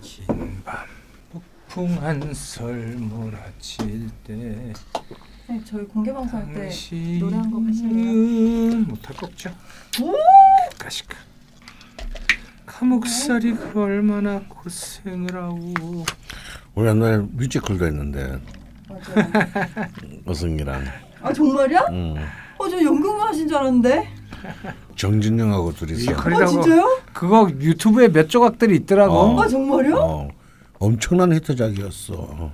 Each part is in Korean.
지나긴 밤 폭풍 한설 몰아칠 때 네, 저희 공개 방송할 때 노래 한 곡 하실래요? 못할 거 없죠 오! 가시까 감옥살이가 얼마나 고생을 하고 우리 옛날에 뮤지컬도 했는데 맞아요. 어승이랑 아 정말이야? 음. 어, 저 연극만 하신 줄 알았는데. 정진영하고 둘이서 뮤지컬? 아 그리다가- 진짜요? 그거 유튜브에 몇 조각들이 있더라고 어. 아 정말요? 어, 엄청난 히트작이었어.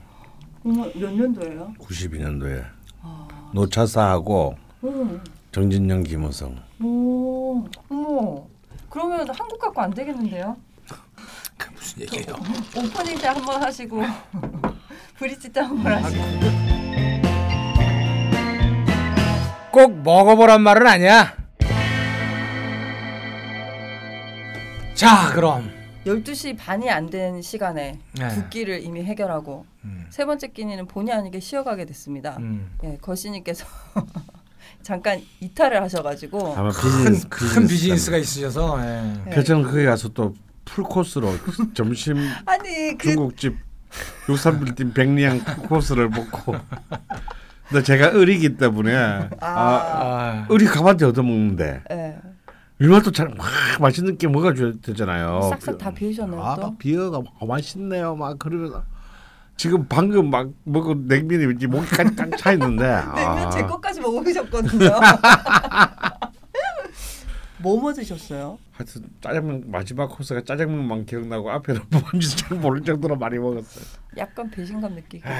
어머, 몇 년도예요? 92년도에 아, 노차사하고 오, 정진영, 김호성. 오, 어머. 그러면 한국 갖고 안 되겠는데요? 그 무슨 얘기예요 오프닝 때 한 번 하시고 브릿지 때 한 번 하시고. 꼭 먹어보란 말은 아니야 자 그럼 12시 반이 안 된 시간에 네. 두 끼를 이미 해결하고 음. 세 번째 끼니는 본의 아니게 쉬어가게 됐습니다. 음. 예, 거시님께서 잠깐 이탈을 하셔가지고 아마 큰, 비즈니스, 큰 비즈니스가 있으셔서 예. 네. 표정 거기 가서 또 풀코스로 점심 아니 그 중국집 63빌딩 백리향 코스를 먹고 근데 제가 을이기 때문에 아, 아, 을이 가만히 얻어먹는데 예, 얼마나 또잘막 맛있는 게 뭐가 줘야 되잖아요. 싹싹 다 비우셨네요 아, 또. 막 비어가 아, 맛있네요. 막 그러면서 지금 방금 막 먹은 냉면이 왠지 목이 깡깡 차 있는데. 냉면 아, 제 것까지 먹으셨거든요. 뭐뭐 드셨어요? 하여튼 짜장면 마지막 코스가 짜장면만 기억나고 앞에는 뭔지 잘 모를 정도로 많이 먹었어요. 약간 배신감 느끼기도 하고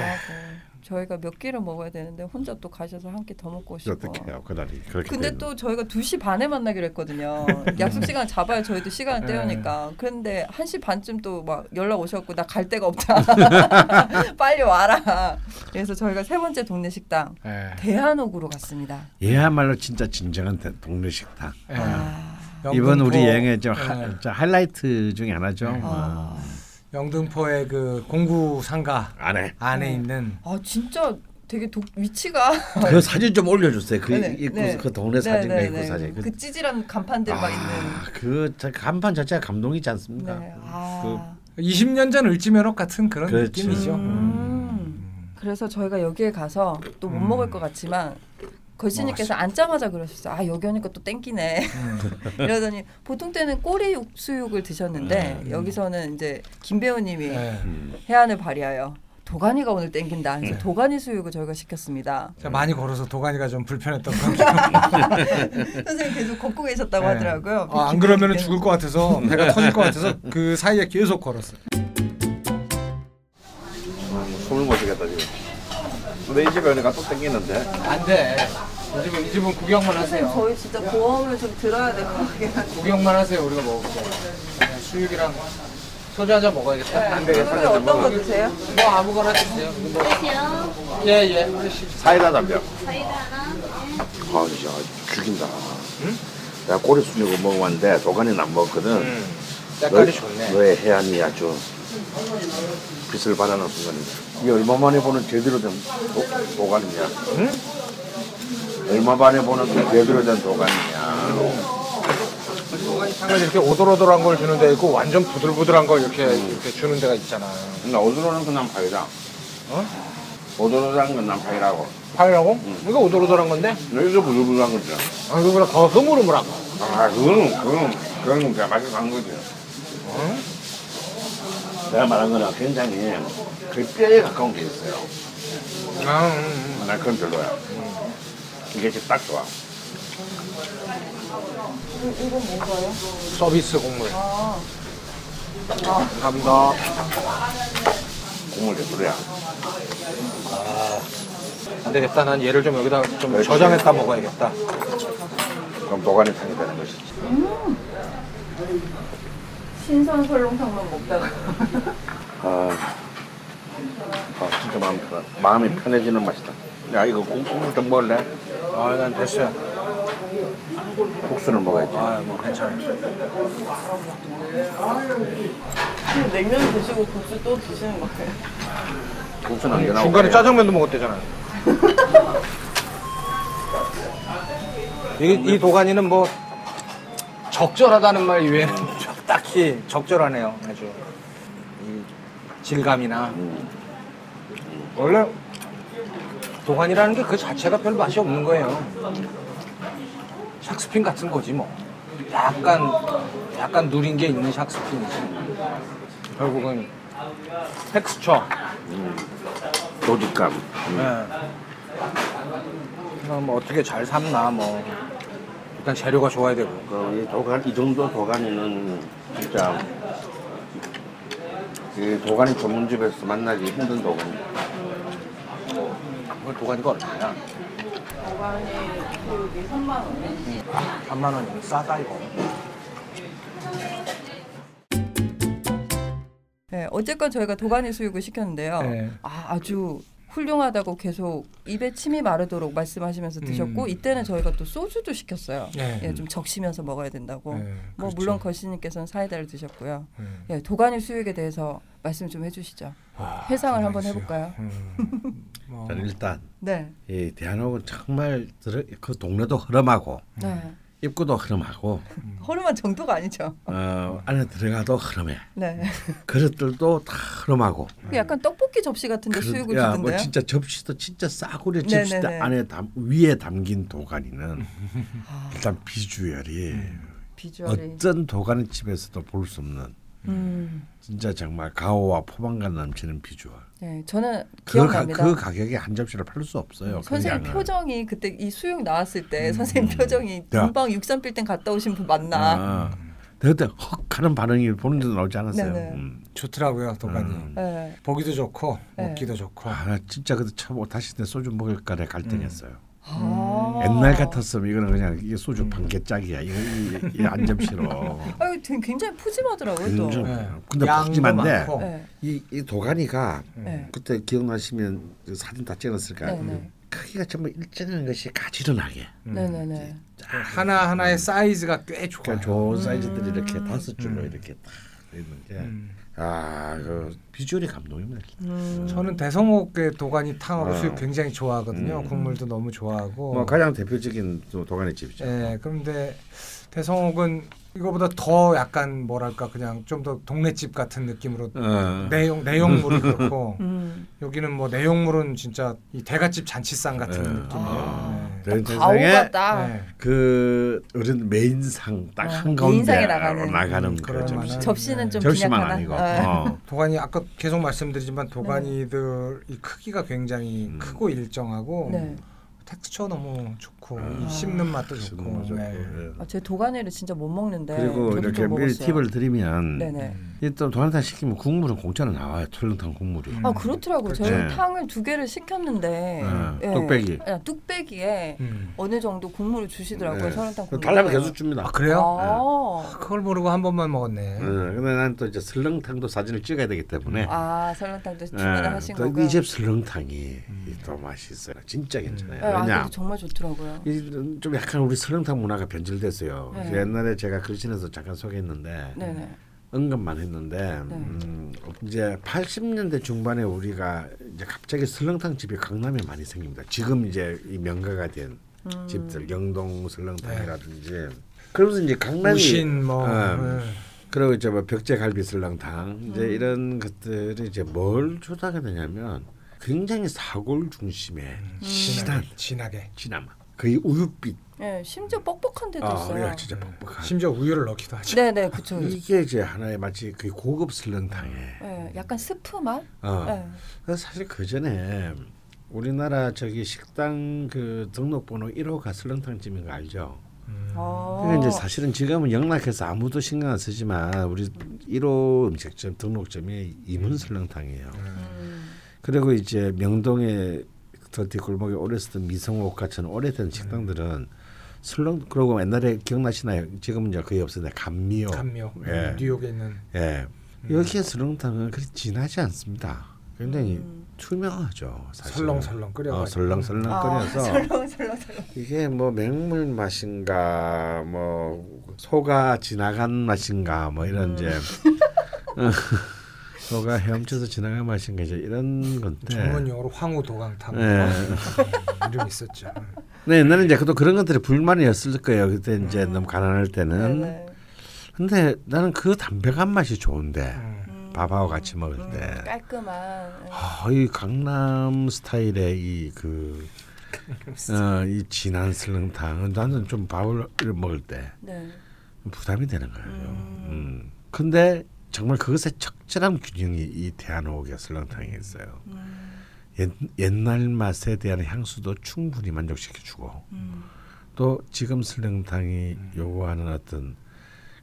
저희가 몇 끼를 먹어야 되는데 혼자 또 가셔서 한 끼 더 먹고 오시고. 어떻게 해요 그날이 그렇게 근데 되면. 또 저희가 2시 반에 만나기로 했거든요. 약속 시간 잡아야 저희도 시간을 네. 때우니까. 그런데 1시 반쯤 또 막 연락 오셨고 나 갈 데가 없다. 빨리 와라. 그래서 저희가 세 번째 동네 식당 예. 대한옥으로 갔습니다. 얘야말로 진짜 진정한 대- 동네 식당. 예. 아, 이번 우리 여행의 좀 예. 하, 저 하이라이트 중에 하나죠. 네. 어. 아, 영등포의 그 공구 상가 안에 안에 음. 있는 아 진짜 되게 독, 위치가 그 사진 좀 올려주세요. 그 네네, 입구 네. 그 동네 사진과 네, 입구 네, 네. 사진. 그 찌질한 간판들 막 있는. 그저 간판 자체가 감동이지 않습니까? 네. 아. 20년 전 을지면옥 같은 그런 그렇지. 느낌이죠. 음. 그래서 저희가 여기에 가서 또못 음. 먹을 것 같지만 걸신님께서 앉자마자 그러셨어요. 아 여기 오니까 또 땡기네. 음. 이러더니 보통 때는 꼬리 육수육을 드셨는데 음. 여기서는 이제 김 배우님이 예. 음. 해안을 발휘하여 도가니가 오늘 땡긴다. 네. 그래서 도가니 수육을 저희가 시켰습니다. 제가 많이 걸어서 도가니가 좀 불편했던 것 같아요. 선생님 계속 걷고 계셨다고 네. 하더라고요. 아, 안 그러면 죽을 것 같아서 배가 터질 것 같아서 그 사이에 계속 걸었어요. 숨을 못 쉬겠다 지금. 근데 이 집에 오니까 또 땡기는데. 안 돼. 이 집은, 이 집은 구경만 선생님 하세요. 저희 진짜 보험을 좀 들어야 될 것 같긴 한데. 구경만 하세요. 우리가 먹을 거. 네, 수육이랑 소주 한 잔 먹어야겠다. 안 되겠다. 선생님 어떤 거 드세요? 뭐 아무거나 드세요. 뭐. 예, 예. 사이다 담배. 사이다 하나. 아 진짜 죽인다. 내가 꼬리 수육을 먹어봤는데 도가니는 안 먹었거든. 음. 색깔이 너- 좋네. 너의 해안이 아주 빛을 발하는 순간이다. 이게 얼마 만에 보는 제대로 된 도, 도가니냐? 응? 얼마 만에 보는 제대로 된 도가니냐? 이렇게 오돌오돌한 걸 주는 데 있고 완전 부들부들한 걸 이렇게 이렇게 주는 데가 있잖아. 나 오도로는 그냥 파이다. 어? 오도로란 건난 파이라고. 파이라고? 이거 오돌오돌한 건데? 이거 부들부들한 거죠. 아, 이거보다 더 흐물흐물한 거. 아 그거는 그거는 그건 그냥 맛있어 한 거지. 내가 말한 거는 굉장히 그 뼈에 가까운 게 있어요. 아, 음, 음. 난 그건 별로야. 이게 지금 딱 좋아. 이건 뭔가요? 서비스 곡물. 아, 감사합니다. 국물 개수로야. 안 되겠다. 난 얘를 좀 여기다 좀 저장했다 먹어야겠다. 그럼 도가니 탕이 되는 것이지. 신선 설렁탕만 먹다가. 아, 아 진짜 마음 편 마음이 편해지는 맛이다. 야 이거 국- 국물 좀 먹을래? 아, 난 됐어요. 국수를 먹어야지. 아, 뭐 괜찮아요. 냉면 드시고 국수 또 드시는 거예요? 국수는 안 나오고. 중간에 짜장면도 먹었대잖아요. 이, 이 도가니는 뭐 적절하다는 말 이외에는 딱히 적절하네요. 아주 이 질감이나 음. 원래 도가니라는 게 그 자체가 별 맛이 없는 거예요. 샥스핀 같은 거지 뭐. 약간 약간 누린 게 있는 샥스핀이지. 결국은 텍스처. 도직감. 음. 네. 그럼 뭐 어떻게 잘 삶나 뭐 일단 재료가 좋아야 되고. 그, 이 도간, 이 정도 도가니는 진짜 이 도가니 전문집에서 만나기 힘든 도가니. 이거 도가니가 얼마야? 도가니 교육이 3만 원. 3만 원이면 싸다 이거. 네, 어쨌건 저희가 도가니 수육을 시켰는데요. 네. 아, 아주 훌륭하다고 계속 입에 침이 마르도록 말씀하시면서 드셨고 음. 이때는 저희가 또 소주도 시켰어요. 네. 예, 좀 적시면서 먹어야 된다고. 네, 뭐 그렇죠. 물론 거시님께서는 사이다를 드셨고요. 음. 예, 도가니 수육에 대해서 말씀 좀 해주시죠. 와, 회상을 정말 한번. 해볼까요? 음. 뭐, 저는 일단 네, 이 대한민국은 정말 그 동네도 흐름하고 네. 입구도 흐름하고 허름한 정도가 아니죠. 어, 안에 들어가도 흐름해. 네. 그릇들도 다 흐름하고. 그 약간 떡볶이 접시 같은데 그릇- 수육을 야, 주던데요. 뭐 진짜 접시도 진짜 싸구려. 접시 안에 담, 위에 담긴 도가니는 아, 일단 비주얼이 비주얼이. 어떤 도가니 집에서도 볼 수 없는 음, 진짜 정말 가오와 포만감 넘치는 비주얼. 네, 저는 그, 가, 기억납니다. 그 가격에 한 접시를 팔 수 없어요. 그 선생님 양을. 표정이 그때 이 수육 나왔을 때 음. 선생님 표정이 야. 금방 63빌딩 갔다 오신 분 맞나? 아, 그때 헉 하는 반응이 보는 데도 나오지 않았어요. 네네. 음. 좋더라고요 도가니. 음. 네. 보기도 좋고 네. 먹기도 좋고. 아, 나 진짜 그때 참 다시 내 소주 먹을 까래 갈등했어요. 아. 옛날 같았으면 이거는 그냥 이게 소주 음. 반개짝이야. 이거 이, 이 안접시로. 아유, 되게 굉장히 푸짐하더라고요 또. 네. 근데 푸짐한데. 네. 이, 이 도가니가 네. 그때 기억나시면 그 사진 다 찍었을까? 네, 네. 크기가 전부 일정한 것이 가지런하게. 음. 네네네. 하나 하나의 사이즈가 꽤 좋아요. 그러니까 좋은 사이즈들이 이렇게 다섯 줄로 음. 이렇게 딱 있는 게. 음. 아, 그 비주얼이 감동입니다. 음. 저는 대성옥의 도가니 탕하고 어. 수육 굉장히 좋아하거든요. 음. 국물도 너무 좋아하고. 뭐 가장 대표적인 또 도가니 집이죠. 예, 그런데 대성옥은 이거보다 더 약간 뭐랄까 그냥 좀 더 동네집 같은 느낌으로 어. 내용 내용물이 그렇고 음. 여기는 뭐 내용물은 진짜 이 대갓집 잔치상 같은 예. 느낌이에요. 아. 내 가오 같다. 네. 그 어른 메인상 딱 어, 한 가운데 메인상에 나가는. 나가는 음, 그 그럴 접시. 접시는 좀 접시만. 아니고. 네. 어. 도가니 아까 계속 말씀드리지만 도가니들 이 크기가 굉장히 음. 크고 일정하고 네. 텍스처 너무 좋 고 아. 이 씹는 맛도 좋고. 너무 좋고, 네. 예. 아, 제 도가니를 진짜 못 먹는데 그리고 이렇게. 팁을 드리면 네네. 일단 도가니탕 시키면 국물은 공짜로 나와요. 철렁탕 국물이. 음. 아 그렇더라고요. 저희 네. 탕을 두 개를 시켰는데 네, 예. 뚝배기. 아, 뚝배기에 음. 어느 정도 국물을 주시더라고요. 네. 설렁탕 국물. 달라면 계속 줍니다. 아 그래요? 아, 그걸 모르고 한 번만 먹었네. 네, 근데 난 또 이제 설렁탕도 사진을 찍어야 되기 때문에 아 설렁탕도 주문을 하신 거고요. 네. 이집 설렁탕이 또 맛있어요. 진짜 괜찮아요. 네, 아, 왜냐? 정말 좋더라고요. 이 좀 약간 우리 설렁탕 문화가 변질됐어요. 네. 옛날에 제가 글신에서 잠깐 소개했는데 네네. 언급만 했는데 네. 음, 이제 80년대 중반에 우리가 이제 갑자기 설렁탕 집이 강남에 많이 생깁니다. 지금 이제 이 명가가 된 음. 집들 영동 설렁탕이라든지 그러면서 이제 강남이 우신 뭐. 음, 네. 그리고 이제 뭐 벽제갈비 설렁탕 이제 음. 이런 것들이 이제 뭘 주다가 되냐면 굉장히 사골 중심의 음. 진한 진하게. 진함 거의 우유빛 네, 심지어 뻑뻑한 데도 아, 있어요. 야, 진짜 뻑뻑한 심지어 우유를 넣기도 하죠. 네 네 그쵸. 이게 이제 하나의 마치 그 고급 설렁탕에 네, 약간 스프 맛. 어. 네. 사실 그 전에 우리나라 저기 식당 그 등록번호 1호가 설렁탕 집인 거 알죠? 음. 아. 그러니까 이제 사실은 지금은 영락해서 아무도 신경 안 쓰지만 우리 1호 음식점 등록점이 이문 설렁탕이에요. 음. 그리고 이제 명동에 더 뒷골목에 오래 쓰던 미성옥 같은 오래된 식당들은 설렁 그리고 옛날에 기억나시나요? 지금은 이제 거의 없어요. 감미요. 감묘. 예. 뉴욕에 있는. 예. 여기에 설렁탕은 그리 진하지 않습니다. 굉장히 음. 투명하죠. 사실. 설렁설렁 끓여가지고. 어, 설렁설렁 아, 끓여서 설렁 설렁 설렁. 이게 뭐 맹물 맛인가 뭐 소가 지나간 맛인가 뭐 이런 음. 이제 어, 소가 헤엄쳐서 지나간 맛인가 이제 이런 건데. 전문 용어로 황후도강탕. 예. 이름 있었죠. 네, 옛날에 이제 그도 그런 것들이 불만이었을 거예요. 그때 이제 너무 가난할 때는. 네네. 근데 나는 그 담백한 맛이 좋은데 음. 밥하고 같이 먹을 음, 때. 깔끔한. 아, 이 강남 스타일의 이그 어, 이 진한 설렁탕은 나는 좀 밥을 먹을 때 네. 부담이 되는 거예요. 음. 음. 근데 정말 그것의 적절한 균형이 이 대한옥의 설렁탕에 있어요. 음. 옛, 옛날 맛에 대한 향수도 충분히 만족시켜주고 음. 또 지금 설렁탕이 요구하는 어떤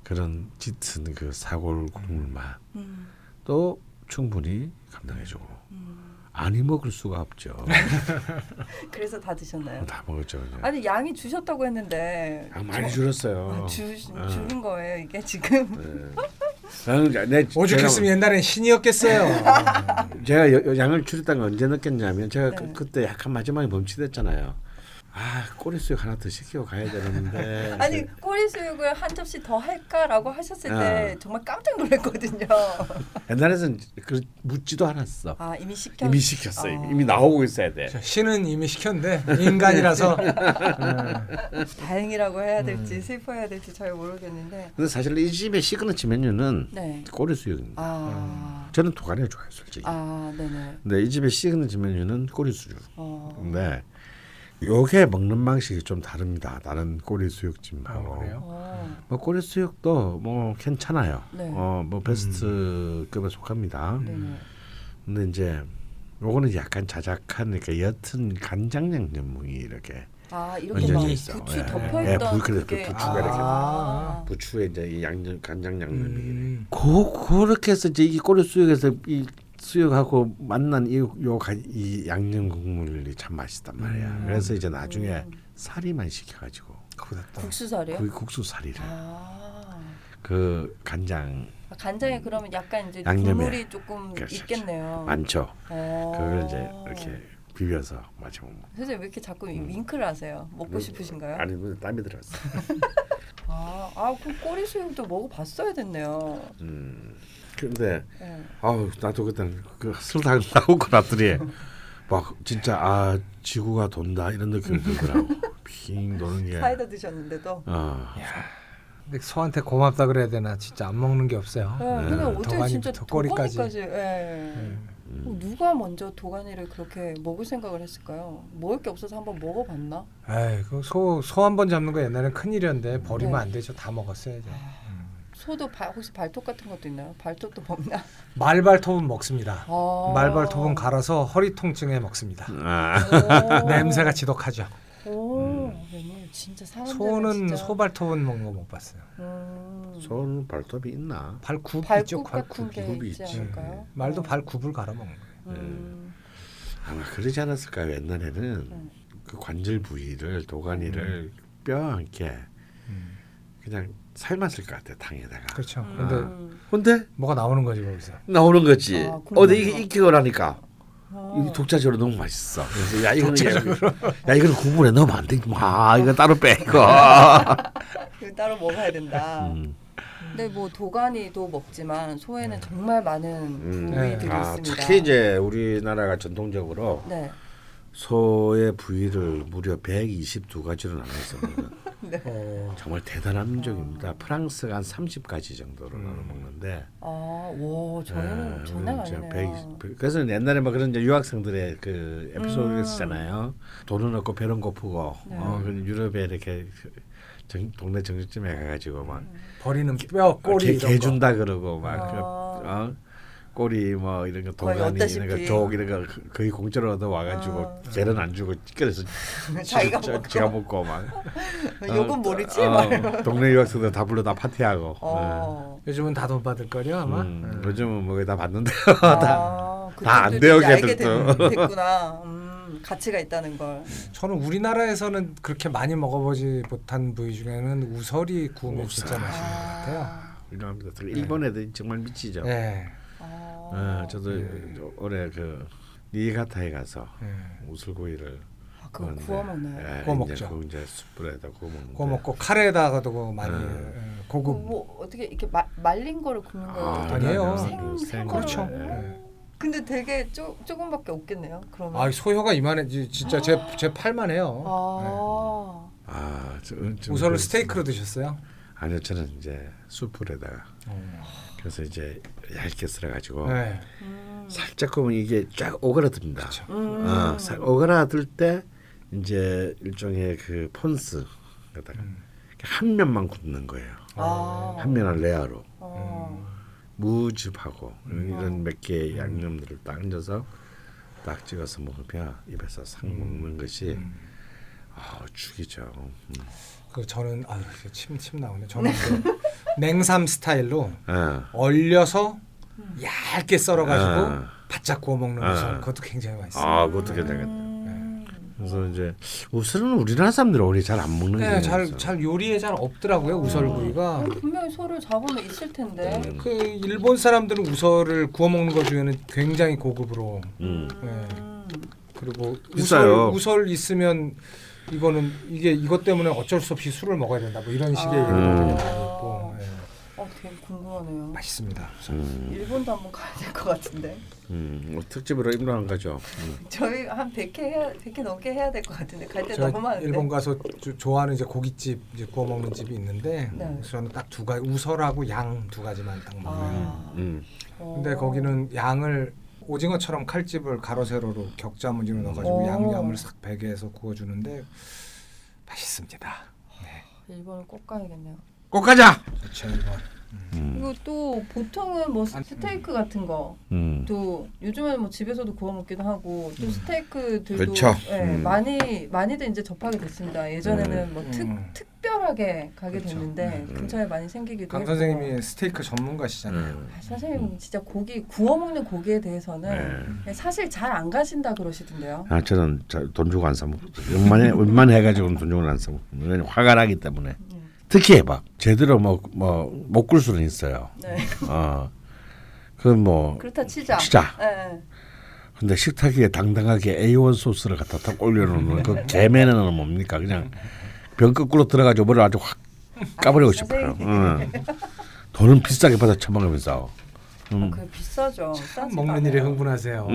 그런 짙은 그 사골 국물 음. 맛도 충분히 감당해주고 음. 아니 먹을 수가 없죠. 그래서 다 드셨나요? 다 먹었죠. 그냥. 아니 양이 주셨다고 했는데 아, 많이 저- 줄었어요. 아, 주 어. 줄인 거예요 이게 지금. 네. 내- 내- 오죽했으면 옛날엔 신이었겠어요. 제가 여- 양을 줄였다는 걸 언제 느꼈냐면 제가 네. 그, 그때 약간 마지막에 멈칫했잖아요. 아 꼬리 수육 하나 더 시키고 가야 되는데 아니 꼬리 수육을 한 접시 더 할까라고 하셨을 때 어. 정말 깜짝 놀랐거든요. 옛날에는 그 묻지도 않았어. 아 이미 시켰. 이미 시켰어요. 어. 이미 나오고 있어야 돼. 신은 이미 시켰는데 인간이라서 음. 다행이라고 해야 될지 슬퍼해야 될지 잘 모르겠는데. 근데 사실 이 집의 시그너치 메뉴는 네. 꼬리 수육입니다. 아. 저는 도가니가 좋아요, 솔직히. 아 네네. 근데 이 집의 시그너치 메뉴는 꼬리 수육. 어. 근데 요게 먹는 방식이 좀 다릅니다. 다른 꼬리 수육집하고. 아, 그래요? 어. 뭐 꼬리 수육도 뭐 괜찮아요. 네. 어, 뭐 베스트급에 속합니다. 네네. 근데 이제 요거는 약간 자작한 그러니까 옅은 간장 양념이 이렇게 아 이렇게 얹어져 막 있어. 부추 예. 덮여 예, 있던 그래서 그게 그 부추가 이렇게 아. 부추에 이제 이 양념 간장 양념이 음. 고 그렇게 해서 이제 이 꼬리 수육에서 이 수육하고 만난 이요이 양념 국물이 참 맛있단 말이야. 음. 그래서 이제 나중에 사리만 시켜가지고 국수살이요? 그 국수 사리를 아. 그 간장 간장에 그러면 약간 이제 양념에. 국물이 조금 그렇죠. 있겠네요. 많죠. 어. 그걸 이제 이렇게 비벼서 마시면 먹- 선생님 왜 이렇게 자꾸 이 윙크를 하세요? 먹고 싶으신가요? 음. 아니 뭐 땀이 들었어. 아, 아, 그 꼬리 수육도 먹어봤어야 됐네요. 음. 근데 네. 아우 나도 그때 그 설탕 나오고 났더니 막 진짜 아 지구가 돈다 이런 느낌이 들더라고. 핑 도는 게. 사이다 드셨는데도. 어. 근데 소한테 고맙다 그래야 되나 진짜 안 먹는 게 없어요. 네, 네. 근데 어떻게 진짜. 도가니까지. 예. 음. 어, 누가 먼저 도가니를 그렇게 먹을 생각을 했을까요? 먹을 게 없어서 한번 먹어봤나? 에이, 그소소 한 번 잡는 거 옛날엔 큰 일이었는데 버리면 네. 안 되죠. 다 먹었어야죠. 소도 발, 혹시 발톱 같은 것도 있나요? 발톱도 먹나? 말발톱은 먹습니다. 아. 말발톱은 갈아서 허리 통증에 먹습니다. 아. 오. 냄새가 지독하죠. 오, 웬일 진짜 소는 진짜. 소발톱은 먹는 거 못 봤어요. 음. 손 발톱이 있나? 발굽 있죠. 같은 발굽. 게 굽이 있지. 않을까요? 말도 어. 발굽을 갈아 먹는 거예요. 음. 아마 그러지 않았을까요? 옛날에는 음. 그 관절 부위를 도가니를 뼈와 함께 음. 그냥 삶았을 것 같아 탕에다가. 그렇죠. 음. 근데 근데 뭐가 나오는 거지 거기서. 나오는 거지. 아, 어. 근데 이게 익히고라니까 어. 이 독자적으로 너무 맛있어. 그래서 야 이거는 야 이거는 국물에 넣으면 안 돼. 아 이거 따로 빼 이거. 이거 따로 먹어야 된다. 음. 근데 뭐 도가니도 먹지만 소에는 정말 많은 음. 부위들이 아, 있습니다. 특히 이제 우리나라가 전통적으로 네. 소의 부위를 무려 122가지로 나눠서 네. 어, 정말 대단한 민족입니다. 프랑스가 한 30가지 정도로 음. 나눠 먹는데 아, 와, 저희는 예, 장난 아니네요. 120 그래서 옛날에 막 그런 이제 유학생들의 그 에피소드가 음. 있었잖아요. 돈은 없고 배는 고프고 네. 어, 그 유럽에 이렇게 정, 동네 정육점에 가가지고 막 버리는 뼈, 꼬리 개, 이런 개 거. 준다 그러고 막 그, 아. 어? 꼬리 뭐 이런 거 얻다시피. 이런 거족 이런 거 그- 거의 공짜로 얻어 와가지고 아. 개는 안 주고 그래서 자기가 지- 먹고. 막 요건 모르지? 어, 막 이러면서. 동네 유학생들 다 불러 다 파티하고 어. 요즘은 다 돈 받을 거려 아마. 음, 음. 요즘은 뭐 다 받는데 아, 다안 그쪽도 돼요, 걔들도. 됐, 됐구나. 음, 가치가 있다는 걸. 저는 우리나라에서는 그렇게 많이 먹어보지 못한 부위 중에는 우설이 구우면 진짜 우설. 맛있는 것 같아요. 훌륭합니다. 일본 애들 정말 미치죠. 네. 아. 어, 저도 올해 그 니가타에 가서 네. 우슬고기를 아, 그거 구워 먹나요? 예, 구워 먹죠. 그거 이제 숯불에다 구워 먹는데. 구워 먹고 카레에다가도 많이 음. 예, 그거 고급. 뭐 어떻게 이렇게 마, 말린 거를 굽는 거예요? 아, 아니에요. 생, 그생 그렇죠. 네. 근데 되게 쪼, 조금밖에 없겠네요. 그러면. 아 소효가 이만해 지- 진짜 제 제 팔만 해요. 아. 아, 저, 네. 저, 우설을 그- 스테이크로 드셨어요? 아니요 저는 이제 숯불에다가 그래서 이제 얇게 썰어가지고 네. 살짝 구우면 이게 쫙 오그라듭니다. 어, 살 오그라들 때 이제 일종의 그 폰스 갖다가 한 면만 굽는 거예요. 아. 한 면을 레아로 어. 무즙하고 이런 몇 개의 양념들을 딱 얹어서 딱 찍어서 먹으면 입에서 싹 먹는 것이 아 죽이죠. 음. 그 저는 아 침침 나오네. 저는 그 냉삼 스타일로 예. 얼려서 얇게 썰어가지고 아. 바짝 구워 먹는 아. 우설 그것도 굉장히 맛있어요. 아 그것도 괜찮겠다. 음. 그래서 이제 우설은 우리나라 사람들은 오래 잘 안 먹는 네, 게잘잘 요리에 잘 없더라고요 우설구이가. 분명히 소를 잡으면 있을 텐데. 음. 그 일본 사람들은 우설을 구워 먹는 것 중에는 굉장히 고급으로. 음. 네. 음. 그리고 비싸요. 우설, 우설 있으면 이거는 이게 이것 때문에 어쩔 수 없이 술을 먹어야 된다. 뭐 이런 식의 아. 얘기도 되게 많이 음. 있고 예. 어, 되게 궁금하네요. 맛있습니다. 음, 일본도 한번 가야 될 것 같은데. 음, 뭐 특집으로 임로한 거죠. 음. 저희 한 100회 해야 100회 넘게 해야 될 것 같은데 갈 때 너무 많은데. 일본 가서 조- 좋아하는 이제 고깃집 이제 구워 먹는 집이 있는데 네. 저는 딱 두 가지 우설하고 양 두 가지만 딱 먹어요. 아. 음. 어. 근데 거기는 양을 오징어처럼 칼집을 가로 세로로 격자 무늬로 넣어가지고 오. 양념을 싹 베게 해서 구워주는데 맛있습니다. 네. 일본을 꼭 가야겠네요. 꼭 가자. 좋죠 일본. 음. 그리고 또 보통은 뭐 스테이크 같은 거. 음. 또 요즘에는 뭐 집에서도 구워 먹기도 하고 또 스테이크들도 그렇죠. 예, 음. 많이 많이들 이제 접하게 됐습니다. 예전에는 뭐 특, 음. 특별하게 가게 그렇죠. 됐는데 음. 근처에 많이 생기기도 강 했고. 선생님이 스테이크 전문가시잖아요. 음. 아, 선생님 진짜 고기 구워 먹는 고기에 대해서는 네. 사실 잘 안 가신다 그러시던데요. 아 저는 자- 돈 주고 안 사 먹고 웬만해 웬만해 해가지고는 돈 주고 안 사 먹고 왜냐면 화가 나기 때문에 음. 특히 해봐 제대로 뭐뭐못 굴 수는 있어요. 네. 어 그건 뭐 그렇다 치자. 치자. 예, 예. 근데 식탁 위에 당당하게 A1 소스를 갖다 탁 올려놓는 그 개면에는 뭡니까 그냥 병 거꾸로 들어가지고 머리를 아주 확 까버리고 싶어요. 응. 돈은 비싸게 받아 처먹으면서. 음. 그 비싸죠. 먹는 않아요. 일에 흥분하세요.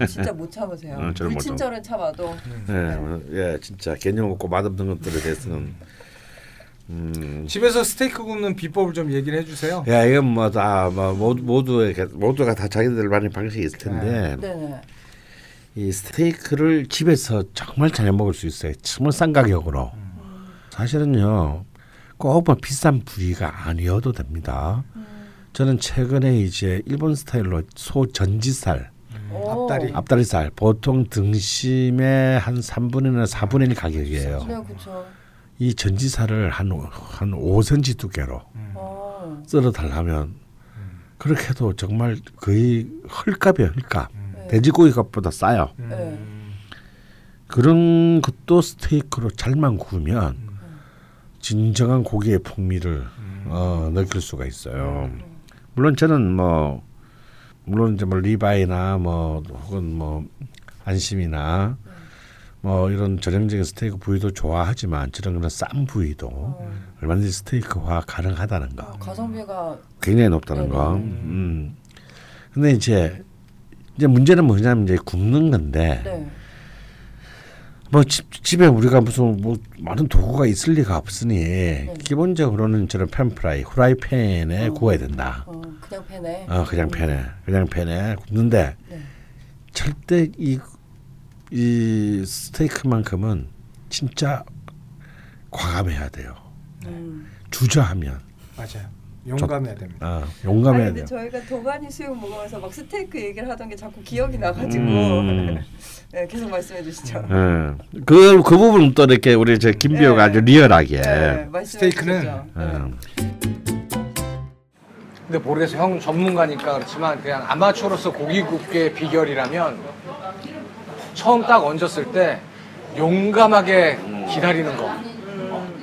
아, 진짜 못 참으세요. 음, 불친절은 참아도 예, 예, 진짜 개념 없고 맛없는 것들에 대해서는 음. 집에서 스테이크 굽는 비법을 좀 얘기를 해주세요. 야 이건 뭐다 뭐 모두 모두의 모두가 다 자기들만의 방식이 있을 텐데 네네. 이 스테이크를 집에서 정말 잘 먹을 수 있어요. 정말 싼 가격으로. 사실은요, 꼭뭐 비싼 부위가 아니어도 됩니다. 저는 최근에 이제 일본 스타일로 소 전지살, 오. 앞다리. 앞다리살 보통 등심의 한 3분의 1, 4분의 1 가격이에요. 네, 그렇죠. 이 전지살을 한한 5cm 두께로 어. 썰어 달라면 그렇게 해도 정말 거의 헐값이에요, 헐값. 네. 돼지고기 값보다 싸요. 네. 그런 것도 스테이크로 잘만 구우면 진정한 고기의 풍미를 어, 느낄 수가 있어요. 물론 저는 뭐 물론 이제 뭐 리바이나 뭐 혹은 뭐 안심이나 뭐 이런 전형적인 스테이크 부위도 좋아하지만 저런 그런 싼 부위도 얼마든지 스테이크화 가능하다는 거. 어, 가성비가 굉장히 높다는 거. 음. 근데 이제 이제 문제는 뭐냐면 이제 굽는 건데 네. 뭐 집, 집에 우리가 무슨 뭐 많은 도구가 있을 리가 없으니 기본적으로는 저런 팬프라이 후라이팬에 구워야 된다. 어, 그냥 팬에. 어 그냥 팬에 그냥 팬에 굽는데 네. 절대 이, 이 스테이크만큼은 진짜 과감해야 돼요. 음. 주저하면 맞아요. 용감해야 됩니다. 어, 아니 용감해야 근데 돼요. 저희가 도가니 수육 먹으면서 막 스테이크 얘기를 하던 게 자꾸 기억이 나가지고 음. 네, 계속 말씀해 주시죠. 예. 그, 그 부분은 또 이렇게 우리 저 김비호가 네. 아주 리얼하게. 네, 스테이크는. 네. 예. 근데 모르겠어 형 전문가니까 그렇지만 그냥 아마추어로서 고기 굽기의 비결이라면 처음 딱 얹었을 때 용감하게 기다리는 거.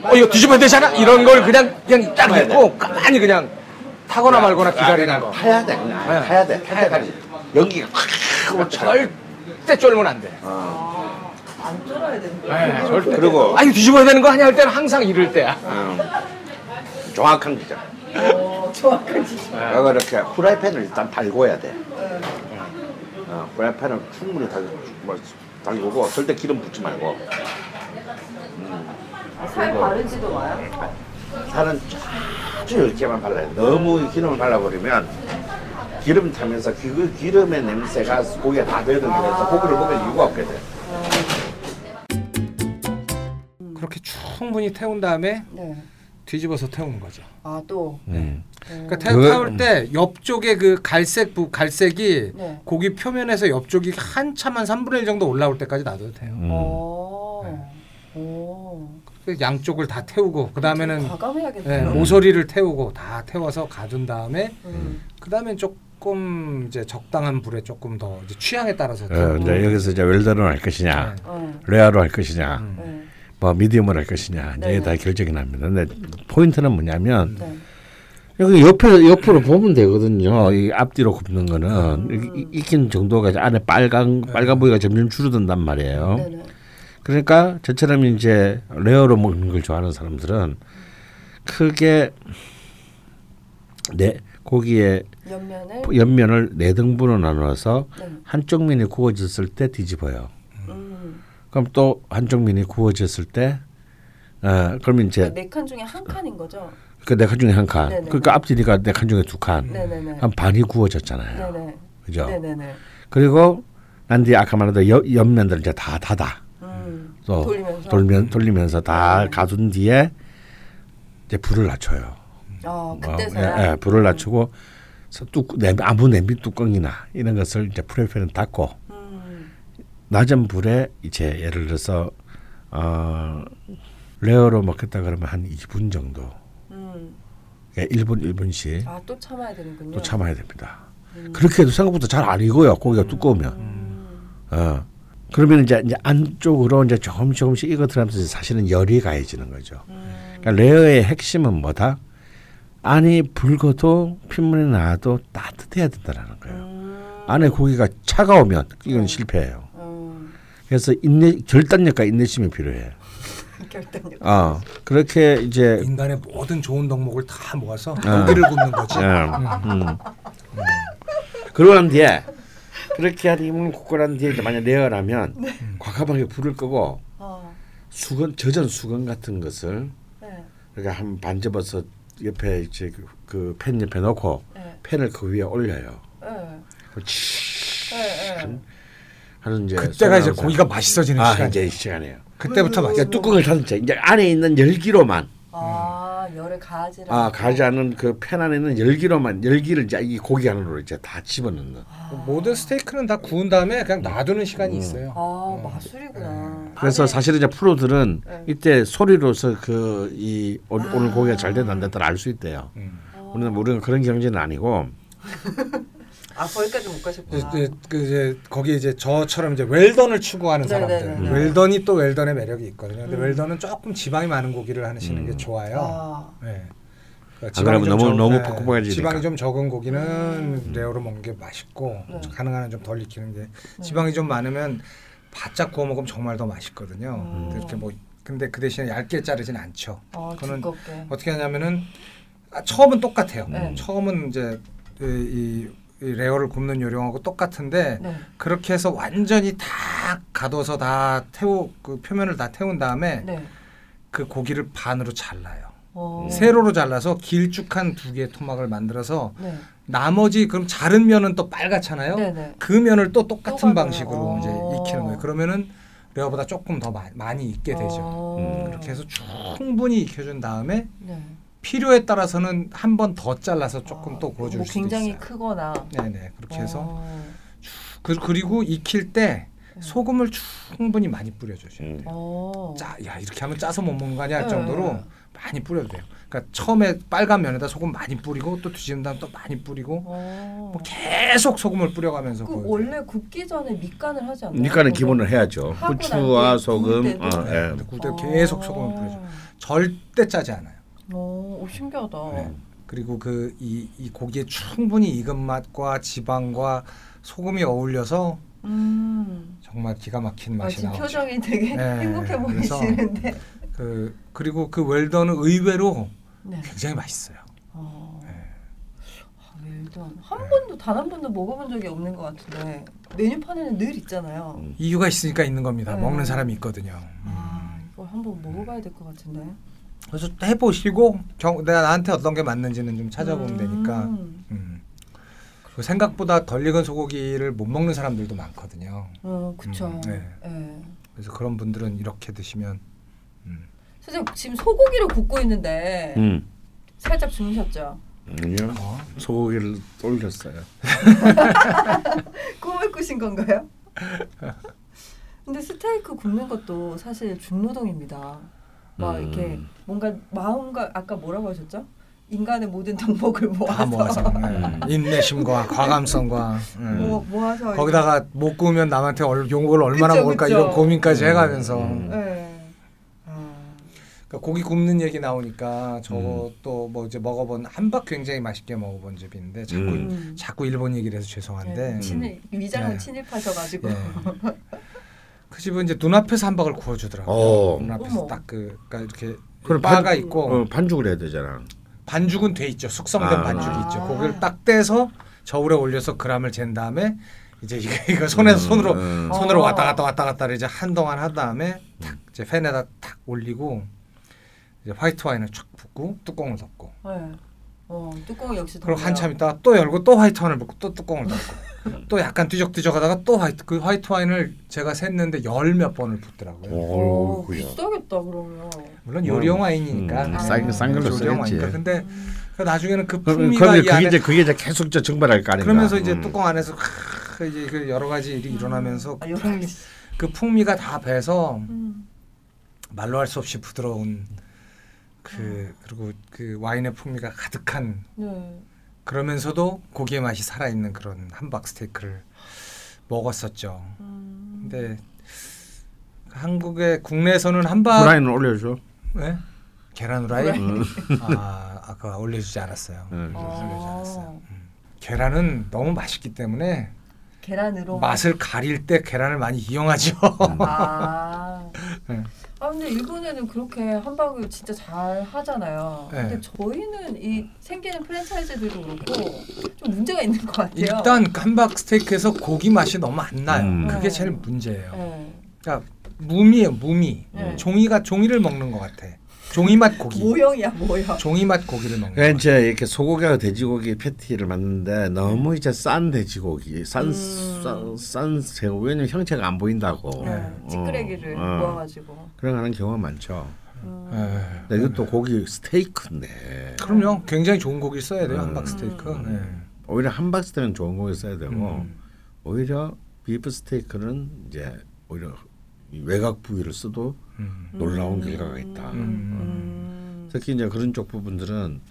어 이거 뒤집어야 되잖아 이런 걸 그냥 그냥 딱 했고 가만히 그냥 타거나 말거나 기다리는 거. 타야 돼. 그냥 네. 타야 돼. 타야 타야 돼. 연기가 확 절대 쫄면 안 돼. 안 쫄아야 되는 거예요. 네, 절대. 그리고 아 이거 뒤집어야 되는 거 아니야 할 때는 항상 이럴 때야. 음, 정확한 기자. 어, 정확한 지식. 내가 이렇게 후라이팬을 일단 달궈야 돼. 어, 후라이팬을 충분히 달, 뭐, 달구고 절대 기름 붓지 말고. 살 바르지도 마요. 살은 아주 얇게만 발라요. 너무 기름을 발라버리면 기름 타면서 그 기름의 냄새가 고기에 다 배어들면서 고기를 먹을 이유가 없게 돼요. 그렇게 충분히 태운 다음에 네. 뒤집어서 태우는 거죠. 아 또. 음. 그러니까 태, 그거- 태울 때 옆쪽에 그 갈색 부, 갈색이 네. 고기 표면에서 옆쪽이 한참 한 3분의 1 정도 올라올 때까지 놔둬도 돼요. 음. 어. 오. 그 양쪽을 다 태우고 그 다음에는 네, 과감해야겠네요. 모서리를 태우고 다 태워서 가둔 다음에 음. 그 다음에 조금 이제 적당한 불에 조금 더 이제 취향에 따라서 어. 이제 여기서 이제 웰던을 할 것이냐, 네. 어. 레아로 할 것이냐, 음. 네. 뭐 미디움을 할 것이냐 이제 네. 다 결정이 납니다. 근데 포인트는 뭐냐면 네. 여기 옆에 옆으로 보면 되거든요. 이 앞뒤로 굽는 거는 이- 익힌 정도가 안에 빨간 빨간 부위가 점점 줄어든단 말이에요. 네네. 그러니까 저처럼 이제 레어로 먹는 걸 좋아하는 사람들은 크게 네 고기의 옆면을. 옆면을 네 등분으로 나눠서 네. 한쪽 면이 구워졌을 때 뒤집어요. 음. 그럼 또 한쪽 면이 구워졌을 때, 어, 그러면 이제 네 칸 중에 한 칸인 거죠. 그네 칸 중에 한 칸. 네네. 그러니까 앞뒤니까 네 칸 중에 두 칸. 네네네. 한 반이 구워졌잖아요. 네네. 그죠? 네네네. 그리고 난 뒤에 아까 말한 대로 옆, 옆면들 이제 다 닫아. 음. 또 돌리면서. 돌면 돌리면서 다 네. 가둔 뒤에 이제 불을 낮춰요. 아 어, 그때서야. 예, 예, 불을 낮추고 서 뚜, 냄비, 아무 냄비 뚜껑이나 이런 것을 이제 프라이팬에 닫고 음. 낮은 불에 이제 예를 들어서 어, 레어로 먹겠다 그러면 한 2분 정도, 음. 그러니까 1분 1분씩 아 또 참아야 되는군요. 또 참아야 됩니다. 그렇게 해도 생각보다 잘 안 익어요. 고기가 두꺼우면. 음. 어. 그러면 이제, 이제 안쪽으로 이제 조금 조금씩 익어 들어가면서 사실은 열이 가해지는 거죠. 음. 그러니까 레어의 핵심은 뭐다? 안이 붉어도 핏물이 나도 따뜻해야 된다라는 거예요. 음. 안에 고기가 차가우면 이건 실패해요. 음. 그래서 인내 결단력과 인내심이 필요해요. 결단력. 어 그렇게 이제 인간의 모든 좋은 덕목을 다 모아서 어. 고기를 굽는 거지. 예, 음. 그러고 난 뒤에 그렇게 한 이문 굽고 난 뒤에 만약 레어라면 과감하게 불을 끄고 어. 수건 젖은 수건 같은 것을 네. 그러니까 한 반 접어서 옆에 이제 그팬 옆에 놓고 네. 팬을 그 위에 올려요. 네. 네. 네. 하는 이제 그때가 이제 고기가 맛있어지는 아 시간. 이제 이 시간이에요. 그때부터 맛있어. 그러니까 뚜껑을 닫은 채 이제 안에 있는 열기로만 아 열을 가지라. 아 가지 않은 그 팬 안에 있는 열기로만 열기를 이제 이 고기 안으로 이제 다 집어넣는. 모든 스테이크는 다 구운 다음에 그냥 놔두는 시간이 있어요. 아 마술이구나. 그래서 안에- 사실은 이제 프로들은 네. 이때 소리로서 그 이 오늘 고기가 잘 됐나 안 됐다 알수 있대요. 음. 우리는 우리는 그런 경지는 아니고 아 거기까지 못 이제, 가셨구나. 이제, 그 이제 거기 이제 저처럼 이제 웰던을 추구하는 네네네. 사람들. 네. 웰던이 또 웰던의 매력이 있거든요. 근데 음. 웰던은 조금 지방이 많은 고기를 하시는 게 음. 좋아요. 아. 네. 그러니까 안 그러면 좀 너무- 적- 너무 네, 퍽퍽해지니까. 지방이 좀 적은 고기는 음. 레어로 먹는 게 맛있고 네. 가능한 한 좀 덜 익히는 게 네. 지방이 좀 많으면 바짝 구워 먹으면 정말 더 맛있거든요. 음. 근데 이렇게 뭐 근데 그 대신에 얇게 자르진 않죠. 아 그거는 두껍게. 어떻게 하냐면은 아, 처음은 똑같아요. 네. 처음은 이제 이 레어를 굽는 요령하고 똑같은데 네. 그렇게 해서 완전히 다 가둬서 다 태우 그 표면을 다 태운 다음에 네. 그 고기를 반으로 잘라요. 어. 세로로 잘라서 길쭉한 두 개의 토막을 만들어서 네. 나머지 그럼 자른 면은 또 빨갛잖아요. 네네. 그 면을 또 똑같은. 방식으로 이제 어. 익히는 거예요. 그러면은 레어보다 조금 더 마, 많이 익게 되죠. 어. 음, 그렇게 해서 충분히 익혀준 다음에 네. 필요에 따라서는 한 번 더 잘라서 조금 아, 또 구워줄 뭐 수도 굉장히 있어요. 크거나. 네네 그렇게 해서 어. 그, 그리고 익힐 때 소금을 충분히 많이 뿌려주셔야 돼요. 음. 어. 짜, 야 이렇게 하면 짜서 못 먹는 거 아니야 할 네. 정도로 많이 뿌려도 돼요. 그러니까 처음에 빨간 면에다 소금 많이 뿌리고 또 뒤집은 다음 또 많이 뿌리고 어. 뭐 계속 소금을 뿌려가면서 그 돼요. 원래 굽기 전에 밑간을 하지 않나요? 밑간은? 기본을 해야죠. 후추와 소금. 구울 때도? 어, 네, 예. 근데 구울 때 계속 소금을 뿌려줘. 절대 짜지 않아요. 오, 오 신기하다. 네. 그리고 그 이 이 고기의 충분히 익은 맛과 지방과 소금이 어울려서 음. 정말 기가 막힌 아, 맛이 나오죠. 표정이 되게 네, 행복해 보이시는데. 그 그리고 그 웰던은 의외로 네. 굉장히 맛있어요. 어. 네. 아, 웰던 한 번도 단 한 번도 먹어본 적이 없는 것 같은데 메뉴판에는 늘 있잖아요. 음. 이유가 있으니까 있는 겁니다. 네. 먹는 사람이 있거든요. 음. 아 이거 한번 먹어봐야 될 것 같은데. 그래서 해보시고 경, 내가 나한테 어떤 게 맞는지는 좀 찾아보면 되니까. 음. 음. 그리고 생각보다 덜 익은 소고기를 못 먹는 사람들도 많거든요. 어, 그쵸. 음, 네. 예. 그래서 그런 분들은 이렇게 드시면 음. 선생님 지금 소고기를 굽고 있는데 음. 살짝 주무셨죠? 아니요. 어? 소고기를 올렸어요. 꿈을 꾸신 건가요? 근데 스테이크 굽는 것도 사실 중노동입니다. 막 음. 이렇게 뭔가 마음과 아까 뭐라고 하셨죠? 인간의 모든 덕목을 모아서 다 모아서 예. 인내심과 과감성과 예. 모, 모아서 거기다가 못 구우면 남한테 얼, 욕을 얼마나 그쵸, 먹을까 그쵸. 이런 고민까지 해가면서 음. 예. 아, 그러니까 고기 굽는 얘기 나오니까 음. 저도 뭐 이제 먹어본 한박 굉장히 맛있게 먹어본 있는데 자꾸 음. 자꾸 일본 얘기를 해서 죄송한데 네, 친일 위장을 네. 침입하셔가지고 예. 그 집은 이제 눈앞에서 한박을 구워주더라고요. 어. 눈앞에서 어머. 딱그 그러니까 이렇게 그럼 바가 반- 있고 어, 반죽을 해야 되잖아. 반죽은 돼 있죠. 숙성된 아. 반죽이 아. 있죠. 고기를 딱 떼서 저울에 올려서 그람을 잰 다음에 이제 이거, 이거 손에서 손으로 음. 손으로 어. 왔다 갔다 왔다 갔다를 이제 한동안 한 다음에 탁 이제 팬에다 탁 올리고 이제 화이트 와인을 쫙 붓고 뚜껑을 덮고 네. 어, 뚜껑 역시 그리고. 한참 있다가 또 열고 또 화이트 와인을 붓고 또 뚜껑을 덮고 또 약간 뒤적뒤적하다가 또 화이트 그 화이트 와인을 제가 셌는데 열 몇 번을 붓더라고요. 오. 비싸겠다 그러면. 물론 요리용 와인이니까 음, 아. 싼, 싼 걸로. 와인이니까 근데 그 나중에는 그 그게, 이 그게 안에 이제 그게 이제 계속 저 증발할 거 아닌가. 그러면서 이제 음. 뚜껑 안에서 크, 이제 그 여러 가지 일이 일어나면서 아, 그, 풍미. 그 풍미가 다 배서 음. 말로 할 수 없이 부드러운 그 그리고 그 와인의 풍미가 가득한 네. 그러면서도 고기의 맛이 살아있는 그런 함박 스테이크를 먹었었죠. 음. 근데 한국의 국내에서는 함박 후라이는 올려줘. 네? 계란 후라이. 음. 아 아까 올려주지 않았어요. 음. 올려주지 않았어요. 어, 음. 계란은 너무 맛있기 때문에 계란으로 맛을 가릴 때 계란을 많이 이용하죠. 아. 네. 아 근데 일본에는 그렇게 함박을 진짜 잘 하잖아요. 네. 근데 저희는 이 생기는 프랜차이즈들도 그렇고 좀 문제가 있는 것 같아요. 일단 함박 스테이크에서 고기 맛이 너무 안 나요. 음. 그게 네. 제일 문제예요. 네. 그러니까 무미예요, 무미. 네. 종이가 종이를 먹는 것 같아. 종이 맛 고기. 모형이야 모형. 종이 맛 고기를 먹는 그러니까 거. 이제 이렇게 소고기와 돼지고기 패티를 만드는데 너무 이제 싼 돼지고기, 싼, 음. 싼, 싼 새우 왜냐면 형체가 안 보인다고. 네. 어. 찌끄레기를 어. 모아가지고. 그런 하는 경우가 많죠. 음. 예. 근데 이것도 고기 스테이크인데 그럼요. 굉장히 좋은 고기 써야 돼요. 음. 함박 스테이크. 음. 오히려 함박스 때는 좋은 고기 써야 되고 음. 오히려 비프 스테이크는 이제 오히려 이 외곽 부위를 써도 음. 놀라운 결과가 있다. 음. 특히 이제 그런 쪽 부분들은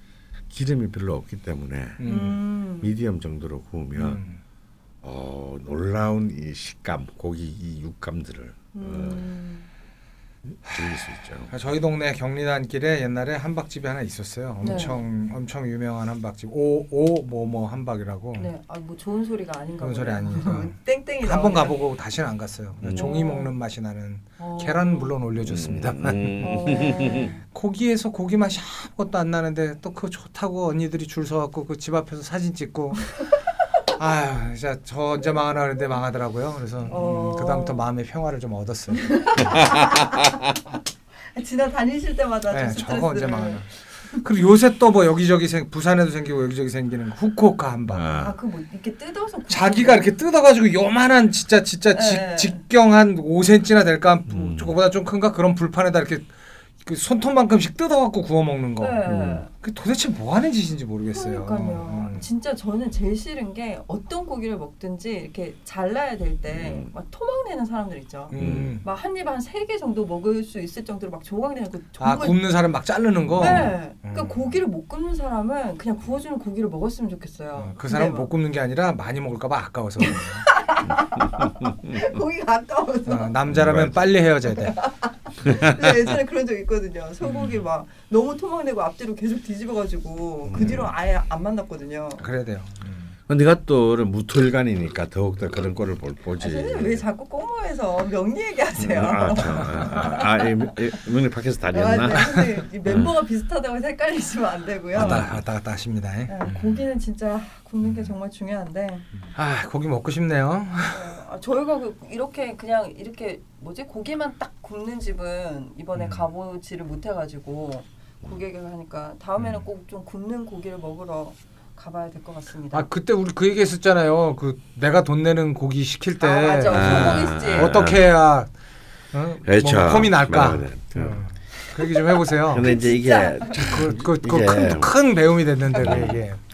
기름이 별로 없기 때문에 음. 음. 미디엄 정도로 구우면 음. 어, 놀라운 이 식감, 고기 이 육감들을 어, 음. 즐길 수 있죠. 저희 동네 경리단 길에 옛날에 함박집이 하나 있었어요. 네. 엄청 엄청 유명한 함박집. 오오 뭐뭐 함박이라고. 네, 아 뭐 좋은 소리가 아닌가 좋은 소리. 아니니까. 땡땡이 한 번. 가보고 다시는 안 갔어요. 음. 종이 어. 먹는 맛이 나는 어. 계란 물론 올려줬습니다만 음. 어. 고기에서 고기 맛이 아무것도 안 나는데 또 그거 좋다고 언니들이 줄 서갖고 그 집 앞에서 사진 찍고 아유 진짜 저 언제 망하나 그랬는데 망하더라고요. 그래서 어. 음, 그다음부터 마음의 평화를 좀 얻었어요. 지나 다니실 때마다 네, 좀 저거 언제. 망하나. 그리고 요새 또 뭐 여기저기 생 부산에도 생기고 여기저기 생기는 후쿠오카 함박. 아, 아, 그 뭐 이렇게 뜯어서 자기가 거. 이렇게 뜯어가지고 요만한 진짜 진짜 네. 직, 직경 한 5cm나 될까 음. 저거보다 좀 큰가 그런 불판에다 이렇게 그 손톱만큼씩 뜯어갖고 구워 먹는 거. 네. 음. 그 도대체 뭐 하는 짓인지 모르겠어요. 그러니까요. 음. 진짜 저는 제일 싫은 게 어떤 고기를 먹든지 이렇게 잘라야 될때 음. 막 토막내는 사람들 있죠. 음. 막한입한세 개 정도 먹을 수 있을 정도로 막 조각내는 그아 정말 굽는 사람 막 자르는 거. 네. 그러니까 음. 고기를 못 굽는 사람은 그냥 구워주는 고기를 먹었으면 좋겠어요. 어, 그 사람 은못 굽는 게 아니라 많이 먹을까봐 아까워서. 고기가 아까워서. 어, 남자라면 빨리 헤어져야 돼. 근데 예전에 그런 적 있거든요. 음. 소고기 막 너무 토막내고 앞뒤로 계속 뒤집어가지고 그 음. 뒤로 아예 안 만났거든요. 그래야 돼요. 음. 네가 또 무토일간이니까 더욱더 그런 꼴을 볼 아, 보지. 선생님 왜 자꾸 꼬모에서 명리 얘기하세요? 아, 참. 아, 아, 아, 이, 이, 명리 밖에서 아, 다녔나? 네, 선생님 이 멤버가 비슷하다고 해서 헷갈리시면 안 되고요. 왔다 왔다 갔다 하십니다. 예. 네, 고기는 진짜 굽는 게 정말 중요한데 아 고기 먹고 싶네요. 아, 저희가 그- 이렇게 그냥 이렇게 뭐지 고기만 딱 굽는 집은 이번에 음. 가보지를 못해가지고 고객을 하니까 다음에는 꼭 좀 굽는 고기를 먹으러 가봐야 될 것 같습니다. 아 그때 우리 그 얘기했었잖아요. 그 내가 돈 내는 고기 시킬 때 아, 맞아. 아. 어떻게 해야 어? 그렇죠. 뭐 폼이 날까? 네, 네. 어. 그 얘기 좀 해보세요. 근데 이제 이게 그그큰 이게- 큰 배움이 됐는데 그.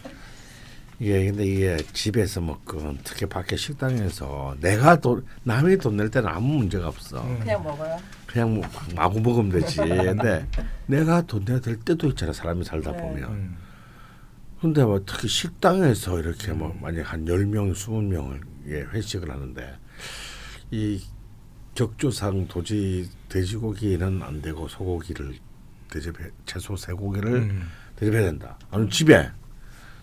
이게 근데 이게 집에서 먹건 특히 밖에 식당에서 내가 돈 남이 돈 낼 때는 아무 문제가 없어. 음. 그냥 먹어요. 그냥 뭐 마구 먹으면 되지. 근데 내가 돈 내야 될 때도 있잖아. 사람이 살다 네. 보면. 음. 근데 뭐 특히 식당에서 이렇게 뭐 만약 한 10명, 20명을 예, 회식을 하는데 이 격조상 도저히 돼지고기는 안 되고 소고기를 대접해 채소 쇠고기를 음. 대접해야 된다. 아니 집에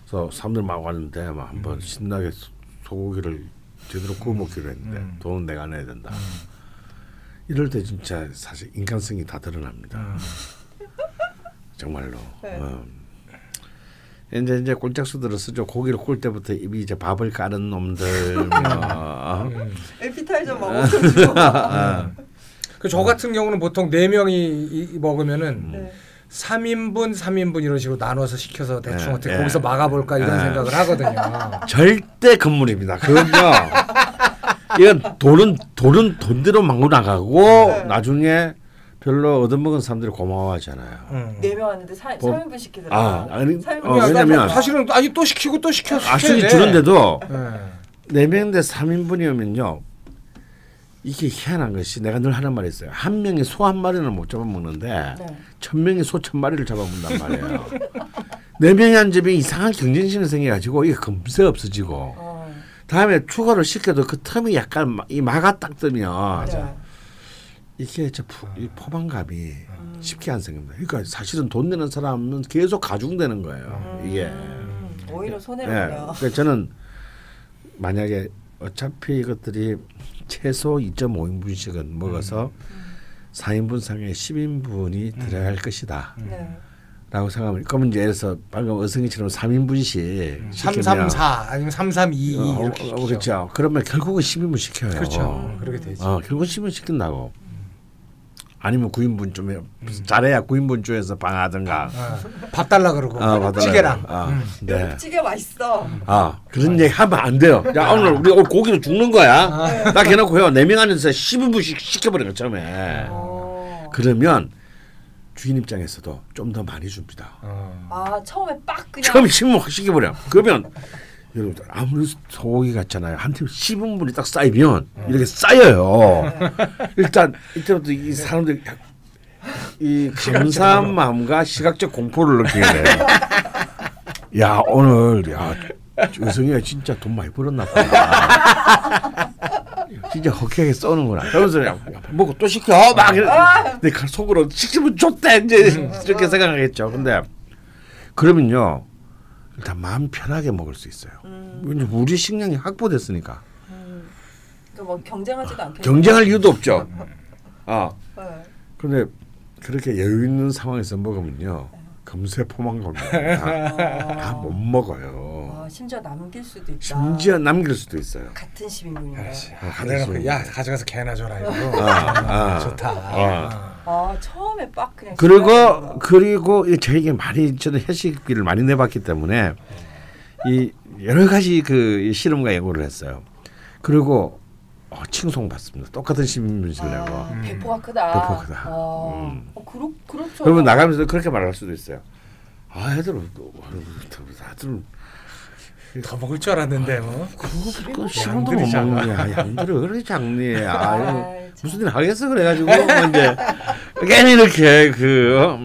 그래서 사람들 막 왔는데 막 한번 신나게 소- 소고기를 제대로 구워 먹기로 했는데 음. 돈은 내가 내야 된다. 이럴 때 진짜 사실 인간성이 다 드러납니다. 음. 정말로. 네. 어. 이제 이제 꼴짝수들을 쓰죠. 고기를 구울 때부터 입이 이제 밥을 까는 놈들. 뭐. 음. 에피타이저 먹어가지고. 그저 같은 경우는 보통 네 명이 이- 먹으면은 네. 3인분, 3인분 이런 식으로 나눠서 시켜서 대충 네, 어떻게 네. 거기서 막아볼까 이런 네. 생각을 하거든요. 절대 건물입니다. 그건요. 이건 돈은 돈은 돈대로 막고 나가고 나중에 별로 얻어먹은 사람들이 고마워하잖아요. 음. 네명 왔는데 사, 뭐- 3인분 시키더라고요. 아, 아니, 3인분 어, 왜냐면- 사실은 아니 또 시키고 또 시켜 아, 돼. 주는데도 네. 네 명인데 3인분이면요. 이게 희한한 것이 내가 늘 하는 말이 있어요. 한 명이 소 한 마리는 못 잡아먹는데 네. 천 명이 소 천 마리를 잡아먹는단 말이에요. 네 명이 한 집에 이상한 경쟁심이 생겨가지고 이게 금세 없어지고 어, 다음에 추가로 시켜도 그 텀이 약간 마- 이 마가 딱 뜨면 네. 이게 저 포, 이 포만감이 쉽게 안 생깁니다. 그러니까 사실은 돈 내는 사람은 계속 가중되는 거예요. 이게. 음, 오히려 예. 손해를 그러니까 저는 만약에 어차피 이것들이 최소 2.5인분씩은 먹어서 4인분 상에 10인분이 들어갈 것이다. 네. 라고 생각하면 그러면 이제 예를 들어서 방금 어승이처럼 3인분씩 334 아니면 332 어, 이렇게 어. 그렇죠. 그러면 결국은 10인분 시켜요. 그렇죠. 그렇게 되지. 어, 결국은 10인분 시킨다고. 아니면 9인분쯤에 잘해야 9인분쯤에서 방하든가. 어, 밥 달라 그러고 아, 받아라. 찌개랑. 아, 음. 네. 찌개 맛있어. 아 그런 얘기 하면 안 돼요. 야 오늘 우리 오늘 고기로 죽는 거야. 나 걔놓고요. 네명 안에서 10인분씩 시켜버려 처음에. 어. 그러면 주인 입장에서도 좀 더 많이 줍니다. 어. 아 처음에 빡 그냥. 처음에 10인분 확 시켜버려. 그러면 여러분들 아무리 소고기 같잖아요. 한팀 10인분이 딱 쌓이면 이렇게 쌓여요. 일단 이때부터 이 사람들 이 감사한 마음과 시각적 공포를 느끼게 돼요. 야 오늘 야 의성이가 진짜 돈 많이 벌었나 봐. 진짜 허쾌하게 써는구나. 그러면서 먹고 또 시켜 막. 내 속으로 시키면 좋대 이제 이렇게 생각하겠죠. 근데 그러면요 일단 마음 편하게 먹을 수 있어요. 왜냐면 우리 식량이 확보됐으니까 그러니까 뭐 경쟁하지도 않게. 경쟁할 이유도 없죠. 아 네. 근데 그렇게 여유 있는 상황에서 먹으면요 금세 포만감이 다못 먹어요. 아 심지어 남길 수도 있다. 심지어 남길 수도 있어요. 같은 10인분인데. 아, 내가 그래서- 그- 야 가져가서 개나 줘라 이거. 아, 아. 좋다. 아. 아 처음에 빡 그냥. 그리고. 그리고 이 저에게 많이 저는 회식비를 많이 내봤기 때문에 이 여러 가지 그 실험과 연구를 했어요. 그리고 어, 칭송 받습니다. 똑같은 내고. 아, 배포가 크다. 배포가 크다. 아, 음. 어, 그렇 그렇죠. 그러면 나가면서 그렇게 말할 수도 있어요. 아, 애들은 애들은 더 먹을 줄 알았는데 뭐. 그 시간도 못 작아. 먹냐. 양들이 그렇게 작니. 아, 이거 아이, 참. 무슨 일 하겠어 그래가지고 뭐 이제 괜히 이렇게 그 어,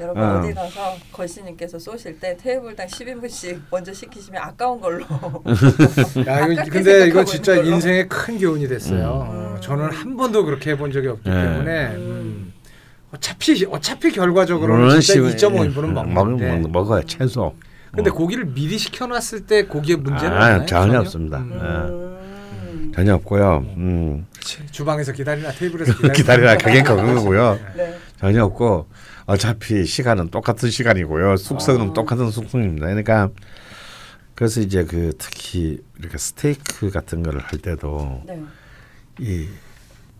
여러분 어. 어디 가서 걸씨님께서 쏘실 때 테이블당 10인분씩 먼저 시키시면 아까운 걸로. 야 이거 근데 이거 진짜. 인생의 큰 교훈이 됐어요. 어, 저는 한 번도 그렇게 해본 적이 없기 네. 때문에 음. 어차피 어차피 결과적으로는 진짜 2.5인분은 먹는데 먹, 먹어요 최소. 근데 어. 고기를 미리 시켜놨을 때 고기에 문제는 아, 없나요? 전혀 없습니다. 음. 음. 전혀 없고요. 음. 그치. 주방에서 기다리나 테이블에서 기다리나 가게 그거고요. 네. 전혀 없고 어차피 시간은 똑같은 시간이고요. 숙성은 아. 똑같은 숙성입니다. 그러니까 그래서 이제 그 특히 이렇게 스테이크 같은 거를 할 때도 네. 이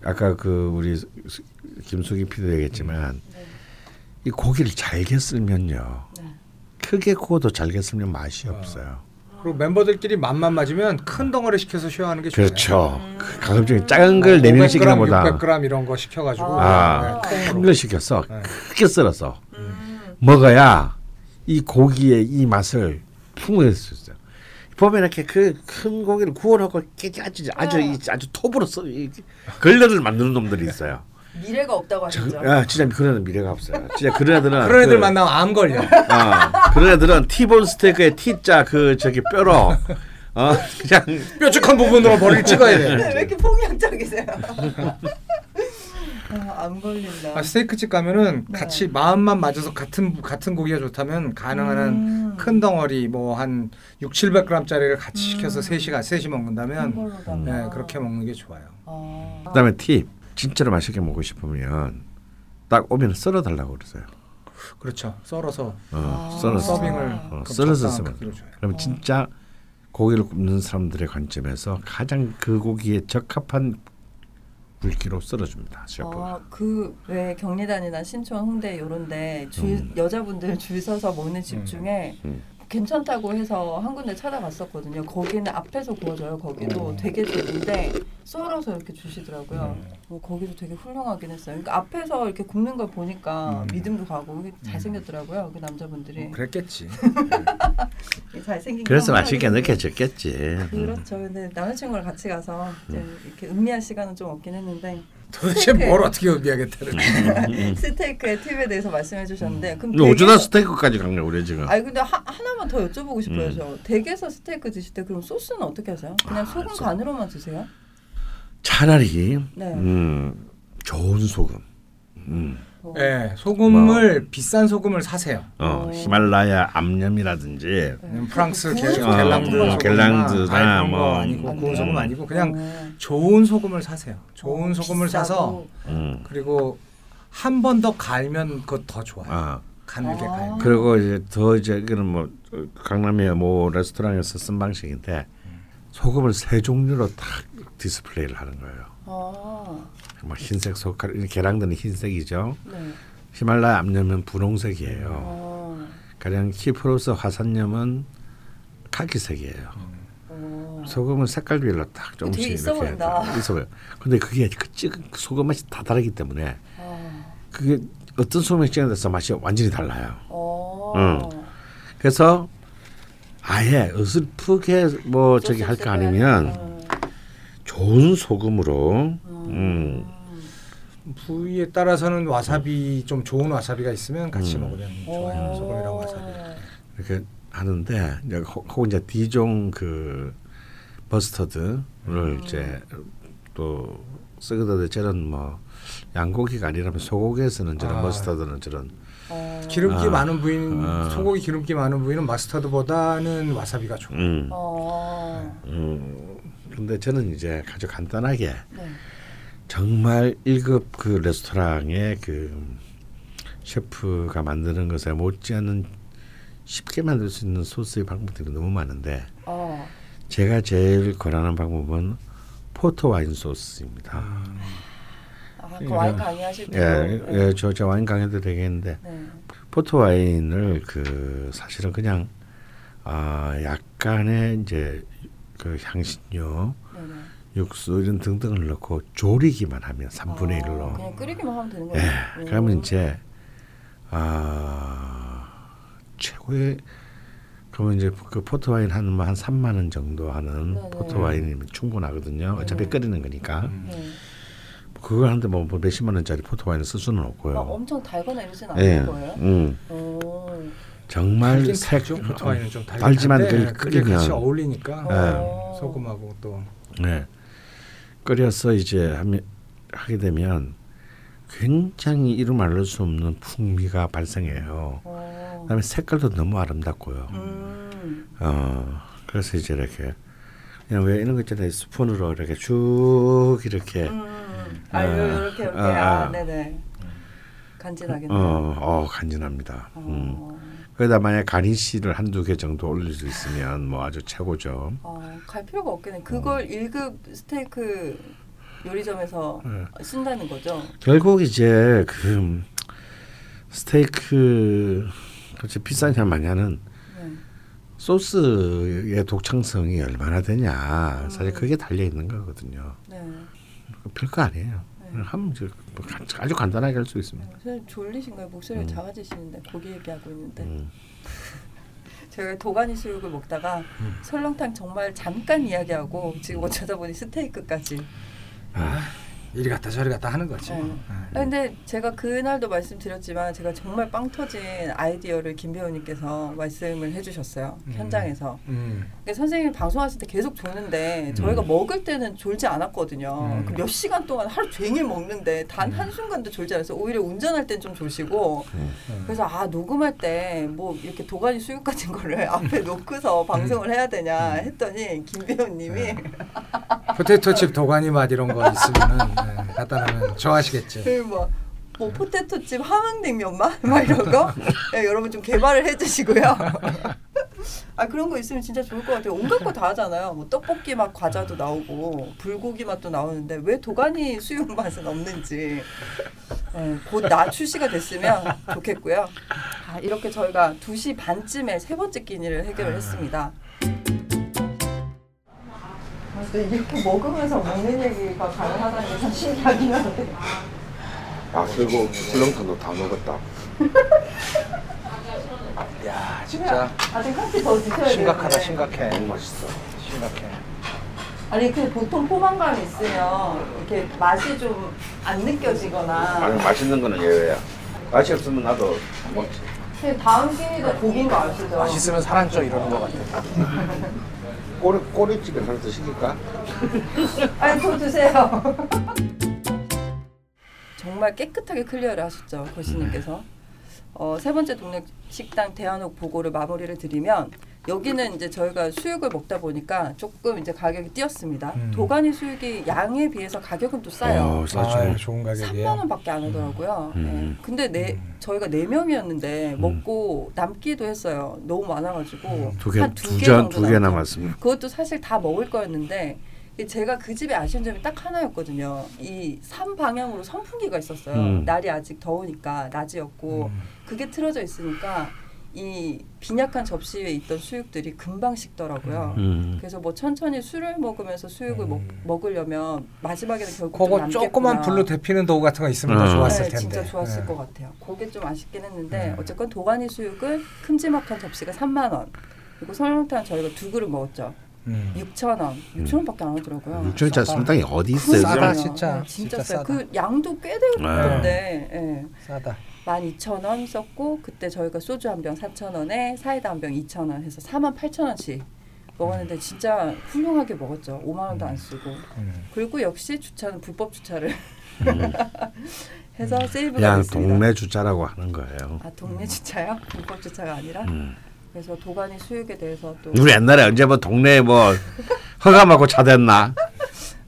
아까 그 우리 수- 김숙이 피도 얘기했지만 네. 이 고기를 잘게 쓸면요. 네. 크게 구워도 잘게 쓸면 맛이 없어요. 그리고 멤버들끼리 맘만 맞으면 큰 덩어리 시켜서 쉐어하는 게 좋아요. 그렇죠. 가급적이 작은 걸네 500g, 명씩이나 보다 600g 이런 거 시켜가지고 아, 네, 큰걸 시켜서 네. 크게 썰어서 음. 먹어야 이 고기의 이 맛을 풍부할 수 있어요. 보면 이렇게 그 큰 고기를 구워놓고 아주 아주 이- 아주 톱으로 써 이- 걸레를 만드는 놈들이 있어요. 미래가 없다고 저, 하시죠. 아, 진짜 그런 애들 미래가 없어요. 진짜 그런 애들은 그런 애들 그- 만나면 암 걸려. 어, 그런 애들은 티본 스테이크의 T자 그 저기 뼈로 어 그냥 뾰족한 부분으로 머리를 찍어야 돼. 왜 이렇게 폭력적이세요? 아, 안 걸린다. 아, 스테이크집 가면은 네. 같이 마음만 맞아서 같은 같은 고기가 좋다면 가능한 한 음. 큰 덩어리 뭐 한 6, 700g짜리를 같이 시켜서 셋이가 셋이 먹는다면. 네, 그렇게 먹는 게 좋아요. 아. 그다음에 팁 진짜로 맛있게 먹고 싶으면 딱 오면 썰어 달라고 그러세요. 그렇죠. 썰어서 어, 아. 썰어서 서빙을 어, 그 썰어서 쓰면. 그러면 진짜 고기를 굽는 사람들의 관점에서 가장 그 고기에 적합한 굵기로 썰어줍니다. 아, 그왜 경리단이나 신촌, 홍대 요런데 줄 여자분들 줄 서서 먹는 집 중에 음. 괜찮다고 해서 한 군데 찾아봤었거든요. 거기는 앞에서 구워져요. 거기도 음. 되게 좋은데 썰어서 이렇게 주시더라고요. 음. 어, 거기도 되게 훌륭하긴 했어요. 그러니까 앞에서 이렇게 굽는 걸 보니까 음. 믿음도 가고 이게 잘생겼더라고요. 그 남자분들이 뭐 그랬겠지. 잘생긴 그래서 거 맛있게 느껴졌겠지. 음. 그렇죠. 근데 남자친구랑 같이 가서 이제 이렇게 음미할 시간은 좀 없긴 했는데 도대체 스테이크. 뭘 어떻게 의미하겠다는. 스테이크의 팁에 대해서 말씀해 주셨는데 그럼 댁에서- 스테이크까지 간 거야 우리 지금. 아니 근데 하, 하나만 더 여쭤보고 싶어요. 음. 저 댁에서 스테이크 드실 때 그럼 소스는 어떻게 하세요? 그냥 아, 소금 소- 간으로만 드세요? 차라리 네. 음, 좋은 소금. 음. 어. 네, 소금을 비싼 소금을 사세요. 어, 어. 히말라야 암염이라든지 네. 프랑스 겔랑드 소금이나 겔랑드나 아니, 그런 거 뭐, 아니고 안 구운 돼요? 소금 아니고 그냥 어. 좋은 소금을 사세요. 좋은 어, 소금을 비싸고. 사서 음. 그리고 한 번 더 갈면 그거 더 좋아요. 아. 가늘게 아. 그리고 이제 더 이제 이거는 뭐 어, 강남의 뭐 레스토랑에서 쓴 방식인데 소금을 세 종류로 딱 디스플레이를 하는 거예요. 아, 뭐 흰색 소금, 겔랑드는 흰색이죠. 네. 히말라야 암염은 분홍색이에요. 어. 가령 키프로스 화산염은 카키색이에요. 어. 소금은 색깔별로 딱 조금씩 이렇게. 딱 있어 보여. 근데 그게 그 찍은 소금 맛이 다 다르기 때문에 아. 그게 어떤 소금이 찍어서 맛이 완전히 달라요. 어. 응. 그래서 아예 어설프게 뭐 저기 할 거 아니면 음. 좋은 소금으로 음. 부위에 따라서는 와사비 좀 좋은 와사비가 있으면 같이 음. 먹으면 좋아요. 어. 소금이랑 와사비. 이렇게 하는데 이제 혹- 혹은 이제 디종 그 버스터드를 이제 또 쓰거든 저런 뭐 양고기가 아니라면 소고기에서는 저런 아. 머스터드는 저런 어. 기름기 아. 많은 부위는 아. 소고기 기름기 많은 부위는 마스터드보다는 와사비가 좋아요. 음. 어. 음. 근데 저는 이제 아주 간단하게 네. 정말 1급 그 레스토랑의 그 셰프가 만드는 것에 못지않은 쉽게 만들 수 있는 소스의 방법들이 너무 많은데 어. 제가 제일 권하는 방법은 포토 와인 소스입니다. 아, 그 와인 강의하실 때. 예, 예, 저, 저 와인 강의도 되겠는데 네. 포토 와인을 그 사실은 그냥 아 약간의 이제 그 향신료, 네네. 육수 이런 등등을 넣고 조리기만 하면 3분의 아, 1로 그냥 끓이기만 하면 되는 예, 거예요. 그러면 이제 아 최고의 그러면 이제 그 포토 와인 한한 3만 원 정도 하는 네네. 포토 와인이면 충분하거든요. 어차피 네네. 끓이는 거니까 네. 그걸 하는데 뭐 몇십만 원짜리 포토 와인을 쓸 수는 없고요. 막 엄청 달거나 이러진 예, 않는 거예요? 음, 오. 정말 색 달죠. 보통 와인은 좀 달긴 달지만 그 그게 같이 끓이면 어울리니까 어. 소금하고 또 네. 끓여서 이제 하면 하게 되면 굉장히 이루 말할 수 없는 풍미가 발생해요. 어. 그다음에 색깔도 너무 아름답고요. 음. 어 그래서 이제 이렇게 그냥 왜 이런 거 있잖아요 스푼으로 이렇게 쭉 이렇게 음. 아, 아, 이렇게 이렇게 아, 아, 아. 네네. 간지나겠네. 어, 어 간지납니다. 음. 어. 거기다 만약 가니쉬를 한두 개 정도 올릴 수 있으면 뭐 아주 최고죠. 어, 갈 필요가 없겠네. 그걸 1급 스테이크 요리점에서 네. 쓴다는 거죠. 결국 이제 그 스테이크 그렇지 비싼 마냐는 네. 소스의 독창성이 얼마나 되냐 사실 그게 달려 있는 거거든요. 네. 별거 아니에요. 네. 하면 뭐 간- 아주 간단하게 할 수 있습니다. 선생님 졸리신가요? 목소리가 작아지시는데 고기 얘기하고 있는데 음. 제가 도가니 수육을 먹다가 설렁탕 정말 잠깐 이야기하고 지금 어쩌다 보니 스테이크까지 이리 갔다 저리 갔다 하는 거지. 네. 아, 근데 제가 그날도 말씀드렸지만 제가 정말 빵 터진 아이디어를 김 배우님께서 말씀을 해주셨어요 음. 현장에서. 음. 근데 선생님이 방송하실 때 계속 조는데 저희가 먹을 때는 졸지 않았거든요. 음. 그몇 시간 동안 하루 종일 먹는데 단 한 순간도 졸지 않아서 오히려 운전할 땐 좀 졸시고 그래서 아 녹음할 때 뭐 이렇게 도가니 수육 같은 거를 앞에 놓고서 방송을 해야 되냐 했더니 김 배우님이 포테이토칩 도가니 맛 이런 거 있으면은 네, 갖다 놓으면 좋아하시겠죠. 그 뭐, 뭐 포테토칩 함흥냉면 맛? 막 이런 거 네, 여러분 좀 개발을 해주시고요. 아 그런 거 있으면 진짜 좋을 것 같아요. 온갖 거 다 하잖아요. 뭐 떡볶이 맛 과자도 나오고 불고기 맛도 나오는데 왜 도가니 수육 맛은 없는지 네, 곧나 출시가 됐으면 좋겠고요. 아, 이렇게 저희가 2시 반쯤에 세 번째 끼니를 해결을 했습니다. 아, 근데 이렇게 먹으면서 먹는 얘기가 가능하다는 게 참 신기하긴 한데. 아 그리고 술렁탕도 다 먹었다. 야 진짜 아직 한 끼 더 드셔야 돼요. 심각하다 심각해. 너무 맛있어. 심각해. 아니 그 보통 포만감 있으면 이렇게 맛이 좀 안 느껴지거나. 아니 맛있는 거는 예외야. 맛이 없으면 나도 안 먹지. 근데 다음 끼니도 고기인 거 아시죠? 맛있으면 살안쪄 이러는 것 같아. 꼬리 꼬리찌개 하나 더 시킬까? 아니 그거 드세요. 정말 깨끗하게 클리어를 하셨죠 거시님께서. 어, 세 번째 동네 식당 대한옥 보고를 마무리를 드리면 여기는 이제 저희가 수육을 먹다 보니까 조금 이제 가격이 뛰었습니다. 음. 도가니 수육이 양에 비해서 가격은 또 싸요. 어, 싸죠. 아, 좋은 가격이에요. 3만 원밖에 안 하더라고요. 음. 네. 근데 내 음. 저희가 네 명이었는데 먹고 남기도 했어요. 너무 많아가지고 두 개, 한두 두개 전, 정도 두개 남았죠. 남았습니다. 그것도 사실 다 먹을 거였는데 이 제가 그 집에 아쉬운 점이 딱 하나였거든요. 이산 방향으로 선풍기가 있었어요. 음. 날이 아직 더우니까 낮이었고 음. 그게 틀어져 있으니까 이 빈약한 접시에 있던 수육들이 금방 식더라고요. 음. 그래서 뭐 천천히 술을 먹으면서 수육을 음. 먹, 먹으려면 마지막에는 결국 그거 좀 남겠구나. 조그만 불로 데피는 도구 같은 거 있으면 더 음. 좋았을 네, 텐데. 진짜 좋았을 네. 것 같아요. 그게 좀 아쉽긴 했는데 음. 어쨌건 도가니 수육은 큼지막한 접시가 3만 원. 그리고 설렁탕 저희가 두 그릇 먹었죠. 음. 6천 원. 6천 원밖에 안 하더라고요. 육천짜 싸다. 설탕이 어디 있어요? 싸다. 진짜. 네, 진짜 진짜 싸요. 그 양도 꽤 네. 되던데. 예. 싸다. 12,000원 썼고 그때 저희가 소주 한 병 4,000원에 사이다 한 병 2,000원 해서 48,000원씩 먹었는데 진짜 훌륭하게 먹었죠. 5만 원도 안 쓰고. 음. 그리고 역시 주차는 불법 주차를 음. 해서 세이브가 그냥 됐습니다. 동네 주차라고 하는 거예요. 아 동네 주차요? 불법 주차가 아니라? 음. 그래서 도가니 수육에 대해서 또 우리 옛날에 언제 뭐 동네에 뭐 허가하고 차 댔나?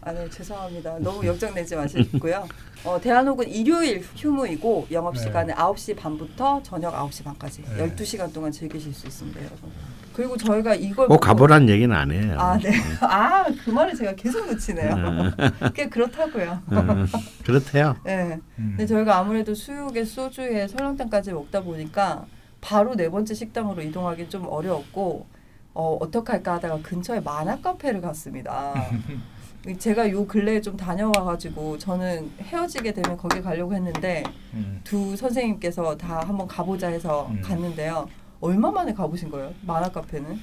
아, 네, 죄송합니다. 너무 역정 내지 마시고요. 어, 대한옥은 일요일 휴무이고 영업 네. 시간은 9시 반부터 저녁 9시 반까지 네. 12시간 동안 즐기실 수 있습니다, 여러분. 그리고 저희가 이걸 뭐 가보란 얘기는 아니에요. 아, 네. 아, 그 말을 제가 계속 놓치네요. 꽤 그렇다고요. 음, 그렇대요. 네. 음. 근데 저희가 아무래도 수육에 소주에 설렁탕까지 먹다 보니까 바로 네 번째 식당으로 이동하기 좀 어려웠고 어, 어떡 할까 하다가 근처에 만화 카페를 갔습니다. 제가 요 근래에 좀 다녀와가지고 저는 헤어지게 되면 거기 가려고 했는데 음. 두 선생님께서 다 한번 가보자 해서 음. 갔는데요. 얼마 만에 가보신 거예요? 만화 카페는?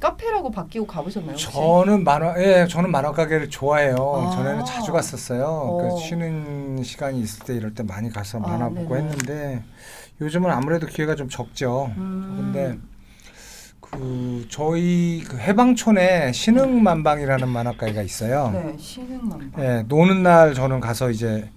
카페라고 바뀌고 가보셨나요? 혹시? 저는 만화 예 저는 만화 가게를 좋아해요. 아. 전에는 자주 갔었어요. 어. 그 쉬는 시간이 있을 때 이럴 때 많이 가서 아, 만화 보고 네네. 했는데 요즘은 아무래도 기회가 좀 적죠. 음. 근데 그 저희 그 해방촌에 신흥만방이라는 만화가게가 있어요. 네, 신흥만. 예, 노는 날 저는 가서 이제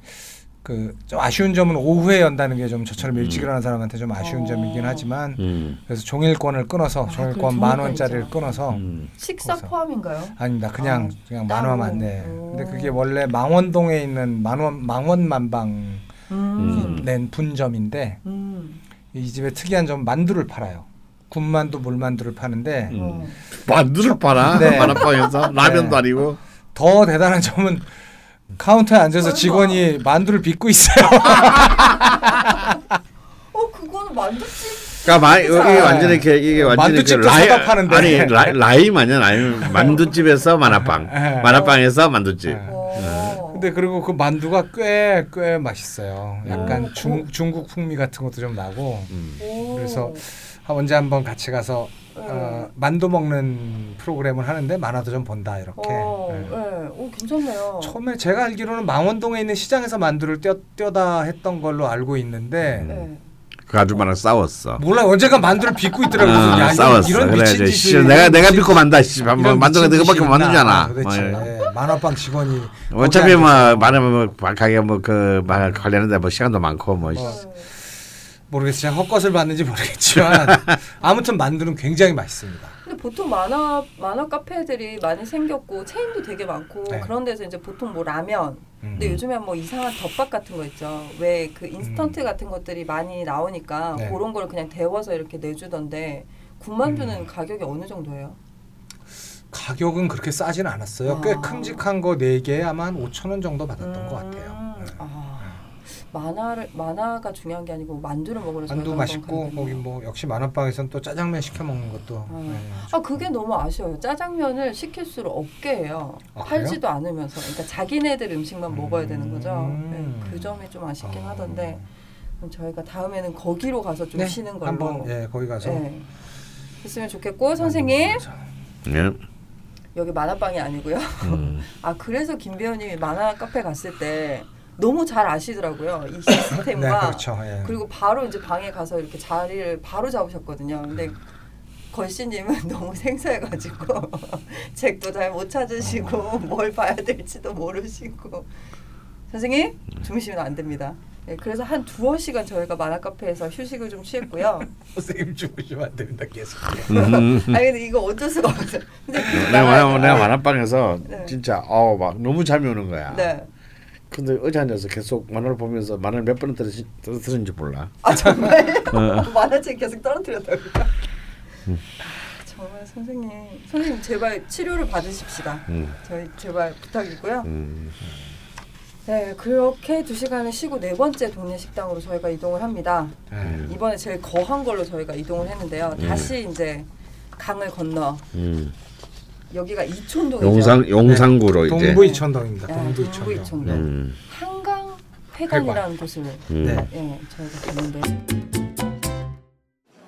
그 좀 아쉬운 점은 오후에 연다는 게 좀 저처럼 일찍 음. 일어나는 사람한테 좀 아쉬운 어. 점이긴 하지만 음. 그래서 종일권을 끊어서 아, 종일권 그만 종일권 원짜리를 있죠. 끊어서 음. 식사 거기서. 포함인가요? 아닙니다. 그냥 아, 그냥 따로. 만화만 네. 오. 근데 그게 원래 망원동에 있는 만원 망원만방 음. 낸 분점인데 음. 이 집의 특이한 점 만두를 팔아요. 군만두, 물만두를 파는데 음. 어. 만두를 팔아 네. 만화방에서 라면도 네. 아니고. 더 대단한 점은 카운터에 앉아서 직원이 만두를 빚고 있어요. 그거는 만두집. 그러니까 마, 이게 완전히 이렇게 이게 완전히 만두집도 라이- 사다 파는데. 아니 라이, 라임 아니야 라임 만두집에서 만화빵 예. 만화빵에서 만두집 예. 어. 근데 그리고 그 만두가 꽤 꽤 맛있어요. 약간 오, 중, 중국 풍미 같은 것도 좀 나고. 오. 그래서 언제 한번 같이 가서 어, 만두 먹는 프로그램을 하는데 만화도 좀 본다 이렇게. 어, 예. 네. 오 괜찮네요. 처음에 제가 알기로는 망원동에 있는 시장에서 만두를 떼, 떼다 했던 걸로 알고 있는데 네. 그 아줌마랑 싸웠어. 몰라 언제가 만두를 빚고 있더라고요. 아, 야, 싸웠어. 이런 미친 그래가지고 씨, 짓을 내가 내가 미친 믿고 만다. 씨, 만두가 미친 내가밖에 못 만들잖아. 뭐, 만화빵 직원이 어차피 뭐 많으면 뭐 가게 뭐그 관련한데 뭐 시간도 많고 뭐. 어. 모르겠어요. 헛것을 봤는지 모르겠지만 아무튼 만두는 굉장히 맛있습니다. 근데 보통 만화 만화 카페들이 많이 생겼고 체인도 되게 많고 네. 그런 데서 이제 보통 뭐 라면 음. 근데 요즘에 뭐 이상한 덮밥 같은 거 있죠. 왜 그 인스턴트 같은 것들이 많이 나오니까 음. 네. 그런 걸 그냥 데워서 이렇게 내주던데 군만두는 음. 가격이 어느 정도예요? 가격은 그렇게 싸진 않았어요. 꽤 아. 큼직한 거 4개에 아마 한 5천 원 정도 받았던 것 같아요. 음, 네. 아, 만화를 만화가 중요한 게 아니고 만두를 먹으러 만두 맛있고. 거기 뭐 역시 만화빵에서는 또 짜장면 시켜 먹는 것도 음. 네, 아 그게 너무 아쉬워요. 짜장면을 시킬 수를 없게 해요. 아, 그래요? 팔지도 않으면서, 그러니까 자기네들 음식만 먹어야 되는 거죠. 음. 네, 그 점이 좀 아쉽긴 어. 하던데 그럼 저희가 다음에는 거기로 가서 좀 네, 쉬는 걸로. 한번 예 거기 가서 네. 했으면 좋겠고 선생님 예. 여기 만화방이 아니고요. 음. 아 그래서 김 배우님이 만화 카페 갔을 때 너무 잘 아시더라고요. 이 시스템과 네 그렇죠. 예. 그리고 바로 이제 방에 가서 이렇게 자리를 바로 잡으셨거든요. 근데 걸씨님은 너무 생소해가지고 책도 잘 못 찾으시고 뭘 봐야 될지도 모르시고 선생님 주무시면 안 됩니다. 네, 그래서 한 두어 시간 저희가 만화 카페에서 휴식을 좀 취했고요. 선생님 주무시면 안 됩니다. 계속. 음. 아니 근데 이거 어쩔 수가 없어요. 근데 내가 만화 내가 만화방에서 네. 진짜 어우 막 너무 잠이 오는 거야. 네. 근데 어제 앉아서 계속 만화를 보면서 만화를 몇 번을 떨어지, 떨어뜨린지 몰라. 아 정말 어. 만화책 계속 떨어뜨렸다고요? 아, 정말 선생님 선생님 제발 치료를 받으십시다. 음. 저희 제발 부탁이고요. 음. 네 그렇게 두 시간을 쉬고 네 번째 동네 식당으로 저희가 이동을 합니다. 예. 이번에 제일 거한 걸로 저희가 이동을 했는데요. 음. 다시 이제 강을 건너 음. 여기가 이촌동이죠. 용상 용상구로 이제. 동부 이천동입니다. 네, 동부 동부 이천동. 이천동. 음. 한강 회관이라는 곳을 음. 네. 예 저희가 갔는데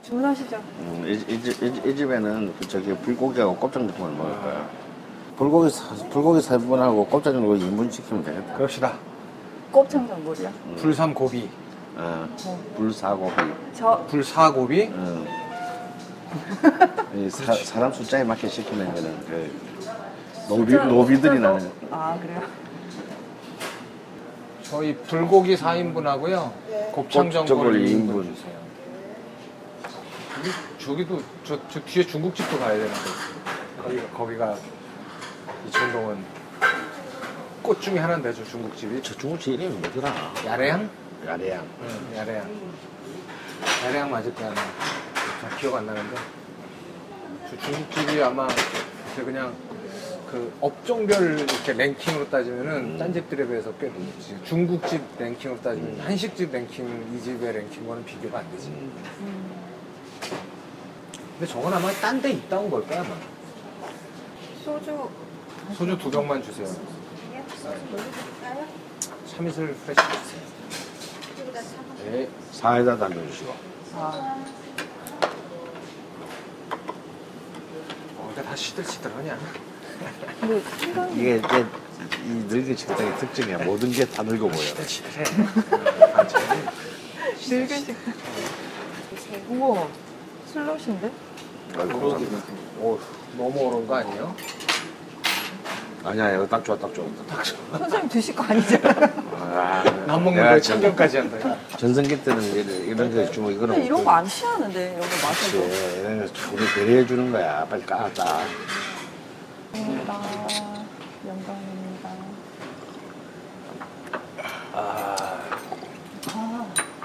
주문하시죠. 음, 이, 이, 집- 이, 집- 이 집에는 그 저기 불고기하고 곱창육을 먹을 거야. 불고기 사, 불고기 4분하고 곱창육을 2분 시키면 되겠다. 그럽시다. 곱창전골이요. 불삼고비, 어, 네. 불사고기. 저 불사고비, 어. 이 사, 사람 숫자에 맞게 시키는 거는 그 노비, 노비들이 나는 아 그래요? 저희 불고기 4인분하고요. 네. 곱창전골 전골 2인분 이인분. 주세요. 저기도 저, 저 뒤에 중국집도 가야 되는데 거기가 거기가 이천동은 꽃 중에 하나인데 저 중국집이 저 중국집 이름이 뭐더라? 야래양? 야래양. 응, 야래양. 야래양 맞을 거야. 아마. 잘 기억 안 나는데. 저 중국집이 아마 그때 그냥 그 업종별 이렇게 랭킹으로 따지면은 딴 집들에 비해서 꽤 높지. 중국집 랭킹으로 따지면 한식집 랭킹 이 집의 랭킹과는 비교가 안 되지. 근데 저건 아마 딴 데 있다고 볼 거야 아마. 소주 소주 두 병만 주세요. 참이슬 프레시 주세요. 네. 사에다 담겨주시고. 아 어, 근데 다 시들시들하냐? 생각 이게 이제 이 늙은 식당의 특징이야. 모든 게 다 늙어 보여. 시들시들해. 반찬이. 늙은 식당. 우와 슬롯인데? 아이고, 감사합니다. 오, 너무 어려운 거 아니에요? 아니야, 이거 딱 좋아, 딱 좋아. 선생님 드실 거 아니잖아요. 아, 안 먹는 전- 참견까지 한다. 전성기 때는 이런, 이런 거 주면 이거는 근데 이런 그- 거안 취하는데 이런 거 그렇지. 마셔도. 이런 거 우리 배려해 주는 거야. 빨리 까, 까. 감사합니다. 영광입니다.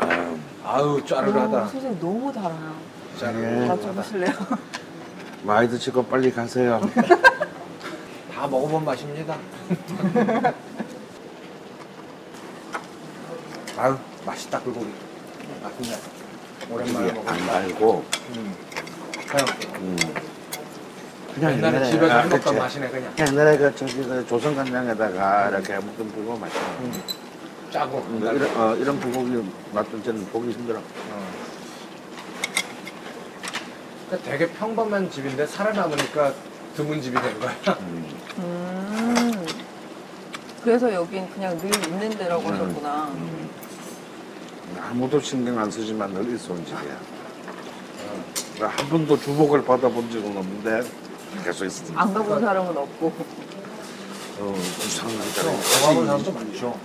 아유, 아우 오, 짜르르하다. 선생님 너무 달아요. 예. 다 짜르르하다. 주무실래요? 많이 드시고 빨리 가세요. 다 먹어본 맛입니다. 아유 맛있다 불고기. 맛있네. 오랜만에 이게 안. 달고 음. 그냥 음. 그냥 옛날에 옛날에 집에서 아, 해먹던 그치. 맛이네 그냥. 옛날에 그 저기 그 조선 간장에다가 이렇게 묵은 불고 맛있어. 음. 짜고. 음, 이런 어, 이런 불고기 맛도 저는 보기 힘들어. 어. 그러니까 되게 평범한 집인데 살아남으니까 드문 집이 된 거야. 음. 음. 그래서 여긴 그냥 늘 있는 데라고 음. 하셨구나. 음. 아무도 신경 안 쓰지만 늘 있어온 집이야. 나 한 번도 주복을 받아본 적은 없는데 계속 있어. 안 가본 사람은 없고. 어, 이상한 경험은 사람도 많죠.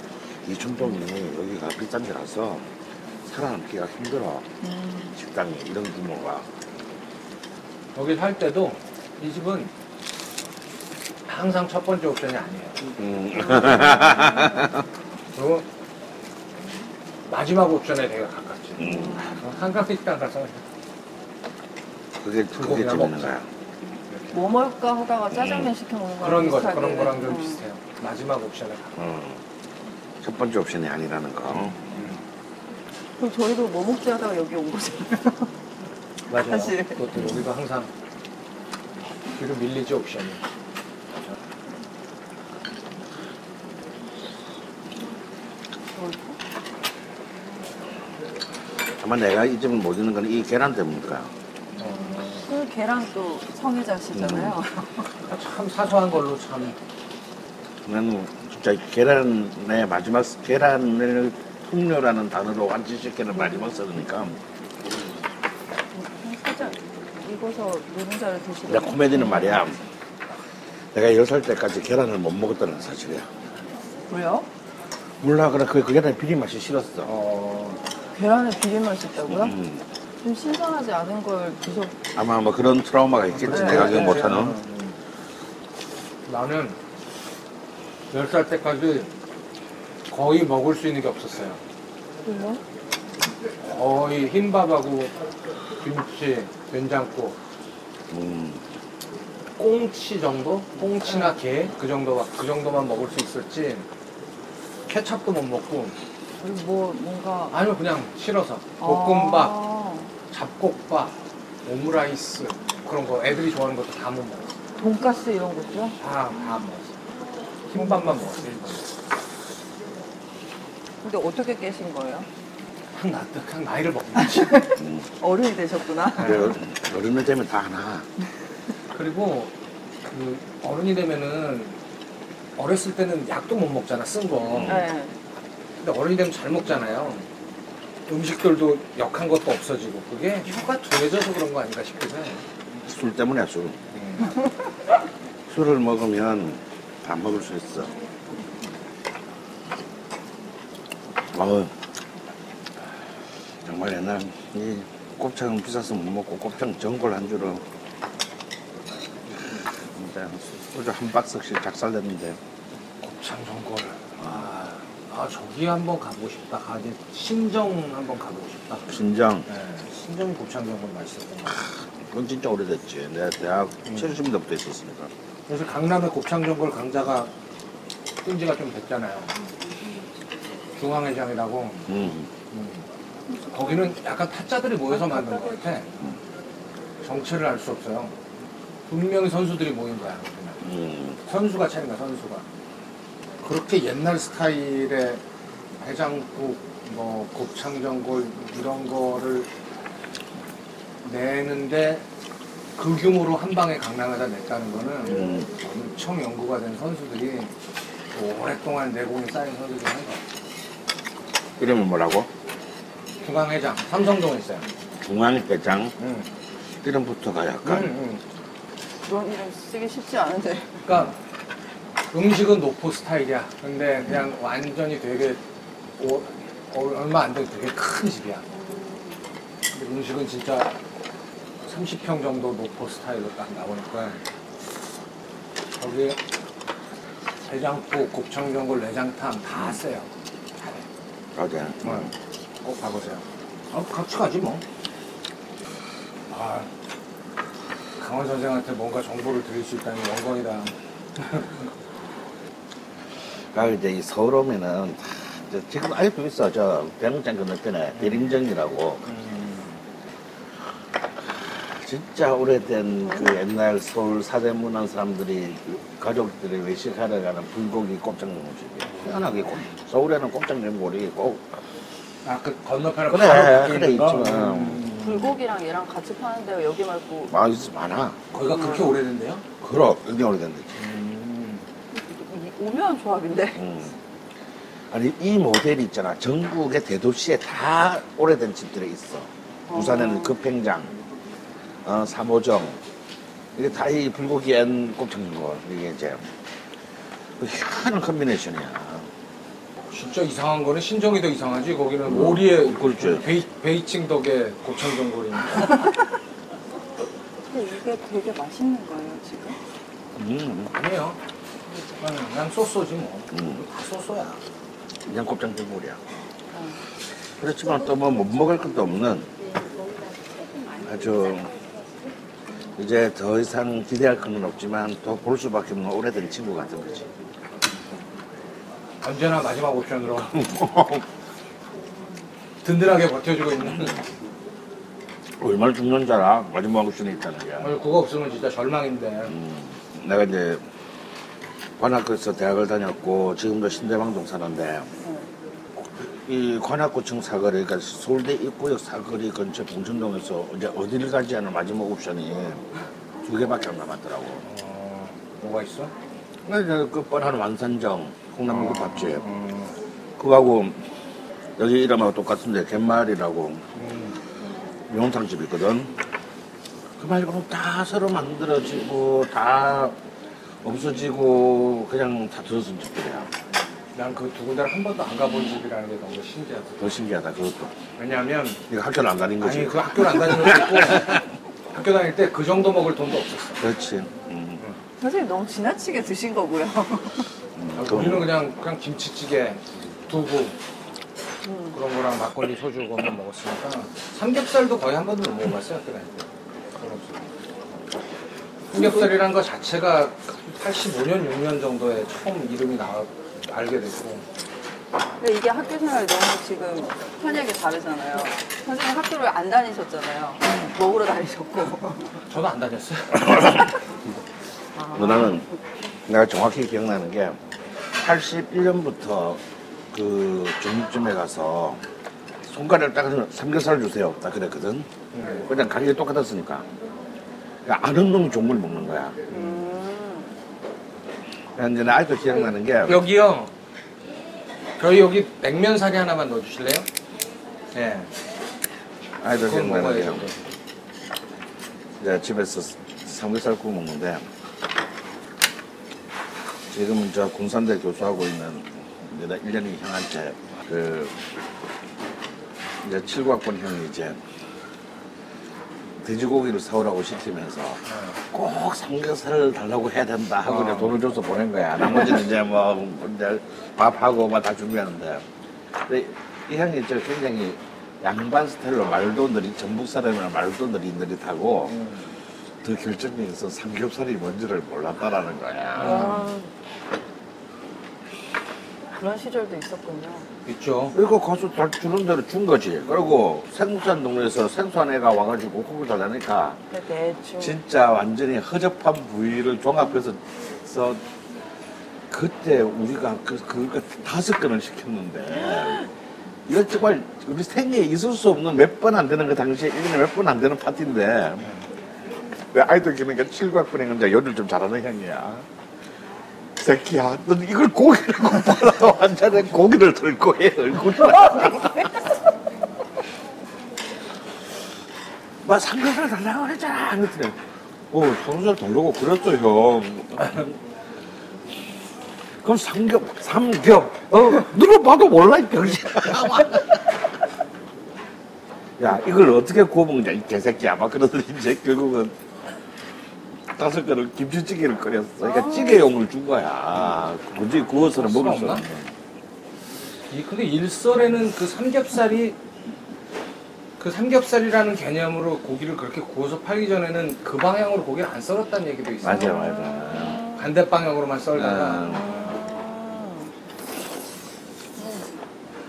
이춘동이 여기가 비싼 데라서 살아남기가 힘들어. 음. 식당이 이런 규모가. 여기 살 때도 이 집은 항상 첫 번째 옵션이 아니에요. 음. 그리고 마지막 옵션에 되게 가깝지. 음. 한강식당 가서 그게 그게 재밌는 먹자. 거야. 뭐 먹을까 하다가 짜장면 시켜 먹는 거랑 그런 거. 그런 거랑 좀 음. 비슷해요. 마지막 옵션에 가깝. 어. 첫 번째 옵션이 아니라는 거. 그럼 저희도 뭐 먹지 하다가 여기 온 거잖아요. 맞아요. 사실. 그것도 여기도 항상 뒤로 밀리지 옵션이. 아마 내가 이 집을 못 있는 건 이 계란 때문일까. 그 계란 또 성애자시잖아요. 참 사소한 걸로 참 나는 진짜 계란의 마지막 계란을 풍요라는 단어로 완치시키는 마지막 써으니까 살짝 익어서 노른자를 드시고. 내가 코미디는 말이야. 내가 10살 때까지 계란을 못 먹었다는 사실이야. 왜요? 몰라, 그래. 그, 그 계란의 비린 맛이 싫었어. 어, 계란에 비린맛이 있다고요? 음. 좀 신선하지 않은 걸 드셔. 아마 뭐 그런 트라우마가 있겠지. 네, 내가 기억 네, 못하는. 음. 나는 10살 때까지 거의 먹을 수 있는 게 없었어요. 왜요? 거의 흰밥하고 김치, 된장국, 음. 꽁치 정도? 꽁치나 게? 그 정도, 그 정도만 먹을 수 있었지. 케찹도 못 먹고, 그리고 뭐 뭔가 아니면 그냥 싫어서. 볶음밥, 아, 잡곡밥, 오므라이스, 그런 거 애들이 좋아하는 것도 다 못 먹었어. 돈가스 이런 것도요? 다, 다 먹었어. 흰밥만 먹었어, 흰밥. 근데 어떻게 깨신 거예요? 그냥, 나, 그냥 나이를 먹는 거지. 어른이 되셨구나. 그래, 어른이 되면 다 하나. 그리고 그 어른이 되면은 어렸을 때는 약도 못 먹잖아 쓴 거. 네. 근데 어른이 되면 잘 먹잖아요. 음식들도 역한 것도 없어지고 그게 혀가 둔해져서 그런 거 아닌가 싶기도 해. 술 때문에 술. 음. 술을 먹으면 다 먹을 수 있어. 어, 정말 옛날 이 곱창 비싸서 못 먹고 곱창 전골 한 줄로 소주 한 박스씩 작살냈는데 곱창 전골. 아, 아 저기 한번 가보고 싶다. 아, 이제 신정 한번 가보고 싶다. 신장 네, 신정 곱창 전골 맛있었던 거. 그건 진짜 오래됐지. 내가 대학 음. 70년대부터 있었으니까. 그래서 강남에 곱창 전골 강자가 뜬 지가 좀 됐잖아요. 중앙회장이라고. 음. 음. 거기는 약간 타짜들이 모여서 만든 것 같아. 정체를 알 수 없어요. 분명히 선수들이 모인 거야. 음. 선수가 차린 거야, 선수가. 그렇게 옛날 스타일의 해장국, 뭐 곱창전골 이런 거를 내는데 그 규모로 한 방에 강남에다 냈다는 거는 음. 엄청 연구가 된 선수들이 오랫동안 내공이 쌓인 선수들이 한 거야. 이름은 뭐라고? 중앙회장, 삼성동에 있어요. 중앙회장 응. 이름부터가 약간 응, 응. 그런 이름 쓰기 쉽지 않은데. 그러니까 음식은 노포 스타일이야. 근데 그냥 완전히 되게 오- 어, 얼마 안 되고 되게 큰 집이야. 근데 음식은 진짜 30평 정도 노포 스타일로 딱 나오니까 거기 해장국, 곱창전골, 내장탕 다. 잘해. 어제 어, 꼭 가보세요. 아, 같이 가지 뭐. 아, 강원 선생한테 뭔가 정보를 드릴 수 있다니 영광이다. 가 이제 이 서울 오면은 다 이제 지금 아직도 있어 저 병장 건너편에 대림정이라고 진짜 오래된 그 옛날 서울 사대문안 사람들이 가족들이 외식하러 가는 불고기 곱창 전골집이에요. 희한하게 곱- 서울에는 곱창 전골이 꼭 아 그 건너편에 그래, 바로 그래, 있는 거? 있지만. 음. 불고기랑 얘랑 같이 파는데요. 여기 말고 맛있어 많아. 거기가 그렇게 오래된대요? 그럼 굉장히 오래된 데지. 음. 이- 오묘한 조합인데. 음. 아니 이 모델이 있잖아. 전국의 대도시에 다 오래된 집들이 있어. 부산에는 급행장, 어, 삼호정 이게 다 이 불고기 and 곱창 전골 이게 이제 그 희한한 combination이야. 진짜 이상한 거는 신정이 더 이상하지 거기는 오리의 그렇죠. 베이, 베이징 duck에 곱창 전골이니까 근데 이게 되게 맛있는 거예요 지금. 음, 아니에요 그냥, 그냥 so so지 뭐 음. 다 so so야 그냥 곱창 전골이야. 그렇지만 또 뭐 못 먹을 것도 없는 아주 이제 더 이상 기대할 건 없지만 또 볼 수밖에 없는 오래된 친구 같은 거지. 언제나 마지막 옵션으로 든든하게 버텨주고 있는 얼마나 죽는 줄 알아? 마지막 옵션이 있다는 게. 오늘 그거 없으면 진짜 절망인데 음, 내가 이제 관악구에서 대학을 다녔고 지금도 신대방동 사는데 이 관악구청 사거리 그러니까 서울대 입구역 사거리 근처 봉천동에서 이제 어디를 가지 않은 마지막 옵션이 두 개밖에 안 남았더라고. 어, 뭐가 있어? 그러니까 그 뻔한 완산정 콩나물 국 밥집 음, 그거하고 여기 이름하고 똑같은데 갯마을이라고 음, 명탕집 있거든. 그 말고는 다 새로 만들어지고 다 없어지고 그냥 다 들어선 집들이야. 난그 두 군데를 한 번도 안 가본 집이라는 게 너무 신기하다 더 신기하다 그것도. 왜냐하면 이거 학교를 안 다닌 거지. 아니 그 학교를 안 다니는 것도 있고 학교 다닐 때 그 정도 먹을 돈도 없었어 그렇지. 음. 선생님 너무 지나치게 드신 거고요. 음. 아, 우리는 그냥 그냥 김치찌개, 두부 그런 거랑 막걸리, 소주 그것만 먹었으니까 삼겹살도 거의 한 번도 못 먹어봤어요 학교 다닐 때. 삼겹살이란 거 자체가 85년, 6년 정도에 처음 이름이 나 알게 됐고 근데 이게 학교 생활이 너무 지금 현역이 다르잖아요. 선생님 학교를 안 다니셨잖아요. 먹으러 다니셨고. 저도 안 다녔어요. 뭐 나는 내가 정확히 기억나는 게 81년부터 그 중국집에 가서 손가락을 딱 삼겹살 주세요. 딱 그랬거든. 네. 그냥 가격이 똑같았으니까. 그러니까 아는 놈이 종물 먹는 거야. 음. 이제 나 아직도 기억나는 게 여기요. 저희 여기 냉면 사리 하나만 넣어주실래요? 네. 아직도 그건 기억나는 게 먹어야죠. 이제 집에서 삼겹살 구워 먹는데 지금 저 군산대 교수하고 있는 내가 1년이 형한테 그 이제 7학번 형이 이제 돼지고기를 사오라고 시키면서 꼭 삼겹살을 달라고 해야 된다 하고 이제 어. 돈을 줘서 보낸 거야. 나머지는 이제 뭐 이제 밥하고 막 다 준비하는데 근데 이 형이 저 굉장히 양반 스타일로 말도 느리 전북 사람이라 말도 느릿느릿하고 더 결정적에서 삼겹살이 뭔지를 몰랐다라는 거야. 아. 그런 시절도 있었군요. 있죠. 그리고 가서 다 주는 대로 준 거지. 그리고 생산 동네에서 생소한 애가 와가지고 고기 달라니까 대충. 진짜 완전히 허접한 부위를 종합해서 써 그때 우리가 그, 그거 다섯 건을 시켰는데 이거 정말 우리 생애에 있을 수 없는 몇 번 안 되는 그 당시에 1년에 몇 번 안 되는 파티인데 왜 아이들 기니까 칠각분의 혼자 요리를 좀 잘하는 형이야 새끼야. 너 이걸 고기라고 팔아 완전히 고기를 들고 해 얼굴에 막 삼겹살 달라고 했잖아 그랬더니 어 삼겹살 달라고 그랬어 형. 그럼 삼겹 삼겹. 어 누가 봐도 몰라 이 병신아 야 이걸 어떻게 구워 먹냐 이 개새끼야 막 그러더니 이제 결국은 다섯 그릇 김치찌개를 끓였어 그러니까 찌개용을 준 거야 굳이 구워서는 먹을 수 없나? 이 근데 일설에는 그 삼겹살이 그 삼겹살이라는 개념으로 고기를 그렇게 구워서 팔기 전에는 그 방향으로 고기를 안 썰었다는 얘기도 있어요. 맞아 맞아 반대 방향으로만 썰다가 아.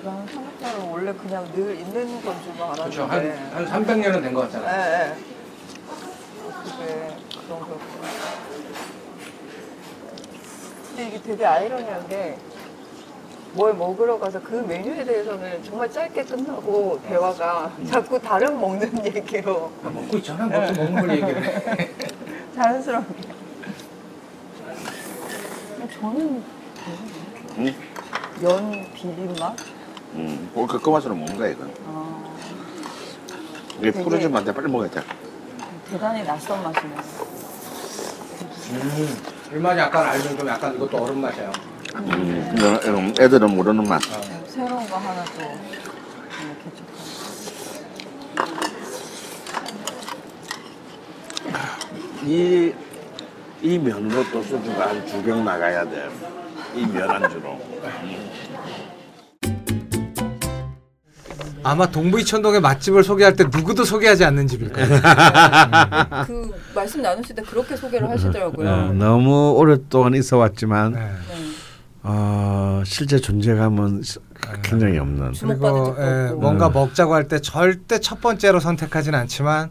난 삼겹살은 원래 그냥 늘 있는 건줄 그렇죠. 알았는데. 한, 한 300년은 된것 예, 같잖아요. 예. 그게 그런 거였구나. 근데 이게 되게 아이러니한 게 뭘 먹으러 가서 그 메뉴에 대해서는 정말 짧게 끝나고 대화가 자꾸 다른 먹는 얘기로 아, 먹고 있잖아. 뭐또 먹는 걸 얘기를 해. 자연스럽게. 저는 응? 연 비빔맛? 음, 그, 그 맛으로 먹는 거야, 이건. 아, 이게 되게- 안 돼. 빨리 먹어야 돼. 대단히 낯선 맛이네요. 음, 일맛이 약간 알면 좀 약간 이것도 얼음 맛이에요. 음, 이런 애들은 모르는 맛. 새로운 거 하나 또 이렇게 좀. 이, 이 면으로 또 소주가 한 두 병 나가야 돼. 이 면 안주로. 아마 동부이 천동의 맛집을 소개할 때 누구도 소개하지 않는 집일 거예요. 그 말씀 나누실 때 그렇게 소개를 하시더라고요. 어, 너무 오랫동안 있어 왔지만 네. 네. 어, 실제 존재감은 시- 굉장히 없는. 그리고 적도 예. 뭔가 먹자고 할 때 절대 첫 번째로 선택하진 않지만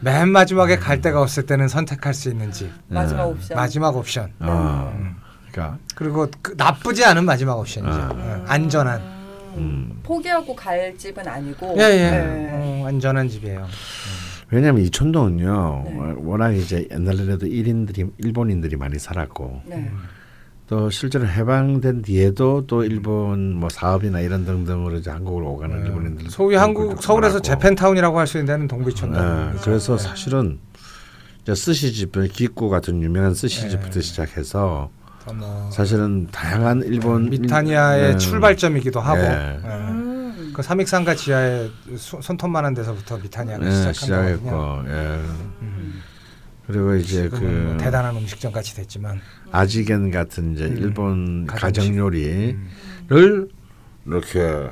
맨 마지막에 갈 데가 없을 때는 선택할 수 있는 집 마지막 옵션. 마지막 옵션 어, 그러니까 그리고 그 나쁘지 않은 마지막 옵션이죠 아. 예, 안전한 음, 포기하고 갈 집은 아니고. 예 예 네. 어, 안전한 집이에요 왜냐하면 이촌동은요 네. 어, 워낙 이제 옛날에도 일인들이 일본인들이 많이 살았고 네. 또 실제로 해방된 뒤에도 또 일본 뭐 사업이나 이런 등등으로 이제 한국으로 오가는 일본인들 네. 소위 한국 서울에서 재팬타운이라고 할 수 있는 데는 동부이천동 네, 그래서 사실은 이제 스시집 기쿠 같은 유명한 스시집부터 네. 시작해서 뭐 사실은 다양한 일본 미타니아의 네. 출발점이기도 하고 예. 예. 음. 그 삼익상가 지하에 소- 손톱만한 데서부터 미타니아가 네, 시작한 시작했고 거거든요. 예. 그리고 이제 그뭐 대단한 음식점 같이 됐지만 아지겐 같은 이제 음, 일본. 가정 요리를 음. 이렇게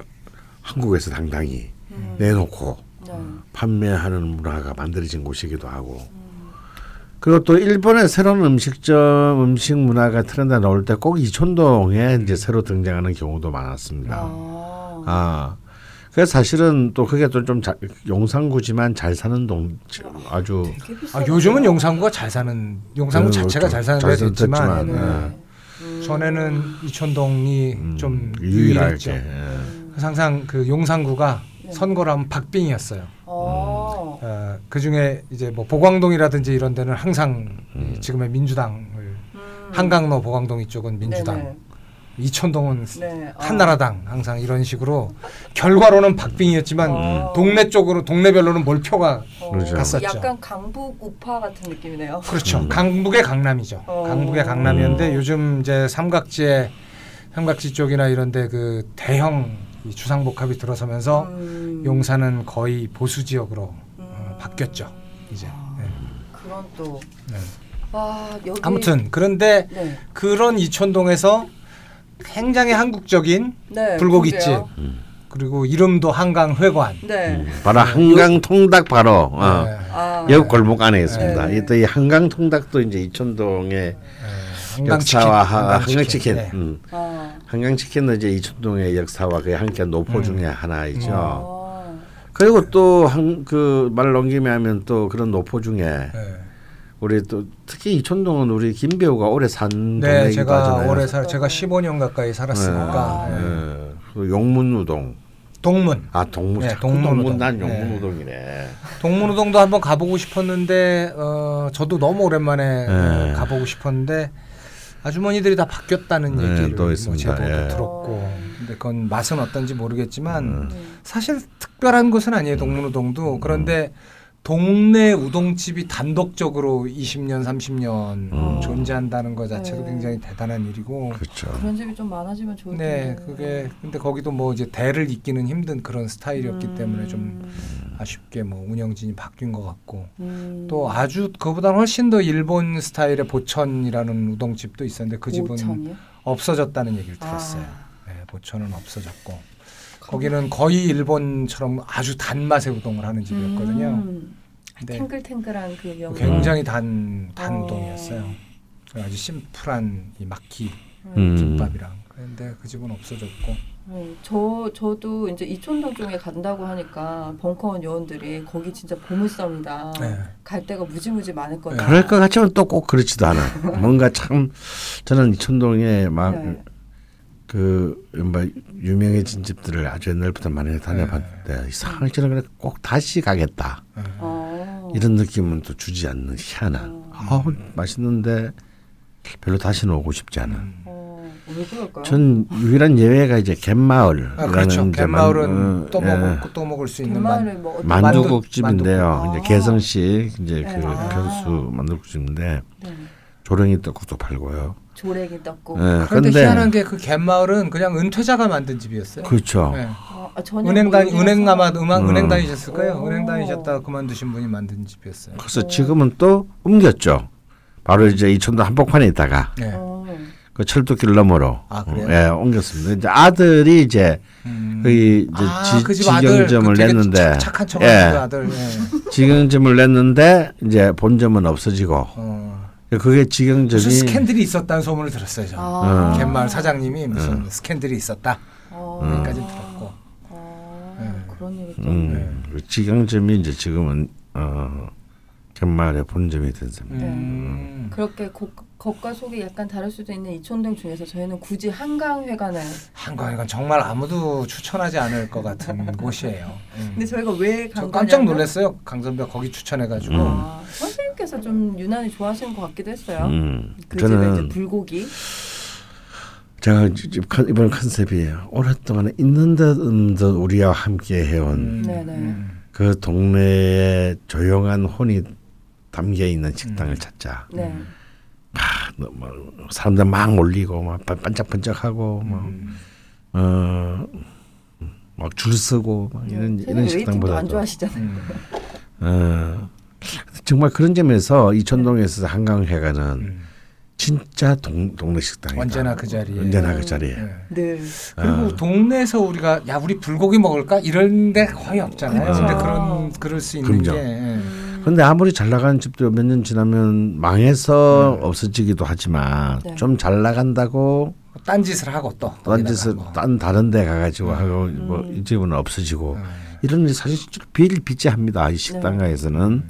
한국에서 당당히 음. 내놓고 네. 판매하는 문화가 만들어진 곳이기도 하고 그리고 또 일본의 새로운 음식점 음식 문화가 트렌드가 나올 때 꼭 이촌동에 이제 새로 등장하는 경우도 많았습니다. 아. 아 그래서 사실은 또 그게 또 좀 용산구지만 잘 사는 동 아주 아. 요즘은 용산구가 잘 사는 용산구 네, 자체가 그렇죠. 잘 사는 잘데 됐지만 됐지만, 네. 네. 전에는 이촌동이 음, 좀 유일하게 유일했죠. 예. 항상 그 용산구가 네. 선거를 하면 박빙이었어요. 어. 어, 그 중에 이제 뭐 보광동이라든지 이런 데는 항상 음. 이 지금의 민주당을 음. 한강로 보광동 이쪽은 민주당, 네네. 이촌동은 네. 아. 한나라당 항상 이런 식으로 결과로는 박빙이었지만 어. 동네 쪽으로 동네별로는 몰표가 어, 그렇죠. 갔었죠. 약간 강북 우파 같은 느낌이네요. 그렇죠. 강북의 강남이죠. 어. 강북의 강남이었는데 요즘 이제 삼각지에 삼각지 쪽이나 이런데 그 대형 이 주상복합이 들어서면서 음. 용산은 거의 보수 지역으로 어, 음. 바뀌었죠. 이제. 네. 그런 또. 네. 와 여기. 아무튼 그런데 네. 그런 이촌동에서 굉장히 한국적인 네. 불고기집 그러게요. 그리고 이름도 한강 회관. 네. 바로 한강 통닭 바로 어. 네. 아. 여기 골목 안에 있습니다. 네. 이또 이 한강 통닭도 이제 이촌동의. 역사와 하- 한강 치킨. 한강 치킨, 네. 음. 아. 한강 치킨은 이제 이촌동의 역사와 그 함께 노포 음. 중에 하나이죠. 아. 그리고 또 한 그 말 넘김에 하면 또 그런 노포 중에 네. 우리 또 특히 이촌동은 우리 김 배우가 오래 산 네, 제가 하잖아요. 오래 살 제가 15년 가까이 살았으니까 네. 네. 예. 그 용문우동. 동문 아 동문. 네. 동문 난 네. 용문우동이네. 동문우동도 한번 가보고 싶었는데 어, 저도 너무 오랜만에 네. 어, 가보고 싶었는데 아주머니들이 다 바뀌었다는 네, 얘기를 또뭐 있습니다. 제보도 예. 들었고 근데 그건 맛은 어떤지 모르겠지만 음. 사실 특별한 곳은 아니에요 동문우동도 그런데 동네 우동집이 단독적으로 20년 30년 음. 존재한다는 것 자체도 네. 굉장히 대단한 일이고 그렇죠. 그런 집이 좀 많아지면 좋을 네, 텐데. 그게 근데 거기도 뭐 이제 대를 잇기는 힘든 그런 스타일이었기 음. 때문에 좀 아쉽게 뭐 운영진이 바뀐 것 같고 음. 또 아주 그보다 훨씬 더 일본 스타일의 보천이라는 우동집도 있었는데 그 집은 오천이요? 없어졌다는 얘기를 들었어요. 아. 네, 보천은 없어졌고 거기는 거의 일본처럼 아주 단맛의 우동을 하는 집이었거든요. 음. 탱글탱글한 그 명. 굉장히 단, 단 어. 우동이었어요. 아주 심플한 이 막기 음. 김밥이랑. 그런데 그 집은 없어졌고 네, 저 저도 이제 이촌동 쪽에 간다고 하니까 벙커원 요원들이 거기 진짜 보물섬이다. 네. 갈 데가 무지무지 많았거든요. 그럴 것 같지만 또 꼭 그렇지도 않아. 뭔가 참 저는 이천동에 막 네. 그, 뭐, 유명해진 집들을 아주 옛날부터 많이 다녀봤는데, 이상하게 그래 꼭 다시 가겠다. 어. 이런 느낌은 또 주지 않는 희한한. 아 맛있는데 별로 다시는 오고 싶지 않은. 어, 왜 그럴까요? 전 유일한 예외가 이제 갯마을. 아, 그렇죠. 갯마을은 또 먹을 또 먹을 수 있는 만. 뭐 만두국집인데요. 만두국. 이제 개성식 이제 네. 그 아. 편수 만두국집인데 네. 조랭이 떡국도 팔고요. 조랭이 떡국. 예, 그런데 희한한 게 그 갯마을은 그냥 은퇴자가 만든 집이었어요. 그렇죠. 네. 아, 전혀 은행 다니. 은행 아마 음악 음. 은행 다니셨을 거예요. 오. 은행 다니셨다가 그만두신 분이 만든 집이었어요. 그래서 지금은 또 옮겼죠. 바로 이제 이천도 한복판에 있다가 네. 어. 그 철도길 너머로 아, 그래요? 예, 옮겼습니다. 이제 아들이 이제 음. 거기 이제 아, 지, 아들 직영점을 그 냈는데 착- 착한 척 예, 그 아들. 예. 직영점을 냈는데 이제 본점은 없어지고 어. 그게 직영점이 무슨 스캔들이 있었다는 소문을 들었어요. 저는. 아. 갯마을 사장님이 무슨 스캔들이 있었다. 어. 여기까지 들었고. 어. 네. 그런 얘기 또. 음, 그 직영점이 이제 지금은 어, 갯마을의 본점이 된 셈입니다. 음. 그렇게 고, 겉과 속이 약간 다를 수도 있는 이촌동 중에서 저희는 굳이 한강회관을 한강이건 정말 아무도 추천하지 않을 것 같은 곳이에요. 음. 근데 저희가 왜저간 깜짝 놀랐어요. 강선배 거기 추천해가지고. 음. 아, 선생님께서 좀 유난히 좋아하시는 것 같기도 했어요. 음, 그 집에 이제 저는 불고기. 제가 이- 이번 컨셉이 오랫동안 있는 듯 없는 듯 우리와 함께 해온 음. 네네. 음. 그 동네에 조용한 혼이 담겨 있는 식당을 찾자. 네. 뭐, 뭐, 사람들 막 몰리고 막 반- 반짝반짝하고 음. 뭐어막 줄 서고 막 이런 네. 이런 웨이팅도 안 식당보다도 좋아하시잖아요. 음. 어, 정말 그런 점에서 이천동에 있어서 한강회관은 음. 진짜 동, 동네 식당이다. 언제나 그 자리에. 언제나 그 자리에. 예. 늘. 그리고 어. 동네에서 우리가 야 우리 불고기 먹을까 이런 데 거의 없잖아요. 그렇죠. 근데 그런 그럴 수 있는 그럼요. 게 예. 근데 아무리 잘 나가는 집도 몇 년 지나면 망해서 없어지기도 하지만 네. 좀잘 나간다고 딴짓을 하고 또 딴 짓을 거기다가 뭐. 딴 다른 데 가가지고 하고 뭐이 집은 없어지고 음. 이런 게 사실 비일비재합니다 이 식당가에서는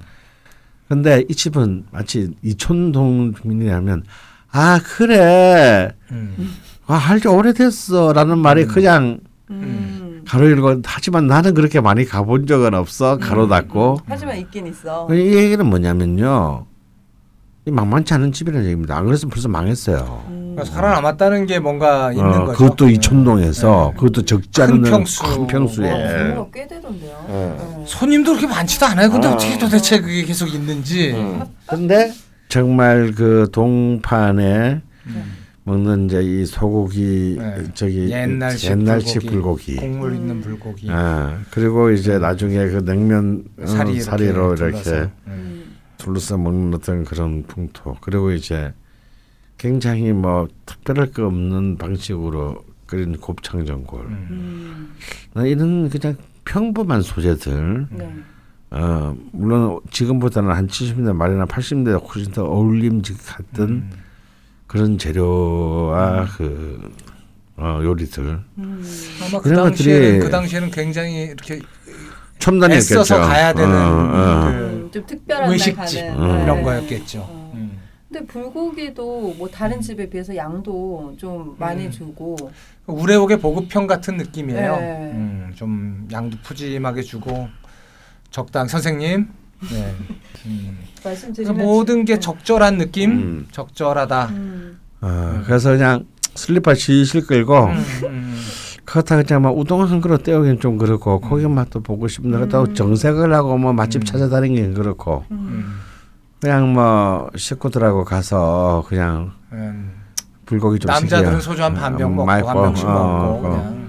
근데 이 집은 마치 이촌동 주민이라면 아 그래 음. 아 할지 오래됐어라는 말이 그냥 음. 가로 열고 하지만 나는 그렇게 많이 가본 적은 없어 가로 닫고 하지만 있긴 있어. 이 얘기는 뭐냐면요 이 만만치 않은 집이라는 얘기입니다 안 그랬으면 벌써 망했어요 음. 그러니까 살아남았다는 게 뭔가 있는 어, 거죠. 그것도 예. 이촌동에서 네. 그것도 적지 큰 않은 평수. 큰 평수에 어, 꽤 되던데요. 네. 손님도 그렇게 많지도 않아요. 근데 어. 어떻게 도대체 그게 계속 있는지. 근데 정말 그 동판에 음. 먹는 이제 이 소고기 네. 저기 옛날식, 옛날식 불고기, 불고기. 국물 있는 음. 불고기. 아 그리고 이제 나중에 그 냉면 어, 사리 이렇게 사리로 이렇게 둘러서. 음. 음. 둘러싸 먹는 어떤 그런 풍토 그리고 이제 굉장히 뭐 특별할 거 없는 방식으로 끓인 곱창 전골 음. 음. 나 이런 그냥 평범한 소재들 네. 어 물론 지금보다는 한 70년대 말이나 80년대 훨씬 더 어울림직했던 음. 그런 재료와 그 어, 요리들 음. 아마 그 당시에는 것들이- 그 당시에는 굉장히 이렇게 첨단이었겠죠. 애써서 가야 되는 어, 어. 그 음, 좀 특별한 가는 음. 이런 네. 거였겠죠. 어. 음. 근데 불고기도 뭐 다른 집에 비해서 양도 좀 많이 음. 주고 우레옥의 보급형 같은 느낌이에요. 네. 음, 좀 양도 푸짐하게 주고 적당 선생님. 네. 음. 말씀드리면 그러니까 모든 게 적절한 느낌, 음. 적절하다. 음. 어, 그래서 그냥 슬리퍼 실실 끌고 음, 음. 그렇다고 그냥 막 우동 한 그릇 때우기는 좀 그렇고 고기 맛도 보고 싶은데 그렇다고 음. 정색을 하고 뭐 맛집 음. 찾아다니기는 그렇고 음. 그냥 뭐 식구들하고 가서 그냥 음. 불고기 좀 남자들은 시켜. 소주 한 반병 음, 먹고 한 병씩 어, 먹고 어. 그냥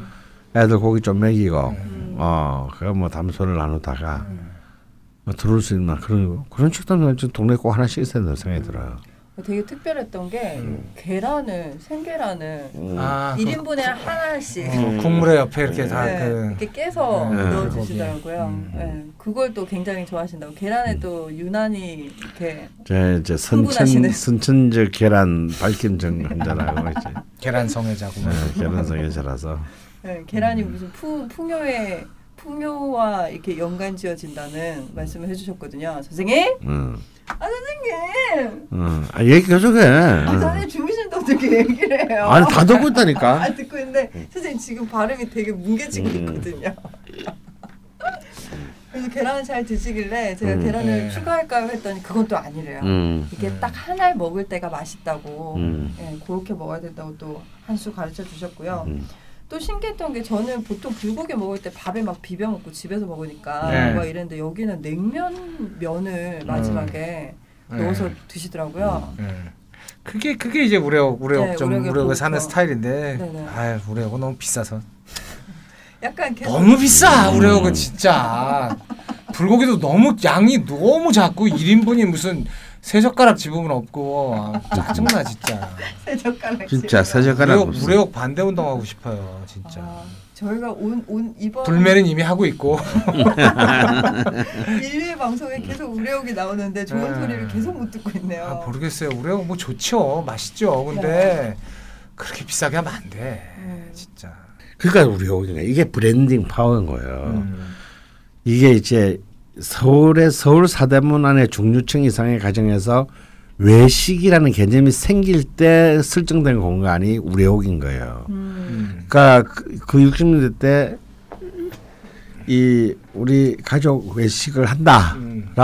애들 고기 좀 먹이고 음. 어 그거 뭐 담소를 나누다가 뭐 들어올 수 있는 그런 그런 식당은 좀 동네 꼭 하나씩 있어야 된다고 생각이 들어요. 되게 특별했던 게 음. 계란을 생계란을 아, 일 1인분에 하나씩 그, 어, 국물에 옆에 이렇게 다 네, 그 이렇게 깨서 네. 넣어주시더라고요. 음. 네, 그걸 또 굉장히 좋아하신다고 계란에 또 유난히 이렇게 제 이제 선천. 선천적 계란 밝힘정 한잔하고 이제 계란 성애자고. 어, 계란성에 자라서 네, 계란이 음. 무슨 풍, 풍요의 풍요와 이렇게 연관 지어진다는 말씀을 해주셨거든요. 선생님, 응. 아 선생님, 응. 아, 얘기 계속해. 아 응. 선생님 주무신데 어떻게 얘기를 해요? 아니 다 듣고 있다니까. 아 듣고 있는데 선생님 지금 발음이 되게 뭉개지고 음. 있거든요. 그래서 계란을 잘 드시길래 제가 음. 계란을 네. 추가할까요 했더니 그건 또 아니래요. 음. 이게 음. 딱한알 먹을 때가 맛있다고 음. 예, 그렇게 먹어야 된다고 또 한 수 가르쳐 주셨고요. 음. 또 신기했던 게 저는 보통 불고기 먹을 때 밥에 막 비벼 먹고 집에서 먹으니까 네. 막 이랬는데 여기는 냉면 면을 마지막에 네. 넣어서 드시더라고요. 예. 그게 그게 이제 우레옥 네, 좀 우레옥의 우레옥을 사는. 스타일인데 네네. 아 우레옥은 너무 비싸서 약간 너무 비싸 우레옥은 진짜 불고기도 너무 양이 너무 작고 1인분이 무슨 세 젓가락 집으면 없고. 아, 짜증나 진짜. 세 젓가락 진짜 세 젓가락 우레옥 없어. 우레옥 반대 운동하고 싶어요 진짜. 아, 저희가 온, 온 이번 불매는 이미 하고 있고. 일일 방송에 계속 우레옥이 나오는데 좋은 네. 소리를 계속 못 듣고 있네요. 아, 모르겠어요. 우레옥 뭐 좋죠. 맛있죠. 근데 그렇게 비싸게 하면 안돼. 네. 진짜. 그러니까 여기가 이게 branding power인 거예요. 음. 이게 이제 서울의 서울 사대문 안에 중류층 이상의 가정에서 외식이라는 개념이 생길 때 설정된 공간이 우래옥인 거예요. 음. 그러니까 그, 그 60년대 때 이 우리 가족 외식을 한다라고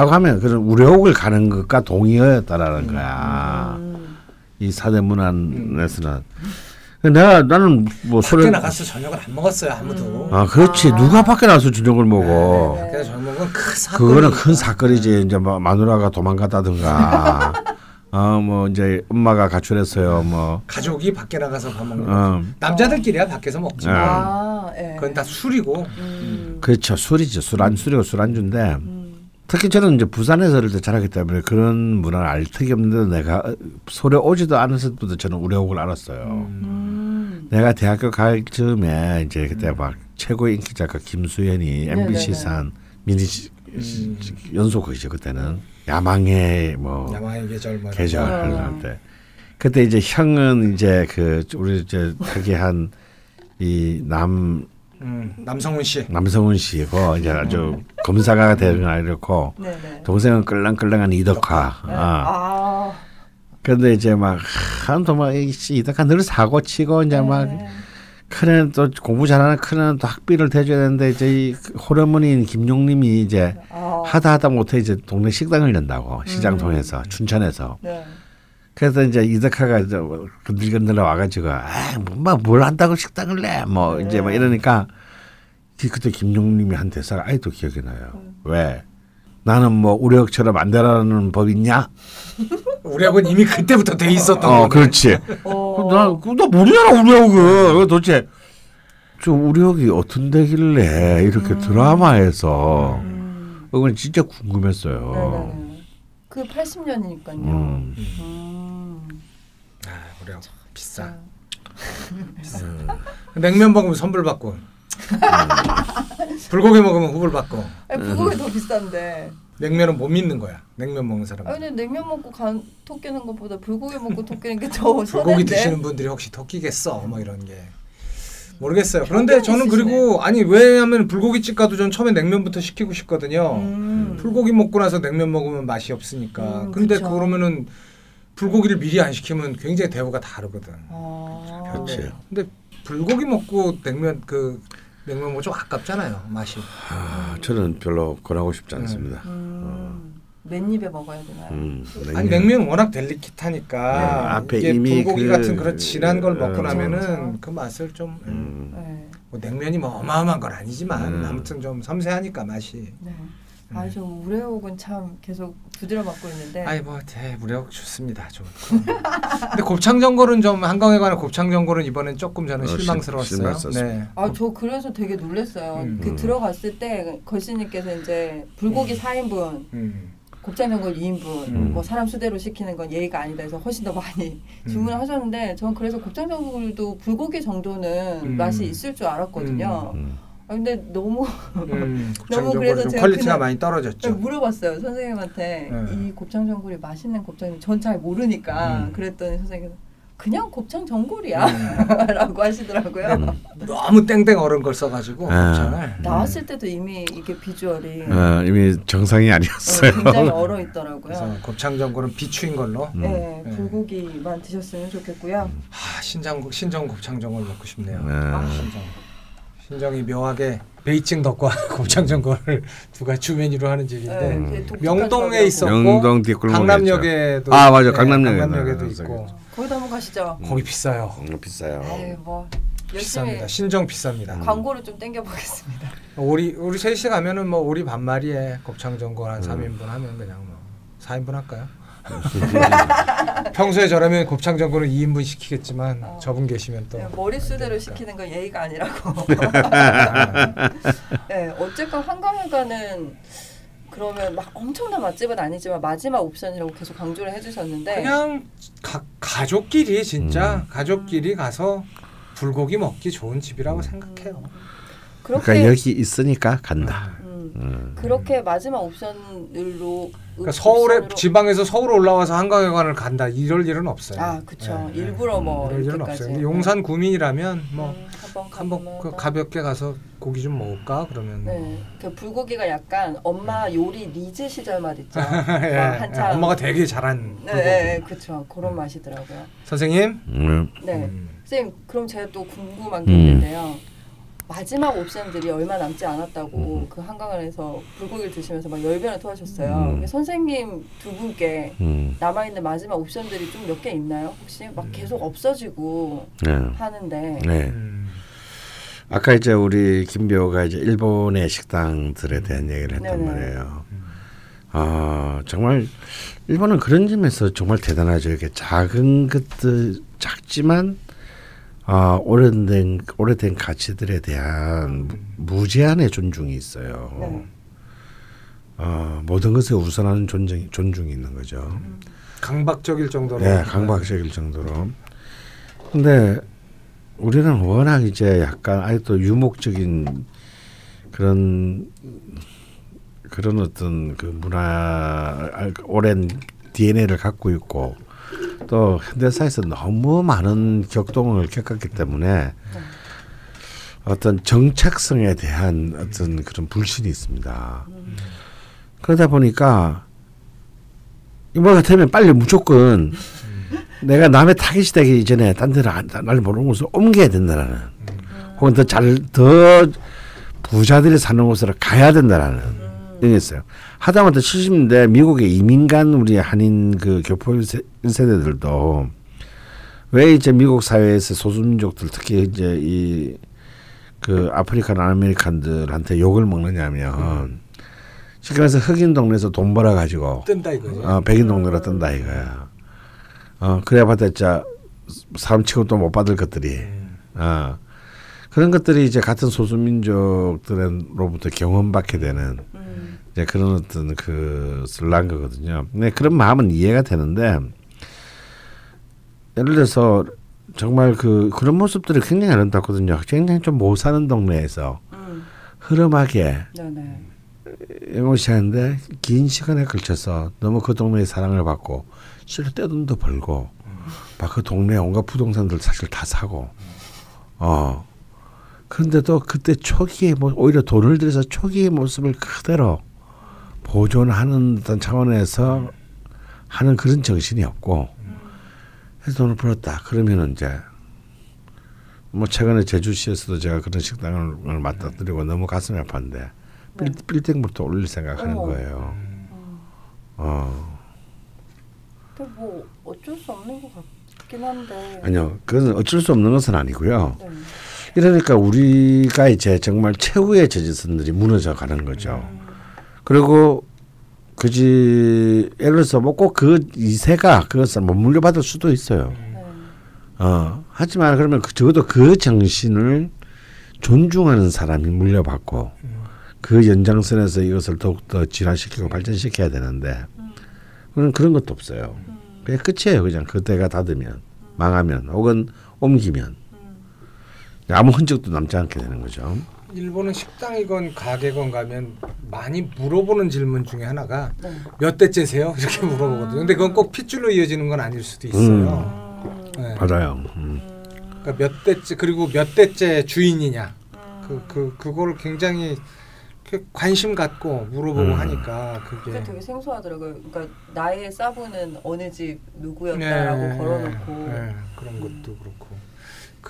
음. 하면 그런 우래옥을 가는 것과 동의어였다라는 거야. 음. 이 사대문 안에서는 내가 나는 뭐 밖에 소련 나가서 저녁을 안 먹었어요 아무도. 아 그렇지. 아. 누가 밖에 나서 저녁을 먹어? 네, 네. 밖에서 저녁 먹으면 큰 사건 그거는 큰 사건이지. 이제 뭐 마누라가 도망갔다든가. 어뭐 이제 엄마가 가출했어요. 뭐. 가족이 밖에 나가서 밥 먹는 거 어, 남자들끼리야 밖에서 먹지 네. 아, 예. 그건 다 술이고. 음. 그렇죠. 술이죠. 술안 술이고 술안주인데. 음. 특히 저는 이제 부산에서 어릴 때 자랐기 때문에 그런 문화를 알 턱이 없는데 내가 소래 오지도 않았을 때부터 저는 우려옥을 알았어요. 음. 내가 대학교 갈 즈음에 이제 그때 막 최고의 인기 작가 김수현이 네네네. MBC산 미니 시- 음. 연속극이죠 그때는 야망의 뭐 야망의 계절 뭐 계절 거. 할 때. 그때 이제 형은 이제 그 우리 이제 되게 한이 남 음, 남성훈 씨 남성훈 씨고 이제 아주 검사가 되거나 이렇고 네네. 동생은 끌렁끌렁한 이덕화. 네. 아. 아. 근데 이제 막 한도 막 이- 이덕화 늘 사고 치고 이제 막 네. 큰애는 또 공부 잘하는 큰애는 또 학비를 대줘야 되는데 이제 이 호르몬인 김용님이 이제 아. 하다 하다 못해 이제 동네 식당을 연다고 시장 음. 통해서 춘천에서 네. 그래서 이제 이덕화가 이제 건들건들 와가지고 아뭘 한다고 식당을 내뭐 이제 막 이러니까 그- 그때 김용님이 한 대사가 아직도 기억이 나요. 음. 왜? 나는 뭐 우려역처럼 안 되라는 법 있냐? 우리하고는 이미 그때부터 돼 있었던 어, 거네. 그렇지. 어. 나, 나 모르잖아 우려역은. 도대체 저 우려역이 어떤 데길래 이렇게 드라마에서 음. 그건 진짜 궁금했어요. 네네네. 그 80년이니까요. 음. 음. 아, 우리하고 비싸. 자. 냉면 먹으면 선불 받고 불고기 먹으면 후불 받고 아니, 불고기 더 비싼데. 냉면은 못 믿는 거야. 냉면 먹는 사람. 아 근데 냉면 먹고 간 토끼는 것보다 불고기 먹고 토끼는 게 더 불고기 선한데. 드시는 분들이 혹시 토끼겠어? 뭐 이런 게 모르겠어요. 그런데 저는 있으시네. 그리고 아니 왜냐하면 불고기집 가도 전 처음에 냉면부터 시키고 싶거든요. 음. 불고기 먹고 나서 냉면 먹으면 맛이 없으니까. 음, 근데 그쵸. 그러면은 불고기를 미리 안 시키면 굉장히 대우가 다르거든. 아. 그렇지. 근데, 근데 불고기 먹고 냉면 그 냉면 먹으면 좀 아깝잖아요 맛이. 아, 저는 별로 권하고 싶지 않습니다. 음. 맨입에 먹어야 되나요? 음, 아니 냉면 워낙 델리킷하니까 네, 앞에 이게 이미 불고기 그- 같은 그런 진한 걸 먹고 음. 나면은 그렇죠. 그 맛을 좀 음. 음. 네. 뭐 냉면이 뭐 어마어마한 건 아니지만 음. 아무튼 좀 섬세하니까 맛이. 네. 아, 저 우레옥은 참 계속 두드려 맞고 있는데. 아이 뭐 대무력 좋습니다. 좋고. 근데 곱창 전골은 좀 한강에 관한 곱창 전골은 이번엔 조금 저는 어, 실- 실망스러웠어요. 실망스러웠어요. 네. 아, 저 그래서 되게 놀랐어요. 음. 그 음. 들어갔을 때 걸신님께서 이제 불고기 4인분, 음. 곱창 전골 2인분, 음. 뭐 사람 수대로 시키는 건 예의가 아니다 해서 훨씬 더 많이 음. 주문을 하셨는데 전 그래서 곱창 전골도 불고기 정도는 음. 맛이 있을 줄 알았거든요. 음. 아, 근데 너무 음. 너무 그래서 좀 제가 quality가 많이 떨어졌죠. 물어봤어요 선생님한테 네. 이 곱창 전골이 맛있는 곱창이 전 잘 모르니까 음. 그랬더니 선생님께서 그냥 곱창 전골이야라고 하시더라고요. 너무 땡땡 얼은 걸 써가지고 아. 곱창을 나왔을 때도 이미 이게 비주얼이 어, 이미 정상이 어, 아니었어요. 굉장히 얼어 있더라고요. 그래서 곱창 전골은 비추인 걸로. 네, 음. 불고기만 드셨으면 좋겠고요. 아, 신장 신정 곱창 전골 먹고 싶네요. 네. 아, 신정. 신정이 묘하게 베이징 덕과 곱창 전골을 두 가지 주 메뉴로 하는 집인데 네, 독특한 명동에. 있었고 명동 강남역에도. 아, 맞아. 네, 강남역에 강남역에도 있어요. 있고 거기도 한번 가시죠. 거기 비싸요. 음, 비싸요. 에이, 뭐 비쌉니다. 신정 비쌉니다. 광고를 좀 땡겨 보겠습니다. 우리 우리 셋이 가면은 뭐 우리 반마리에 곱창 전골 한 음. 3인분 하면 그냥 뭐 4인분 할까요? 평소에 저라면 곱창 전골은 2인분 시키겠지만 어. 저분 계시면 또 머릿수대로 시키는 건 예의가 아니라고. 네, 어쨌건 한강회관은 그러면 막 엄청난 맛집은 아니지만 마지막 옵션이라고 계속 강조를 해주셨는데 그냥 가, 가족끼리 진짜 음. 가족끼리 가서 불고기 먹기 좋은 집이라고 생각해요. 그렇게 그러니까 여기 있으니까 간다. 음, 음. 그렇게 마지막 옵션으로 그러니까 서울에 지방에서 서울 올라와서 한강회관을 간다 이럴 일은 없어요. 아 그쵸 네, 네. 일부러 뭐 이럴 일은 없어요. 근데 용산 구민이라면 뭐 음, 한번 한번 그 가보면 가볍게 가서 고기 좀 먹을까 그러면 네, 그 불고기가 약간 엄마 요리 리즈 시절 맛 있죠. 예, 막 한참 예, 엄마가 되게 잘한 네, 불고기. 네, 네, 그쵸 그런 맛이더라고요. 선생님 음. 네, 음. 선생님 그럼 제가 또 궁금한 게 음. 있는데요. 마지막 옵션들이 얼마 남지 않았다고 음. 그 한강원에서 불고기를 드시면서 막 열변을 토하셨어요. 음. 선생님 두 분께 음. 남아 있는 마지막 옵션들이 좀 몇 개 있나요? 혹시 막 계속 없어지고 네. 하는데 네. 음. 아까 이제 우리 김비호가 이제 일본의 식당들에 대한 얘기를 했단 네네. 말이에요. 아 정말 일본은 그런 점에서 정말 대단하죠. 이렇게 작은 것들 작지만 아 오래된 오래된 가치들에 대한 무- 무제한의 존중이 있어요. 네. 아 모든 것에 우선하는 존중 존중이 있는 거죠. 강박적일 정도로 네, 강박적일 정도로. 근데 우리는 워낙 이제 약간 아직도 유목적인 그런 그런 어떤 그 문화 아, 오랜 DNA를 갖고 있고 또 현대사에서 너무 많은 격동을 겪었기 때문에 어떤 정착성에 대한 어떤 그런 불신이 있습니다. 그러다 보니까 이거 같으면 빨리 무조건 내가 남의 타깃이 되기 이전에 딴 데를 안- 날 모르는 곳으로 옮겨야 된다라는 혹은 더 잘 더 부자들이 사는 곳으로 가야 된다라는 있어요. 하다못해 70년대 미국에 이민 간 우리 한인 그 교포 세- 세대들도 왜 이제 미국 사회에서 소수민족들 특히 이제 이 그 African American들한테 욕을 먹느냐면 쉽게 말해서 흑인 동네에서 돈 벌어 가지고 뜬다 이거죠. 어, 백인 동네로 뜬다 이거야. 어, 그래야 봤자 사람 치고 또못 받을 것들이. 어. 그런 것들이 이제 같은 소수민족들로부터 경험받게 되는 음, 이제 그런 어떤 그 슬란 거거든요. 네, 그런 마음은 이해가 되는데 예를 들어서 정말 그 그런 모습들이 굉장히 아름답거든요. 굉장히 좀 못 사는 동네에서 음, 흐름하게 네네. 영어시 하는데 긴 시간에 걸쳐서 너무 그 동네의 사랑을 받고 실로 떼돈도 벌고 막 그 동네 온갖 부동산들 사실 다 사고 어 그런데도 그때 초기에 뭐 오히려 돈을 들여서 초기의 모습을 그대로 보존하는 어떤 차원에서 하는 그런 정신이 없고 해서 돈을 벌었다 그러면은 이제 뭐 최근에 제주시에서도 제가 그런 식당을 맡아드리고 너무 가슴이 아팠는데 빌, 빌딩부터 올릴 생각하는 어머. 거예요. 어 근데 뭐 어쩔 수 없는 것 같긴 한데. 아니요 그건 어쩔 수 없는 것은 아니고요. 네. 이러니까 우리가 이제 정말 최후의 저지선들이 무너져 가는 거죠. 그리고 그지 예를 들어서 뭐꼭그 이세가 그것을 못 물려받을 수도 있어요. 네. 어 하지만 그러면 그- 적어도 그 정신을 존중하는 사람이 물려받고 그 연장선에서 이것을 더욱더 진화시키고 발전시켜야 되는데 그런 그런 것도 없어요. 그냥 끝이에요. 그냥 그때가 닫으면 망하면 혹은 옮기면 아무 흔적도 남지 않게 되는 거죠. 일본은 식당이건 가게건 가면 많이 물어보는 질문 중에 하나가 네. 몇 대째세요? 이렇게 물어보거든요. 근데 그건 꼭 핏줄로 이어지는 건 아닐 수도 있어요. 음, 네. 맞아요. 음. 그러니까 몇 대째 그리고 몇 대째 주인이냐 음. 그그 그거를 굉장히 관심 갖고 물어보고 음. 하니까 그게 그게 되게 생소하더라고요. 그러니까 나의 사부는 어느 집 누구였다라고 네, 걸어놓고 네, 그런 것도 그렇고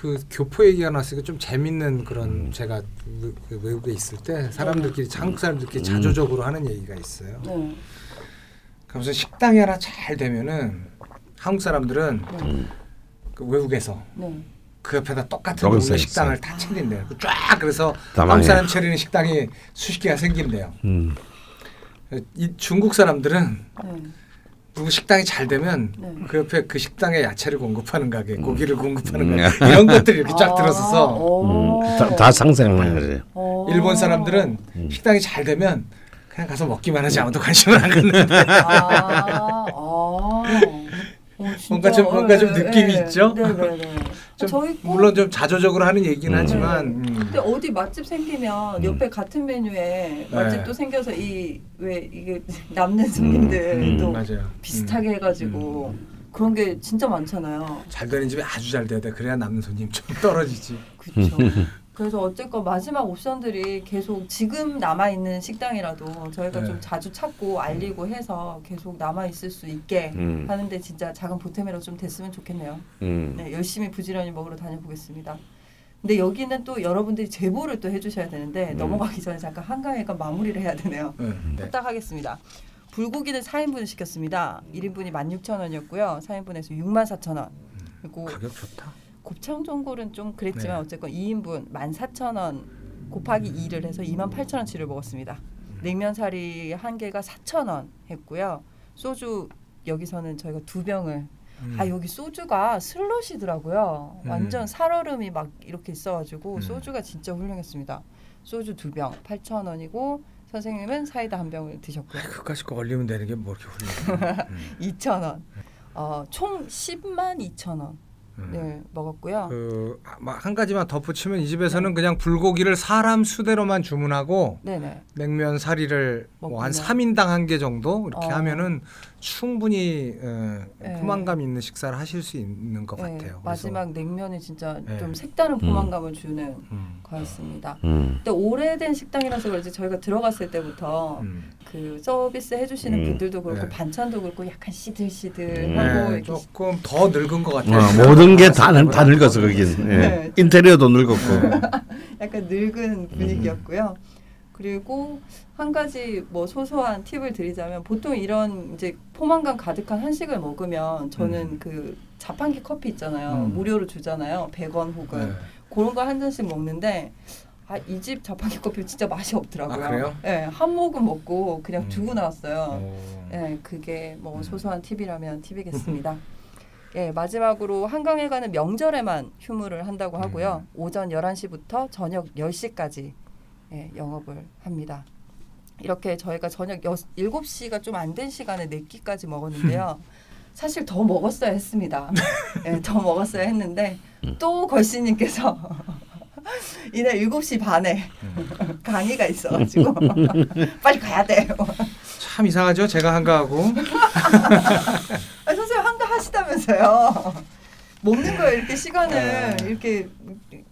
그 교포 얘기가 나왔으니까 좀 재밌는 그런 음. 제가 외- 그 외국에 있을 때 사람들끼리 한국 사람들끼리 자조적으로 하는 얘기가 있어요. 네. 그래서 식당이 하나 잘 되면은 한국 사람들은 네. 그 외국에서 네. 그 옆에다 똑같은 동네 수 식당을 있어요. 다 차린대요. 쫙 그래서 다 한국. 사람 차리는 식당이 수십 개가 생긴대요. 음. 이 중국 사람들은 네. 누구 식당이 잘 되면 네. 그 옆에 그 식당에 야채를 공급하는 가게, 고기를 공급하는 음. 가게 이런 것들이 이렇게 쫙 아, 들어서서 오. 음. 다, 다 상생하는. 어. 일본 사람들은 음. 식당이 잘 되면 그냥 가서 먹기만 하지 아무도 관심을 안 갖는데 아, 아. 어. 뭔가 좀- 뭔가 좀 네, 느낌이 네, 있죠? 네, 네, 네. 좀 저희 꼭 물론 좀 자조적으로 하는 얘기긴 음. 하지만 음. 근데 어디 맛집 생기면 음. 옆에 같은 메뉴에 네. 맛집도 생겨서 이 왜 이게 남는 손님들도 음, 맞아요. 비슷하게 해가지고 그런 게 진짜 많잖아요. 음. 잘 되는 집이 아주 잘 돼야 돼. 그래야 남는 손님 좀 떨어지지. 그렇죠. 그래서 어쨌건 마지막 옵션들이 계속 지금 남아 있는 식당이라도 저희가 네. 좀 자주 찾고 알리고 해서 계속 남아 있을 수 있게 음. 하는데 진짜 작은 보탬이라도 좀 됐으면 좋겠네요. 음. 네, 열심히 부지런히 먹으러 다녀보겠습니다. 근데 여기는 또 여러분들이 제보를 또 해주셔야 되는데 음. 넘어가기 전에 잠깐 한강회관 마무리를 해야 되네요. 네. 네. 딱 하겠습니다. 불고기는 4인분을 시켰습니다. 1인분이 16,000원이었고요. 4인분에서 64,000원. 그리고 가격 좋다. 곱창 전골은 좀 그랬지만 네. 어쨌건 2인분 14,000원 곱하기 2를 해서 28,000원치를 먹었습니다. 냉면 사리 한 개가 4,000원 했고요. 소주 여기서는 저희가 두 병을 음. 아 여기 소주가 슬롯이더라고요. 음. 완전 살얼음이 막 이렇게 있어가지고 음. 소주가 진짜 훌륭했습니다. 소주 두 병 8,000원이고 선생님은 사이다 한 병을 드셨고요. 그까짓 거 얼리면 되는 게 뭐 이렇게 훌륭해. 음. 2,000원. 어, 총 10만 2,000원. 음. 네, 먹었고요. 그 한 가지만 덧붙이면 이 집에서는 그냥 불고기를 사람 수대로만 주문하고 네네. 냉면 사리를 뭐한 먹구나. 3인당 한 개 정도 이렇게 어. 하면은 충분히 어, 네. 포만감 있는 식사를 하실 수 있는 것 네, 같아요. 그래서, 마지막 냉면이 진짜 네. 좀 색다른 포만감을 주는 음, 거였습니다. 음. 근데 오래된 식당이라서 그런지 저희가 들어갔을 때부터 음. 그 서비스 해주시는 음. 분들도 그렇고 네. 반찬도 그렇고 약간 시들시들하고 네, 조금 더 늙은 것 같아요. 어, 모든 게다다 늙었어 거긴. 예. 네. 인테리어도 늙었고. 약간 늙은 분위기였고요. 그리고 한 가지 뭐 소소한 팁을 드리자면 보통 이런 이제 포만감 가득한 한식을 먹으면 저는 그 자판기 커피 있잖아요. 음. 무료로 주잖아요. 100원 혹은 네. 그런 거 한 잔씩 먹는데 아, 이 집 자판기 커피 진짜 맛이 없더라고요. 아? 네, 한 모금 먹고 그냥 음. 두고 나왔어요. 어. 네, 그게 뭐 음. 소소한 팁이라면 팁이겠습니다. 예, 마지막으로 한강에 가는 명절에만 휴무를 한다고 음. 하고요. 오전 11시부터 저녁 10시까지 예, 영업을 합니다. 이렇게 저희가 저녁 여, 7시가 좀 안 된 시간에 4끼까지 먹었는데요. 사실 더 먹었어야 했습니다. 예, 더 먹었어야 했는데 또 걸씨님께서 이날 7시 반에 강의가 있어가지고 빨리 가야 돼요. 참 이상하죠. 제가 한가하고 하시다면서요. 먹는 거에 이렇게 시간을 네. 이렇게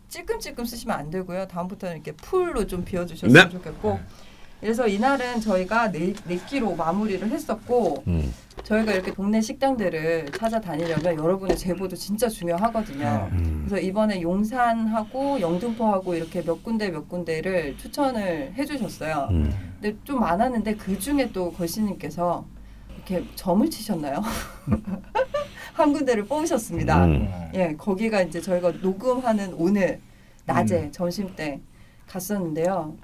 찔끔찔끔 쓰시면 안 되고요. 다음부터는 이렇게 풀로 좀 비워주셨으면 네. 좋겠고. 그래서 이날은 저희가 네, 네 끼로 마무리를 했었고 음. 저희가 이렇게 동네 식당들을 찾아다니려면 여러분의 제보도 진짜 중요하거든요. 음. 그래서 이번에 용산하고 영등포하고 이렇게 몇 군데 몇 군데를 추천을 해주셨어요. 음. 근데 좀 많았는데 그 중에 또 걸씨님께서 이렇게 점을 치셨나요? 한 군데를 뽑으셨습니다. 음. 예, 거기가 이제 저희가 녹음하는 오늘 낮에 음. 점심 때 갔었는데요.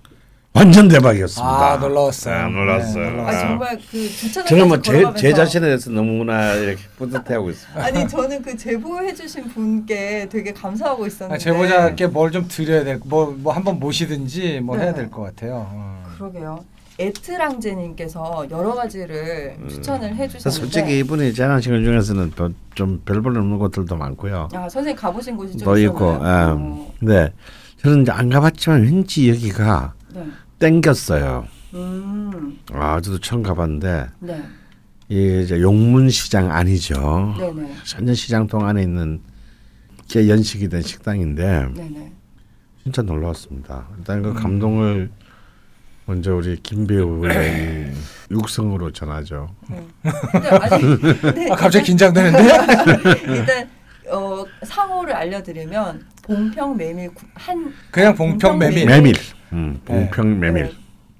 완전 대박이었습니다. 아, 놀라웠어요. 아, 놀랐어요. 네, 아 놀랐어요. 정말 그 주차장 저는 뭐제 제 자신에 대해서 너무나 이렇게 뿌듯해하고 있습니다. 아니 저는 그 제보해주신 분께 되게 감사하고 있었는데 아, 제보자께 뭘 좀 드려야 될, 뭐뭐 한번 모시든지 뭐 네. 해야 될 것 같아요. 어. 그러게요. 에트랑제님께서 여러 가지를 추천을 해주셨는데 음. 솔직히 이분이 재난시간 중에서는 뭐좀 별볼 없는 곳들도 많고요. 아 선생님 가보신 곳이 좀또 있고? 음, 어, 네. 저는 이제 안 가봤지만 왠지 여기가 네. 땡겼어요. 음, 아, 저도 처음 가봤는데 네. 이 이제 용문시장 아니죠. 네네. 천년시장 동 안에 있는 게 연식이 된 식당인데 네네. 진짜 놀라웠습니다. 일단 그 감동을 먼저 우리 김 배우의 이 육성으로 전하죠. 근데 아직 네, 아, 갑자기 긴장되는데? 일단 어, 상호를 알려드리면 봉평 메밀 구- 한 그냥 봉평 메밀. 메밀, 음, 봉평 메밀, 네.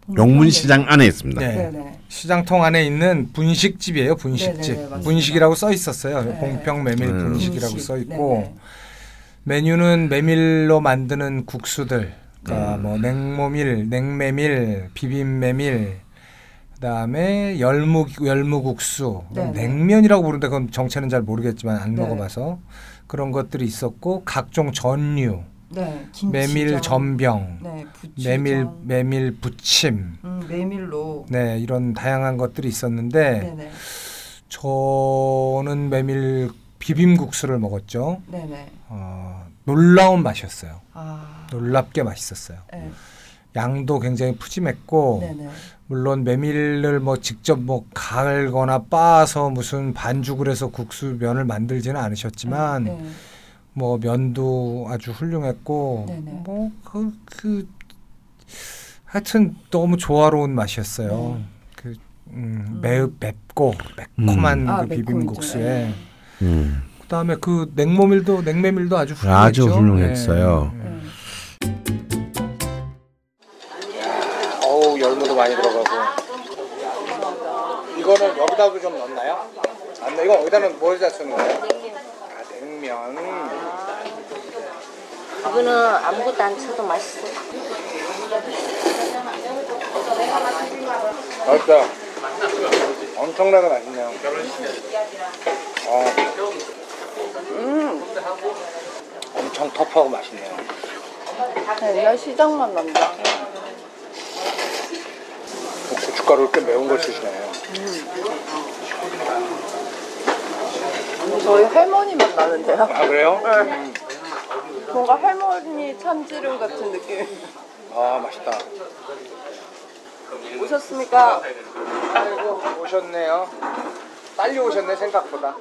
봉평 용문시장 안에 있습니다. 네. 네네. 시장통 안에 있는 분식집이에요. 분식집. 맞습니다. 분식이라고 써 있었어요. 네. 봉평 메밀 음. 분식이라고 분식. 써 있고 네네. 메뉴는 메밀로 만드는 국수들. 음. 그러니까 뭐 냉모밀, 냉메밀, 비빔메밀, 그다음에 열무 열무국수, 네네. 냉면이라고 부르는데 그건 정체는 잘 모르겠지만 안 네. 먹어봐서 그런 것들이 있었고 각종 전류, 네. 메밀 전병, 네. 메밀 메밀 부침, 음, 메밀로. 네 이런 다양한 것들이 있었는데 네네. 저는 메밀 비빔국수를 먹었죠. 네네. 어, 놀라운 맛이었어요. 아. 놀랍게 맛있었어요. 네. 양도 굉장히 푸짐했고 네네. 물론 메밀을 뭐 직접 뭐 갈거나 빻아서 무슨 반죽을 해서 국수 면을 만들지는 않으셨지만 네. 뭐 면도 아주 훌륭했고 네네. 뭐그 그 하여튼 너무 조화로운 맛이었어요. 그 음, 매우 맵고 매콤한 음. 아, 그 비빔국수에 음, 그다음에 그 냉모밀도 냉메밀도 아주 훌륭했죠. 아주 훌륭했어요. 예, 예. 음. 어우 열무도 많이 들어가고 이거는 여기다도 좀 넣나요? 안 넣. 이거 어디다는 뭐에다 쓰는 거예요? 아 냉면. 이거는 아무것도 안 쳐도 맛있어. 맛있다. 엄청나게 맛있네요. 어. 음. 엄청 터프하고 맛있네요. 옛날 시장만 난다. 고춧가루를 꽤 매운 걸 쓰시네요. 저희 할머니만 나는데요. 아 그래요? 뭔가 할머니 참지름 같은 느낌. 아 맛있다. 오셨습니까? 아이고 오셨네요. 빨리 오셨네 생각보다.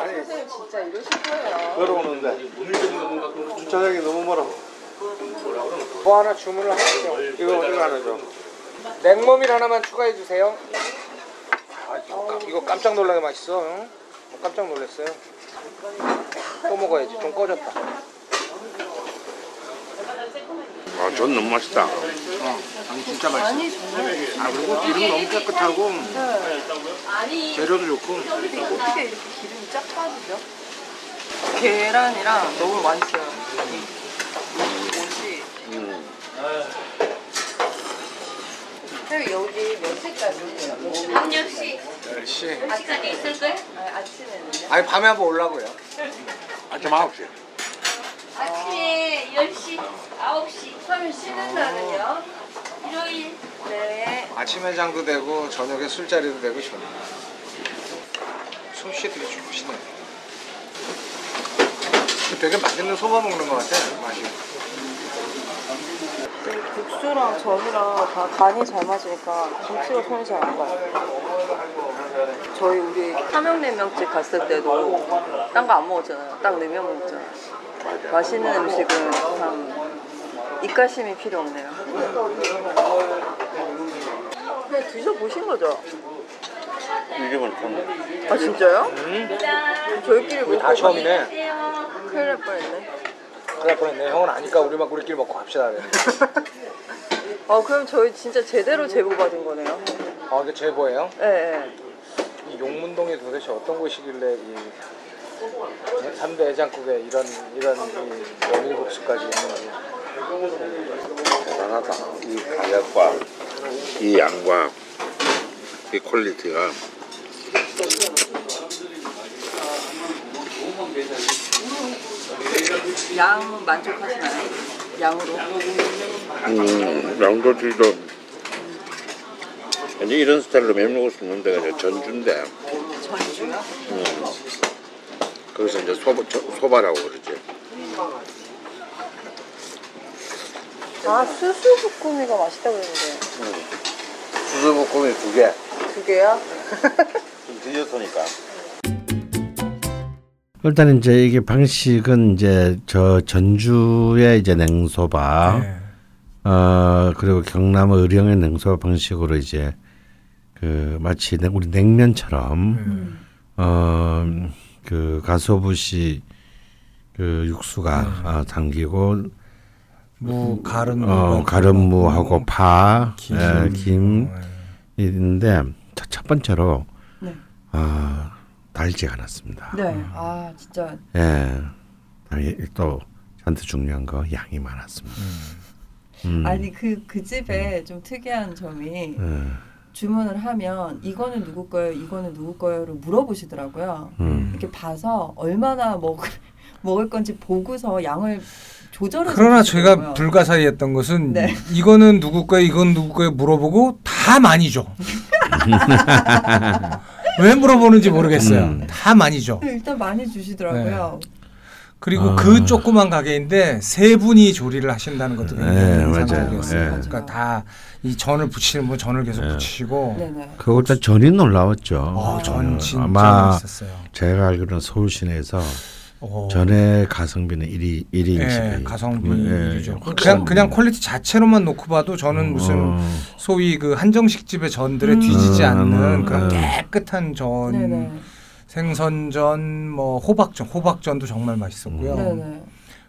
아니 진짜 이러실 거예요. 걸어오는데 주차장이 너무 멀어. 뭐 하나 주문을 하시죠. 이거 어디 하나죠? 냉모밀 하나만 추가해 주세요. 아, 이거 깜- 이거 깜짝 놀라게 맛있어. 응? 어, 깜짝 놀랐어요. 또 먹어야지. 좀 꺼졌다. 아, 전 너무 맛있다. 어, 아니 진짜 맛있어. 아 그리고 기름 너무 깨끗하고 재료도 좋고. 어떻게 이렇게 기름이 쫙 빠지죠? 계란이랑 너무 맛있어요. 옷이. 형 여기 몇 시까지? 한 역시 10시. 아직까지 있을 거야? 아침에는요? 아니 밤에 한번 올라고요. 아침 9시. 아침에 10시, 9시. 그러면 쉬는 날은요? 일요일. 네. 아침 해장도 되고 저녁에 술자리도 되고 좋네요. 솜씨 되게 좋으시네. 되게 맛있는 소바 먹는 것 같아 맛이. 국수랑 전이랑 다 간이 잘 맞으니까 김치가 손이 잘 안 가요. 저희 우리 삼양냉면집 갔을 때도 딴 거 안 먹었잖아요. 딱 냉면 먹었잖아요. 맛있는 음식은 참 입가심이 필요 없네요. 그냥 드셔보신 거죠? 이름은 좀. 아 진짜요? 저희끼리 먹고 다 처음이네. 큰일 날 뻔했네. 그래 뻔했네. 형은 아니까 우리만 우리끼리 먹고 갑시다. 그래. 아 그럼 저희 진짜 제대로 제보 받은 거네요. 아 이게 제보예요? 예, 예. 이 용문동이 도대체 어떤 곳이길래 이 3대 해장국에 이런 이런 이 메밀국수까지 있는 거지? 대단하다. 이 가격과 이 양과 이 quality가 양 만족하시나요? 양으로? 음, 양도질도 이제 이런 스타일로 면 먹을 수 있는 데가 전주인데 전주요? 음, 거기서 이제 소바, 저- 소바라고 그러지 아 수수부꾸미가 맛있다고 그랬는데 수수볶음이 두개 두 개요? 좀 디저트니까. 일단 이제 이게 방식은 이제 저 전주의 이제 냉소바 네. 어 그리고 경남 의령의 냉소 방식으로 이제 그 마치 냉- 우리 냉면처럼 어 그 가소부시 그 육수가 어, 담기고 무 가른 어 가른무하고 파, 김, 예, 김 네. 있는데 첫, 첫 번째로 네. 아 달지가 않았습니다. 네. 아 진짜 예. 그다음에 또 저한테 중요한 거 양이 많았습니다. 음. 아니 그그 집에 좀 특이한 점이 예. 주문을 하면 이거는 누구 거예요, 이거는 누구 거예요를 물어보시더라고요. 음. 이렇게 봐서 얼마나 먹을 먹을 건지 보고서 양을 조절해서 그러나. 제가 불가사의했던 것은 네. 이거는 누구 거예요, 이건 누구 거예요 물어보고 다 많이 줘. 왜 물어보는지 모르겠어요. 음. 다 많이 줘. 네, 일단 많이 주시더라고요. 그리고 아. 그 조그만 가게인데 세 분이 조리를 하신다는 것도 굉장히 네, 인상적이었어요. 맞아요. 그러니까 다 이 전을 붙이는 분 전을 계속 네. 붙이시고 네네. 그걸 다 전이 놀라웠죠. 어, 전 진짜 아마 맛있었어요. 제가 알기로는 서울 시내에서 어. 전의 가성비는 1위 1위 예, 인식이 가성비죠. 그냥 그냥 quality 자체로만 놓고 봐도 저는 무슨 어. 소위 그 한정식 집의 전들에 음. 뒤지지 음, 않는 음, 그런 음. 깨끗한 전, 네네. 생선전, 뭐 호박전, 호박전도 정말 맛있었고요. 네네.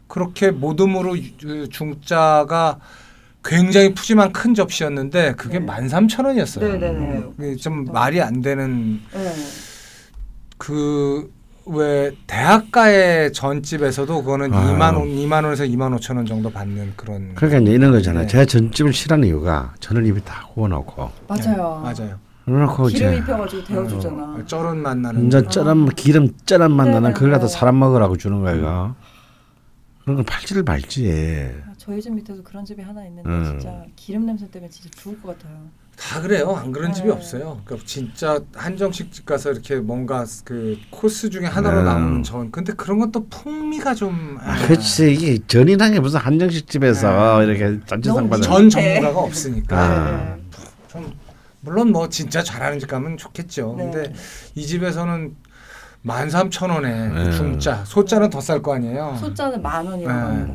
그렇게 모듬으로 유- 그 중짜가 굉장히 푸짐한 큰 접시였는데 그게 네. 13,000원이었어요. 네네네. 좀 말이 안 되는 네. 그왜 대학가의 전집에서도 그거는 아. 2만 원, 2만 원에서 2만 5천 원 정도 받는 그런 그러니까 이제 이런 거잖아요. 네. 제가 전집을 싫어하는 이유가 전을 입에 다 구워놓고 맞아요. 네, 맞아요. 기름 입혀가지고 데워주잖아. 어, 쩔은 맛 나는 완전 쩌란 기름 쩌란 맛 나는 네네. 그걸 갖다 사람 먹으라고 주는 거야 이거. 그런 걸 팔지를 말지. 아, 저희 집 밑에도 그런 집이 하나 있는데 음. 진짜 기름 냄새 때문에 진짜 죽을 것 같아요. 다 그래요. 안 그런 집이 네. 없어요. 그러니까 진짜 한정식 집 가서 이렇게 뭔가 그 코스 중에 하나로 음. 나오는 전. 근데 그런 것도 풍미가 좀 아, 그렇지 이게 게 무슨 한정식 집에서 이렇게 잔치상 받은 전 네. 전문가가 없으니까 아. 좀 물론 뭐 진짜 잘하는 집 가면 좋겠죠. 네. 근데 이 집에서는 13,000원에 네. 중짜, 소짜는 더 쌀 거 아니에요. 소자는 만 원이라고 네. 합니다.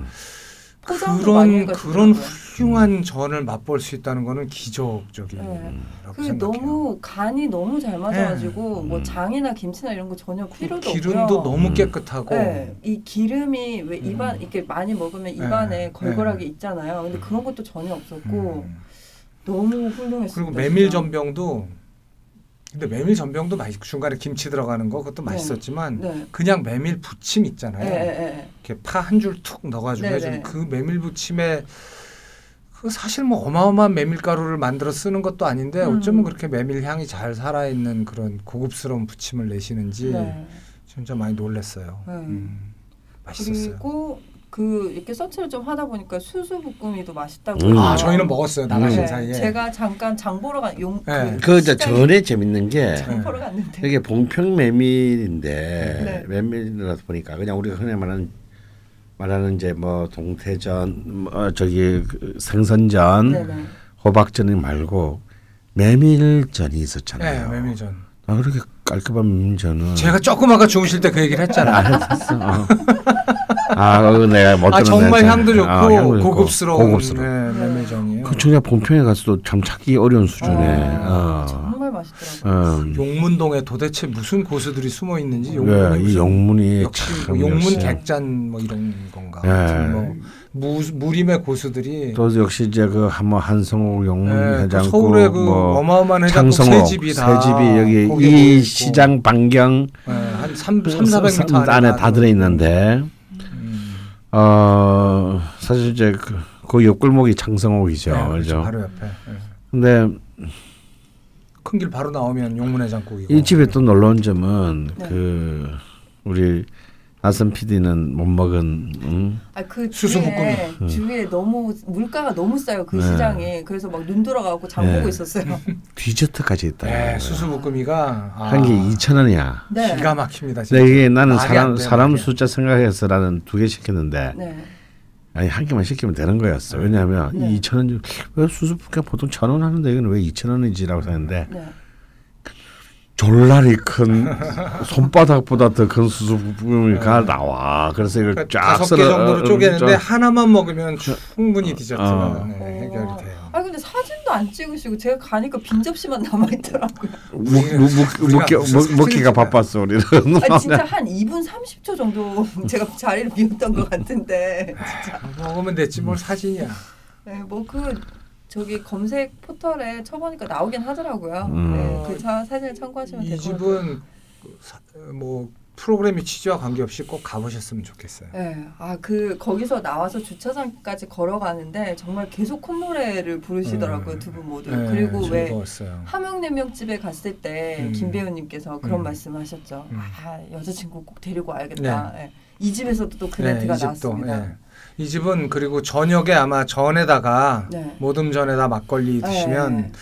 포장도 많이 그런 그런. 훌륭한 전을 맛볼 수 있다는 거는 기적적이라고 네. 그 생각해요. 너무 간이 너무 잘 맞아가지고 네. 뭐 음. 장이나 김치나 이런 거 전혀 필요도 기름도 없고요. 너무 음. 깨끗하고 네, 이 기름이 왜 음. 입안 이렇게 많이 먹으면 네. 입안에 걸걸하게 네. 있잖아요. 근데 그런 것도 전혀 없었고 음. 너무 훌륭했습니다. 그리고 메밀. 전병도 근데 메밀 전병도 맛있 중간에 김치 들어가는 거 그것도 네. 맛있었지만 네. 그냥 메밀 부침 있잖아요. 예, 예, 예. 이렇게 파 한 줄 툭 넣어가지고 네네. 해주는 그 메밀 부침에 그 사실 뭐 어마어마한 메밀가루를 만들어 쓰는 것도 아닌데 음. 어쩌면 그렇게 메밀 향이 잘 살아 있는 그런 고급스러운 부침을 내시는지 네. 진짜 많이 놀랐어요. 네. 음, 맛있었어요. 그리고 그 이렇게 서치를 좀 하다 보니까 수수부꾸미도 맛있다고. 음. 아. 저희는 먹었어요 나가신 네, 사이에. 제가 잠깐 장 보러 간 용 네. 그 시장에 전에 재밌는 게장 보러 갔는데. 이게 봉평 메밀인데 네. 메밀이라서 보니까 그냥 우리가 흔히 말하는 말하는 이제 뭐 동태전, 뭐 저기 그 생선전, 네네. 호박전이 말고 메밀전이 네, 있었잖아요. 메밀전. 아 그렇게 깔끔한 메밀전은 제가 조금 아까 주무실 때 그 얘기를 했잖아. 알았어. 어. 아, 어, 내가 못아 정말. 향도 좋고 아, 향도 고급스러운 고급스러워. 네, 메밀전이에요. 그 중에 봉평에 가서도 참 찾기 어려운 수준의. 아, 어. 정말 맛있더라고요. 음. 용문동에 도대체 무슨 고수들이 숨어 있는지 네, 용문이 이 무슨 영문이 역시 참뭐 용문 역시. 객잔 뭐 이런 건가 네. 뭐 무, 무림의 고수들이 또 역시 이제 그 한뭐 한성욱 영문 네, 또 회장국 서울의 그 뭐 어마어마한 회장국 새 창성옥 집이 다새 집이 여기 이. 시장 반경 네, 한 3, 3 400m 안에 다 들어 있는데 음. 어 사실 이제 그, 그 옆골목이 창성옥이죠. 네? 그렇죠. 바로 옆에 네. 근데 큰 길 바로 나오면 용문 회장국이고 이 집에 또 놀라운 점은 네. 그 우리 나선 PD는 못 먹은 응? 아, 그 수수부꾸미. 주위에, 주위에 너무 물가가 너무 싸요 그 네. 시장에 그래서 막 눈 돌아가고 장 네. 보고 있었어요. 디저트까지 있다. 네, 수수부꾸미가 아, 한개 2천 원이야. 네. 기가 막힙니다. 진짜. 근데 이게 나는 사람 안 돼, 사람 말이. 숫자 생각해서 나는 두 개 시켰는데 네. 아니 한 개만 시키면 되는 거였어. 왜냐하면 네. 2천 원, 왜 수수부께 보통 천 원 하는데 이건 왜 2천 원이지라고 생각했는데 네. 졸라리 큰 손바닥보다 더 큰 수수부미가 나와. 그래서 이걸 그러니까 쫙 다섯 개 정도로 어, 쪼개는데 저- 하나만 먹으면 충분히 디저트가 어. 네, 해결이 돼요. 아 근데 사진도 안 찍으시고 제가 가니까 빈 접시만 남아 있더라고요. 먹기 먹기가 바빴어 우리는. 아 진짜 한 2분 30초 정도 제가 자리를 비웠던 것 같은데 진짜. 먹으면 됐지 뭘 사진이야. 네, 뭐 그 저기 검색 포털에 쳐보니까 나오긴 하더라고요. 음. 네, 그 사, 사진을 참고하시면 이될것 같아요. 집은 그 사- 뭐 프로그램의 취지와 관계없이 꼭 가보셨으면 좋겠어요. 네, 아그 거기서 나와서 주차장까지 걸어가는데 정말 계속 콧노래를 부르시더라고요 음. 두분 모두. 네, 그리고 왜 즐거웠어요. 함흥냉면 집에 갔을 때 음. 김배우님께서 그런 음. 말씀하셨죠. 음. 아 여자친구 꼭 데리고 와야겠다. 예. 이 집에서도 또 그 네, 멘트가 이 집도. 나왔습니다. 예. 이 집은 그리고 저녁에 아마 전에다가 네. 모듬 전에다 막걸리 드시면 네.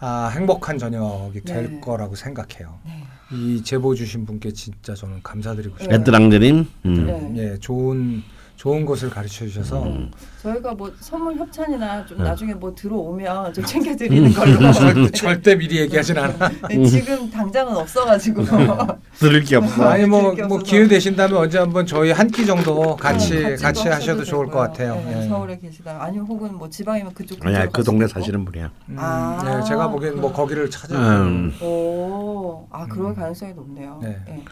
아, 행복한 저녁이 될 네. 거라고 생각해요. 네. 이 제보 주신 분께 진짜 저는 감사드리고 네. 싶어요. 애들랑드림. 음. 네. 예, 좋은 좋은 곳을 가르쳐 주셔서 음. 저희가 뭐 선물 협찬이나 좀 네. 나중에 뭐 들어오면 좀 챙겨드리는 걸로. 절대, 절대 미리 얘기하진 않아. 네, 지금 당장은 없어가지고. 들을 게 없어. 아니 뭐, 즐겨서. 뭐 기회 되신다면 언제 한번 저희 한 끼 정도 같이 네, 같이 또 하셔도 좋을 것 되고요. 같아요. 네, 예. 서울에 계시다. 아니면 혹은 뭐 지방이면 그쪽 아니야 근처로 그 동네. 사시는 분이야. 음, 아. 네, 제가 보기엔 뭐 거기를 찾아. 음. 오, 아 그럴 음. 가능성이 높네요. 네. 예.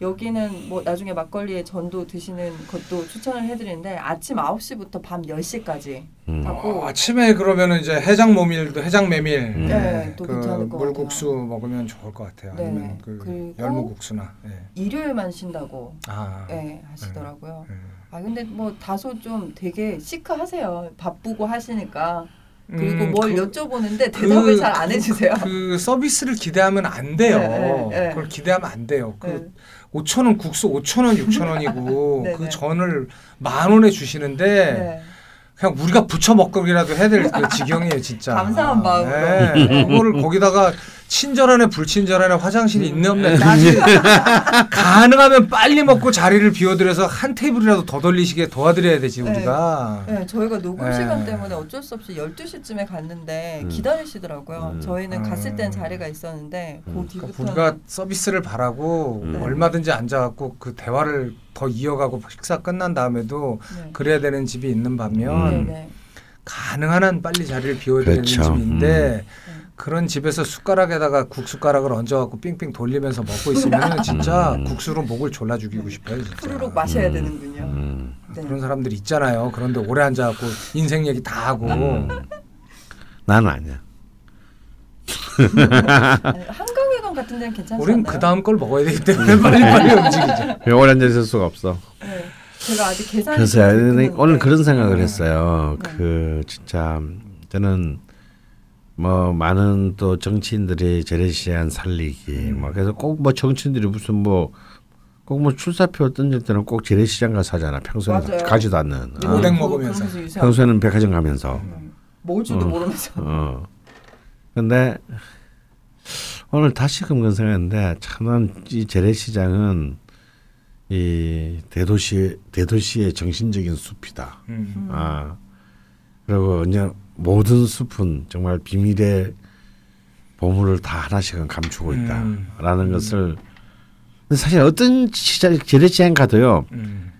여기는 뭐 나중에 막걸리에 전도 드시는 것도 추천을 해드리는데 아침 9시부터 밤 10시까지 음. 하고 어, 아침에 그러면은 이제 해장 모밀도 해장 메밀, 음. 네, 또그 괜찮을 것 물국수 같아요. 먹으면 좋을 것 같아요. 네, 아니면 그 열무국수나. 예. 일요일만 쉰다고 아, 예, 하시더라고요. 예. 아 근데 뭐 다소 좀 되게 시크하세요. 바쁘고 하시니까 그리고 음, 뭘 그- 여쭤보는데 대답을 그- 잘안 해주세요. 그 서비스를 기대하면 안 돼요. 네, 네, 네. 그걸 기대하면 안 돼요. 그 네. 5천 원 국수 5천 원 6천 원이고 네, 그 네. 전을 만 원에 주시는데 네. 그냥 우리가 부쳐 먹기라도 해야 될 그 지경이에요, 진짜. 감사한 마음으로. 네. 네. 그거를 거기다가 친절하네 불친절하네 화장실이 있네 없네 따지 가능하면 빨리 먹고 자리를 비워드려서 한 테이블이라도 더 돌리시게 도와드려야 되지 네. 우리가. 네, 저희가 녹음 네. 시간 때문에 어쩔 수 없이 12시쯤에 갔는데 음. 기다리시더라고요. 음. 저희는 갔을 땐 음. 자리가 있었는데 그 음. 뒤부터 그러니까 우리가 서비스를 바라고 음. 얼마든지 앉아갖고 그 대화를 더 이어가고 식사 끝난 다음에도 네. 그래야 되는 집이 있는 반면 음. 네, 네. 가능한 한 빨리 자리를 비워드리는 그렇죠. 집인데 음. 그런 집에서 숟가락에다가 국숟가락을 얹어갖고 삥삥 돌리면서 먹고 있으면 진짜 음. 국수로 목을 졸라 죽이고 싶어요. 진짜. 후루룩 마셔야 음. 되는군요. 음. 네. 그런 사람들 있잖아요. 그런데 오래 앉아갖고 인생 얘기 다 하고 음. 나는 아니야. 네, 한강회관 같은 데는 괜찮지 우린? 그 다음 걸 먹어야 되기 때문에 빨리 빨리 움직이자. 왜 오래 앉아 있을 수가 없어. 네. 제가 아직 계산이 그래서 오늘 그런 생각을 했어요. 네. 그 진짜 저는 뭐 많은 또 정치인들이 재래시장 살리기 음. 뭐 그래서 꼭 뭐 정치인들이 무슨 뭐 꼭 뭐 출사표 던질 때는 꼭 재래시장 가서 하잖아. 평소에는 맞아요. 가지도 않는. 네, 어. 오뎅 먹으면서. 평소에는 백화점 가면서. 음. 먹을 줄도 어. 모르면서. 어. 근데 오늘 다시금 그런 생각했는데 참이 재래시장은 이 대도시 대도시의 정신적인 숲이다. 음. 음. 아 그리고 이제 모든 숲은 정말 비밀의 보물을 다 하나씩은 감추고 음. 있다라는 음. 것을 근데 사실 어떤 시장 재래시장 가도요 음.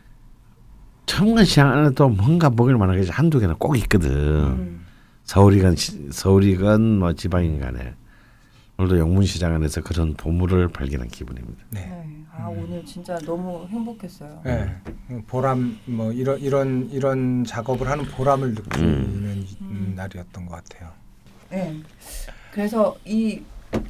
청관 시장 안에도 뭔가 먹을 만한 게 한두 개는 꼭 있거든. 음. 서울이건 시- 서울이건 뭐 지방인 간에 오늘도 영문시장 안에서 그런 보물을 발견한 기분입니다. 네. 네. 아 오늘 진짜 너무 행복했어요. 네. 보람 뭐 이런 이런 이런 작업을 하는 보람을 느끼는 이- 음. 날이었던 것 같아요. 네. 그래서 이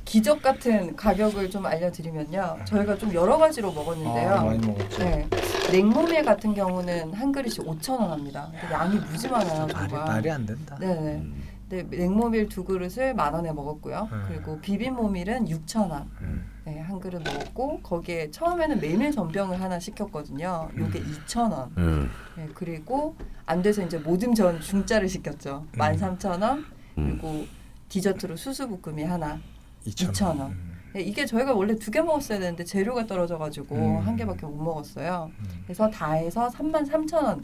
기적 같은 가격을 좀 알려드리면요. 저희가 좀 여러 가지로 먹었는데요. 아, 많이 먹었죠. 네. 냉모밀 같은 경우는 한 그릇이 5천 원 합니다. 양이 무지 많아요, 말이 정말. 말이 안 된다. 네네. 음. 네, 냉모밀 두 그릇을 만 원에 먹었고요. 음. 그리고 비빔모밀은 6천 원. 음. 네, 한 그릇 먹었고 거기에 처음에는 메밀 전병을 하나 시켰거든요. 요게 2천 원. 음. 네, 그리고 안 돼서 이제 모듬 전 중짜를 시켰죠. 음. 13,000원. 음. 그리고 디저트로 수수부꾸미 하나. 2천 2,000 원. 음. 네, 이게 저희가 원래 두 개 먹었어야 되는데 재료가 떨어져 가지고 음. 한 개밖에 못 먹었어요. 음. 그래서 다 해서 33,000원.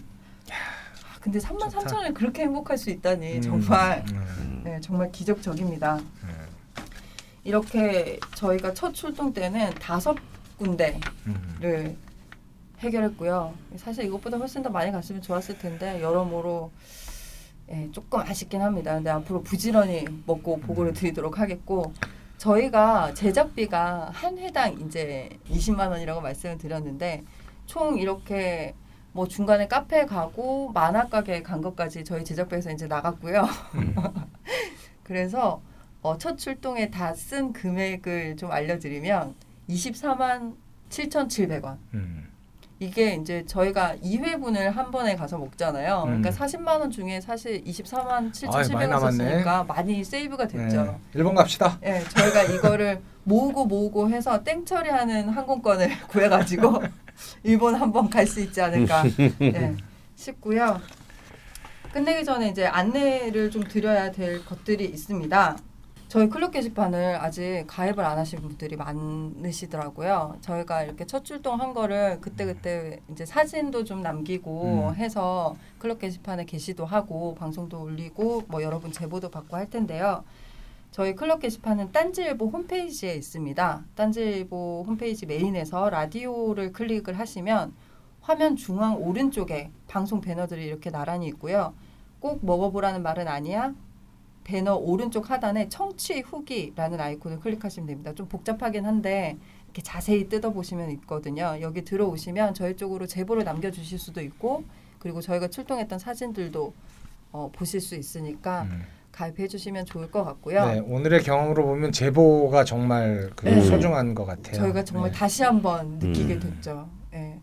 아, 근데 33,000원에 그렇게 행복할 수 있다니 음. 정말 음. 네, 정말 기적적입니다. 음. 이렇게 저희가 첫 출동 때는 다섯 군데를 음. 해결했고요. 사실 이것보다 훨씬 더 많이 갔으면 좋았을 텐데 여러모로 예, 조금 아쉽긴 합니다. 근데 앞으로 부지런히 먹고 보고를 드리도록 하겠고 저희가 제작비가 한 회당 이제 20만 원이라고 말씀을 드렸는데 총 이렇게 뭐 중간에 카페 가고 만화 가게 간 것까지 저희 제작비에서 이제 나갔고요. 그래서 어, 첫 출동에 다 쓴 금액을 좀 알려드리면 24만 7,700원. 음. 이게 이제 저희가 2회분을 한 번에 가서 먹잖아요. 음. 그러니까 40만 원 중에 사실 24만 아이, 많이 7,700원 남았네. 썼으니까 많이 세이브가 됐죠. 네. 일본 갑시다. 예, 저희가 이거를 모으고 모으고 해서 땡처리하는 항공권을 구해가지고 일본 한번 갈 수 있지 않을까 예, 싶고요. 끝내기 전에 이제 안내를 좀 드려야 될 것들이 있습니다. 저희 클럽 게시판을 아직 가입을 안 하신 분들이 많으시더라고요. 저희가 이렇게 첫 출동한 거를 그때그때 이제 사진도 좀 남기고 음. 해서 클럽 게시판에 게시도 하고 방송도 올리고 뭐 여러분 제보도 받고 할 텐데요. 저희 클럽 게시판은 딴지일보 홈페이지에 있습니다. 딴지일보 홈페이지 메인에서 라디오를 클릭을 하시면 화면 중앙 오른쪽에 방송 배너들이 이렇게 나란히 있고요. 꼭 먹어보라는 말은 아니야. 배너 오른쪽 하단에 청취 후기라는 아이콘을 클릭하시면 됩니다. 좀 복잡하긴 한데 이렇게 자세히 뜯어보시면 있거든요. 여기 들어오시면 저희 쪽으로 제보를 남겨주실 수도 있고 그리고 저희가 출동했던 사진들도 어, 보실 수 있으니까 음. 가입해 주시면 좋을 것 같고요. 네, 오늘의 경험으로 보면 제보가 정말 그 네. 소중한 것 같아요. 저희가 정말 네. 다시 한번 느끼게 음. 됐죠. 예.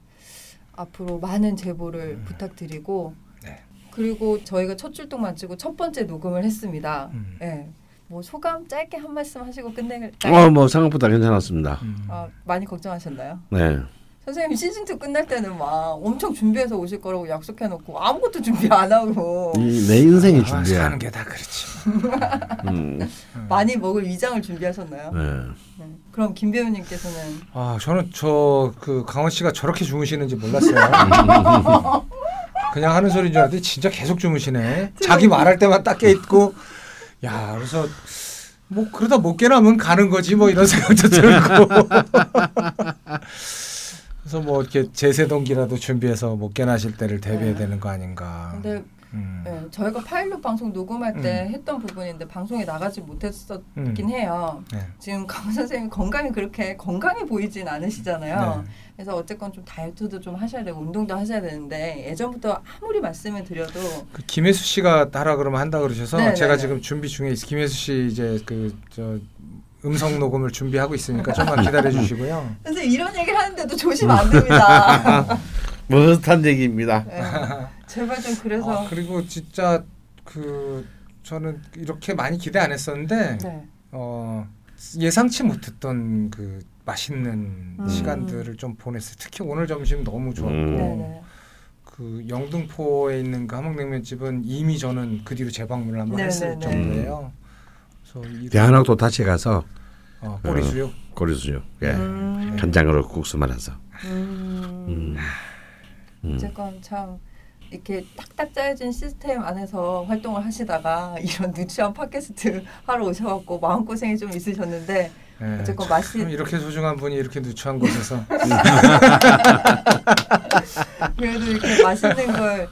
앞으로 많은 제보를 음. 부탁드리고 네. 그리고 저희가 첫 출동 마치고 첫 번째 녹음을 했습니다. 음. 예. 뭐 소감 짧게 한 말씀 하시고 끝낼까요? 어, 뭐 생각보다 괜찮았습니다. 음. 아, 많이 걱정하셨나요? 네. 선생님 시즌 2 끝날 때는 막 엄청 준비해서 오실 거라고 약속해 놓고 아무것도 준비 안 하고 이, 내 인생이 아, 준비야. 사는 게 다 그렇지. 음, 많이 먹을 위장을 준비하셨나요? 네. 네. 그럼 김 배우님께서는 아 저는 저 그 강원 씨가 저렇게 주무시는지 몰랐어요. 그냥 하는 소리인 줄 알았더니 진짜 계속 주무시네. 자기 말할 때만 딱 깨 있고. 야 그래서 뭐 그러다 못 깨나면 가는 거지 뭐 이런 생각도 들고. 그래서 뭐 이렇게 제세동기라도 준비해서 못 깨나실 때를 대비해야 네. 되는 거 아닌가. 근데 음. 네, 저희가 파일럿 방송 녹음할 때 음. 했던 부분인데 방송에 나가지 못했었긴 음. 해요. 네. 지금 강 선생님 건강이 그렇게 건강해 보이진 않으시잖아요. 네. 그래서 어쨌건 좀 다이어트도 좀 하셔야 되고 운동도 하셔야 되는데 예전부터 아무리 말씀을 드려도 그 김혜수 씨가 하라 그러면 한다 그러셔서 네, 제가 네, 지금 준비 중에 있어. 김혜수 씨 이제 그저 음성 녹음을 준비하고 있으니까 좀만 기다려 주시고요. 선생님 이런 얘기를 하는데도 조심하면 안 됩니다. 못한 얘기입니다. 네, 제발 좀 그래서 아, 그리고 진짜 그 저는 이렇게 많이 기대 안 했었는데 네. 어 예상치 못했던 그 맛있는 음. 시간들을 좀 보냈어요. 특히 오늘 점심 너무 좋았고 음. 네네. 그 영등포에 있는 그 함흥냉면 집은 이미 저는 그 뒤로 재방문을 한번 네네네. 했을 정도예요. 그래서 이 대한항도 다시 가서 어, 꼬리수육 고리수육, 예. 음. 간장으로 국수 말아서. 음. 음. 음. 어쨌건 참 이렇게 딱딱 짜여진 시스템 안에서 활동을 하시다가 이런 누추한 팟캐스트 하러 오셔갖고 마음 고생이 좀 있으셨는데 예, 어쨌건 참 맛이- 이렇게 소중한 분이 이렇게 누추한 곳에서. 그래도 이렇게 맛있는 걸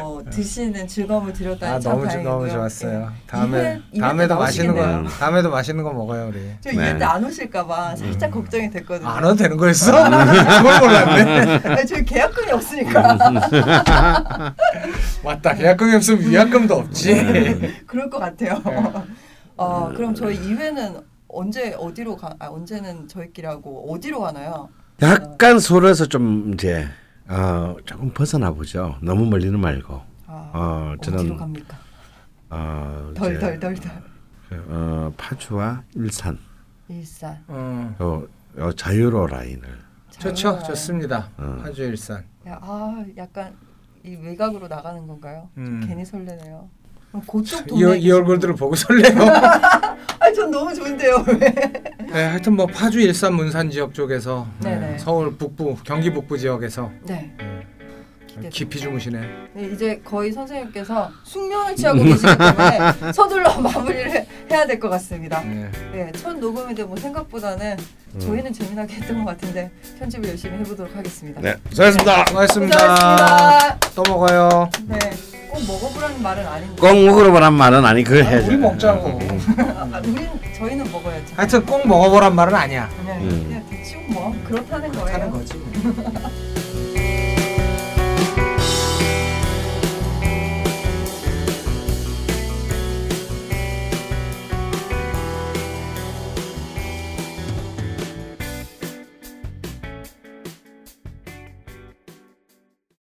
어, 드시는 즐거움을 드렸다니 아참 너무 다행이고요. 너무 좋았어요. 예. 다음에 다음에도 때 맛있는 거. 다음에도 맛있는 거 먹어요 우리. 저 네. 이회 때안 오실까봐 살짝 걱정이 됐거든요. 안 와도 되는 거였어? 그걸 몰랐네. 아니, 저희 계약금이 없으니까 맞다. 계약금이 없으면 위약금도 없지. 그럴 것 같아요. 네. 어, 그럼 저희 2회는 언제 어디로 가? 아, 언제는 저희끼리 하고 어디로 가나요? 약간 서로에서 좀 이제 어, 조금 벗어나 보죠. 너무 멀리는 말고. 아, 어, 어디로 저는 갑니까? 어, 덜덜덜덜 어, 파주와 일산 일산. 어, 어, 어, 자유로 라인을 좋죠, 자유로워요. 좋습니다. 어. 파주 일산. 야, 아, 약간 이 외곽으로 나가는 건가요? 좀 음. 괜히 설레네요. 이, 이 얼굴들을 보고 설레요. 아, 전 너무 좋은데요. 왜? 네, 하여튼 뭐 파주 일산 문산 지역 쪽에서. 네, 서울 북부 경기 북부 지역에서 네. 맛있게 깊이 주무시네. 네, 이제 거의 선생님께서 숙면을 취하고 계시기 때문에 서둘러 마무리를 해야 될 것 같습니다. 네. 네, 첫 녹음인데 뭐 생각보다는 저희는 재미나게 했던 것 같은데 편집을 열심히 해보도록 하겠습니다. 네, 수고하셨습니다. 수고하셨습니다. 고생하셨습니다. 또 먹어요. 네, 꼭 먹어보라는 말은 아닌데 꼭 먹으러보란 말은 아니 아, 해야죠. 우리 먹자고. 아, 우린 저희는 먹어야죠. 하여튼 꼭 먹어보란 말은 아니야. 그냥, 음. 그냥 대충 뭐 그렇다는 거예요. 하는 거지.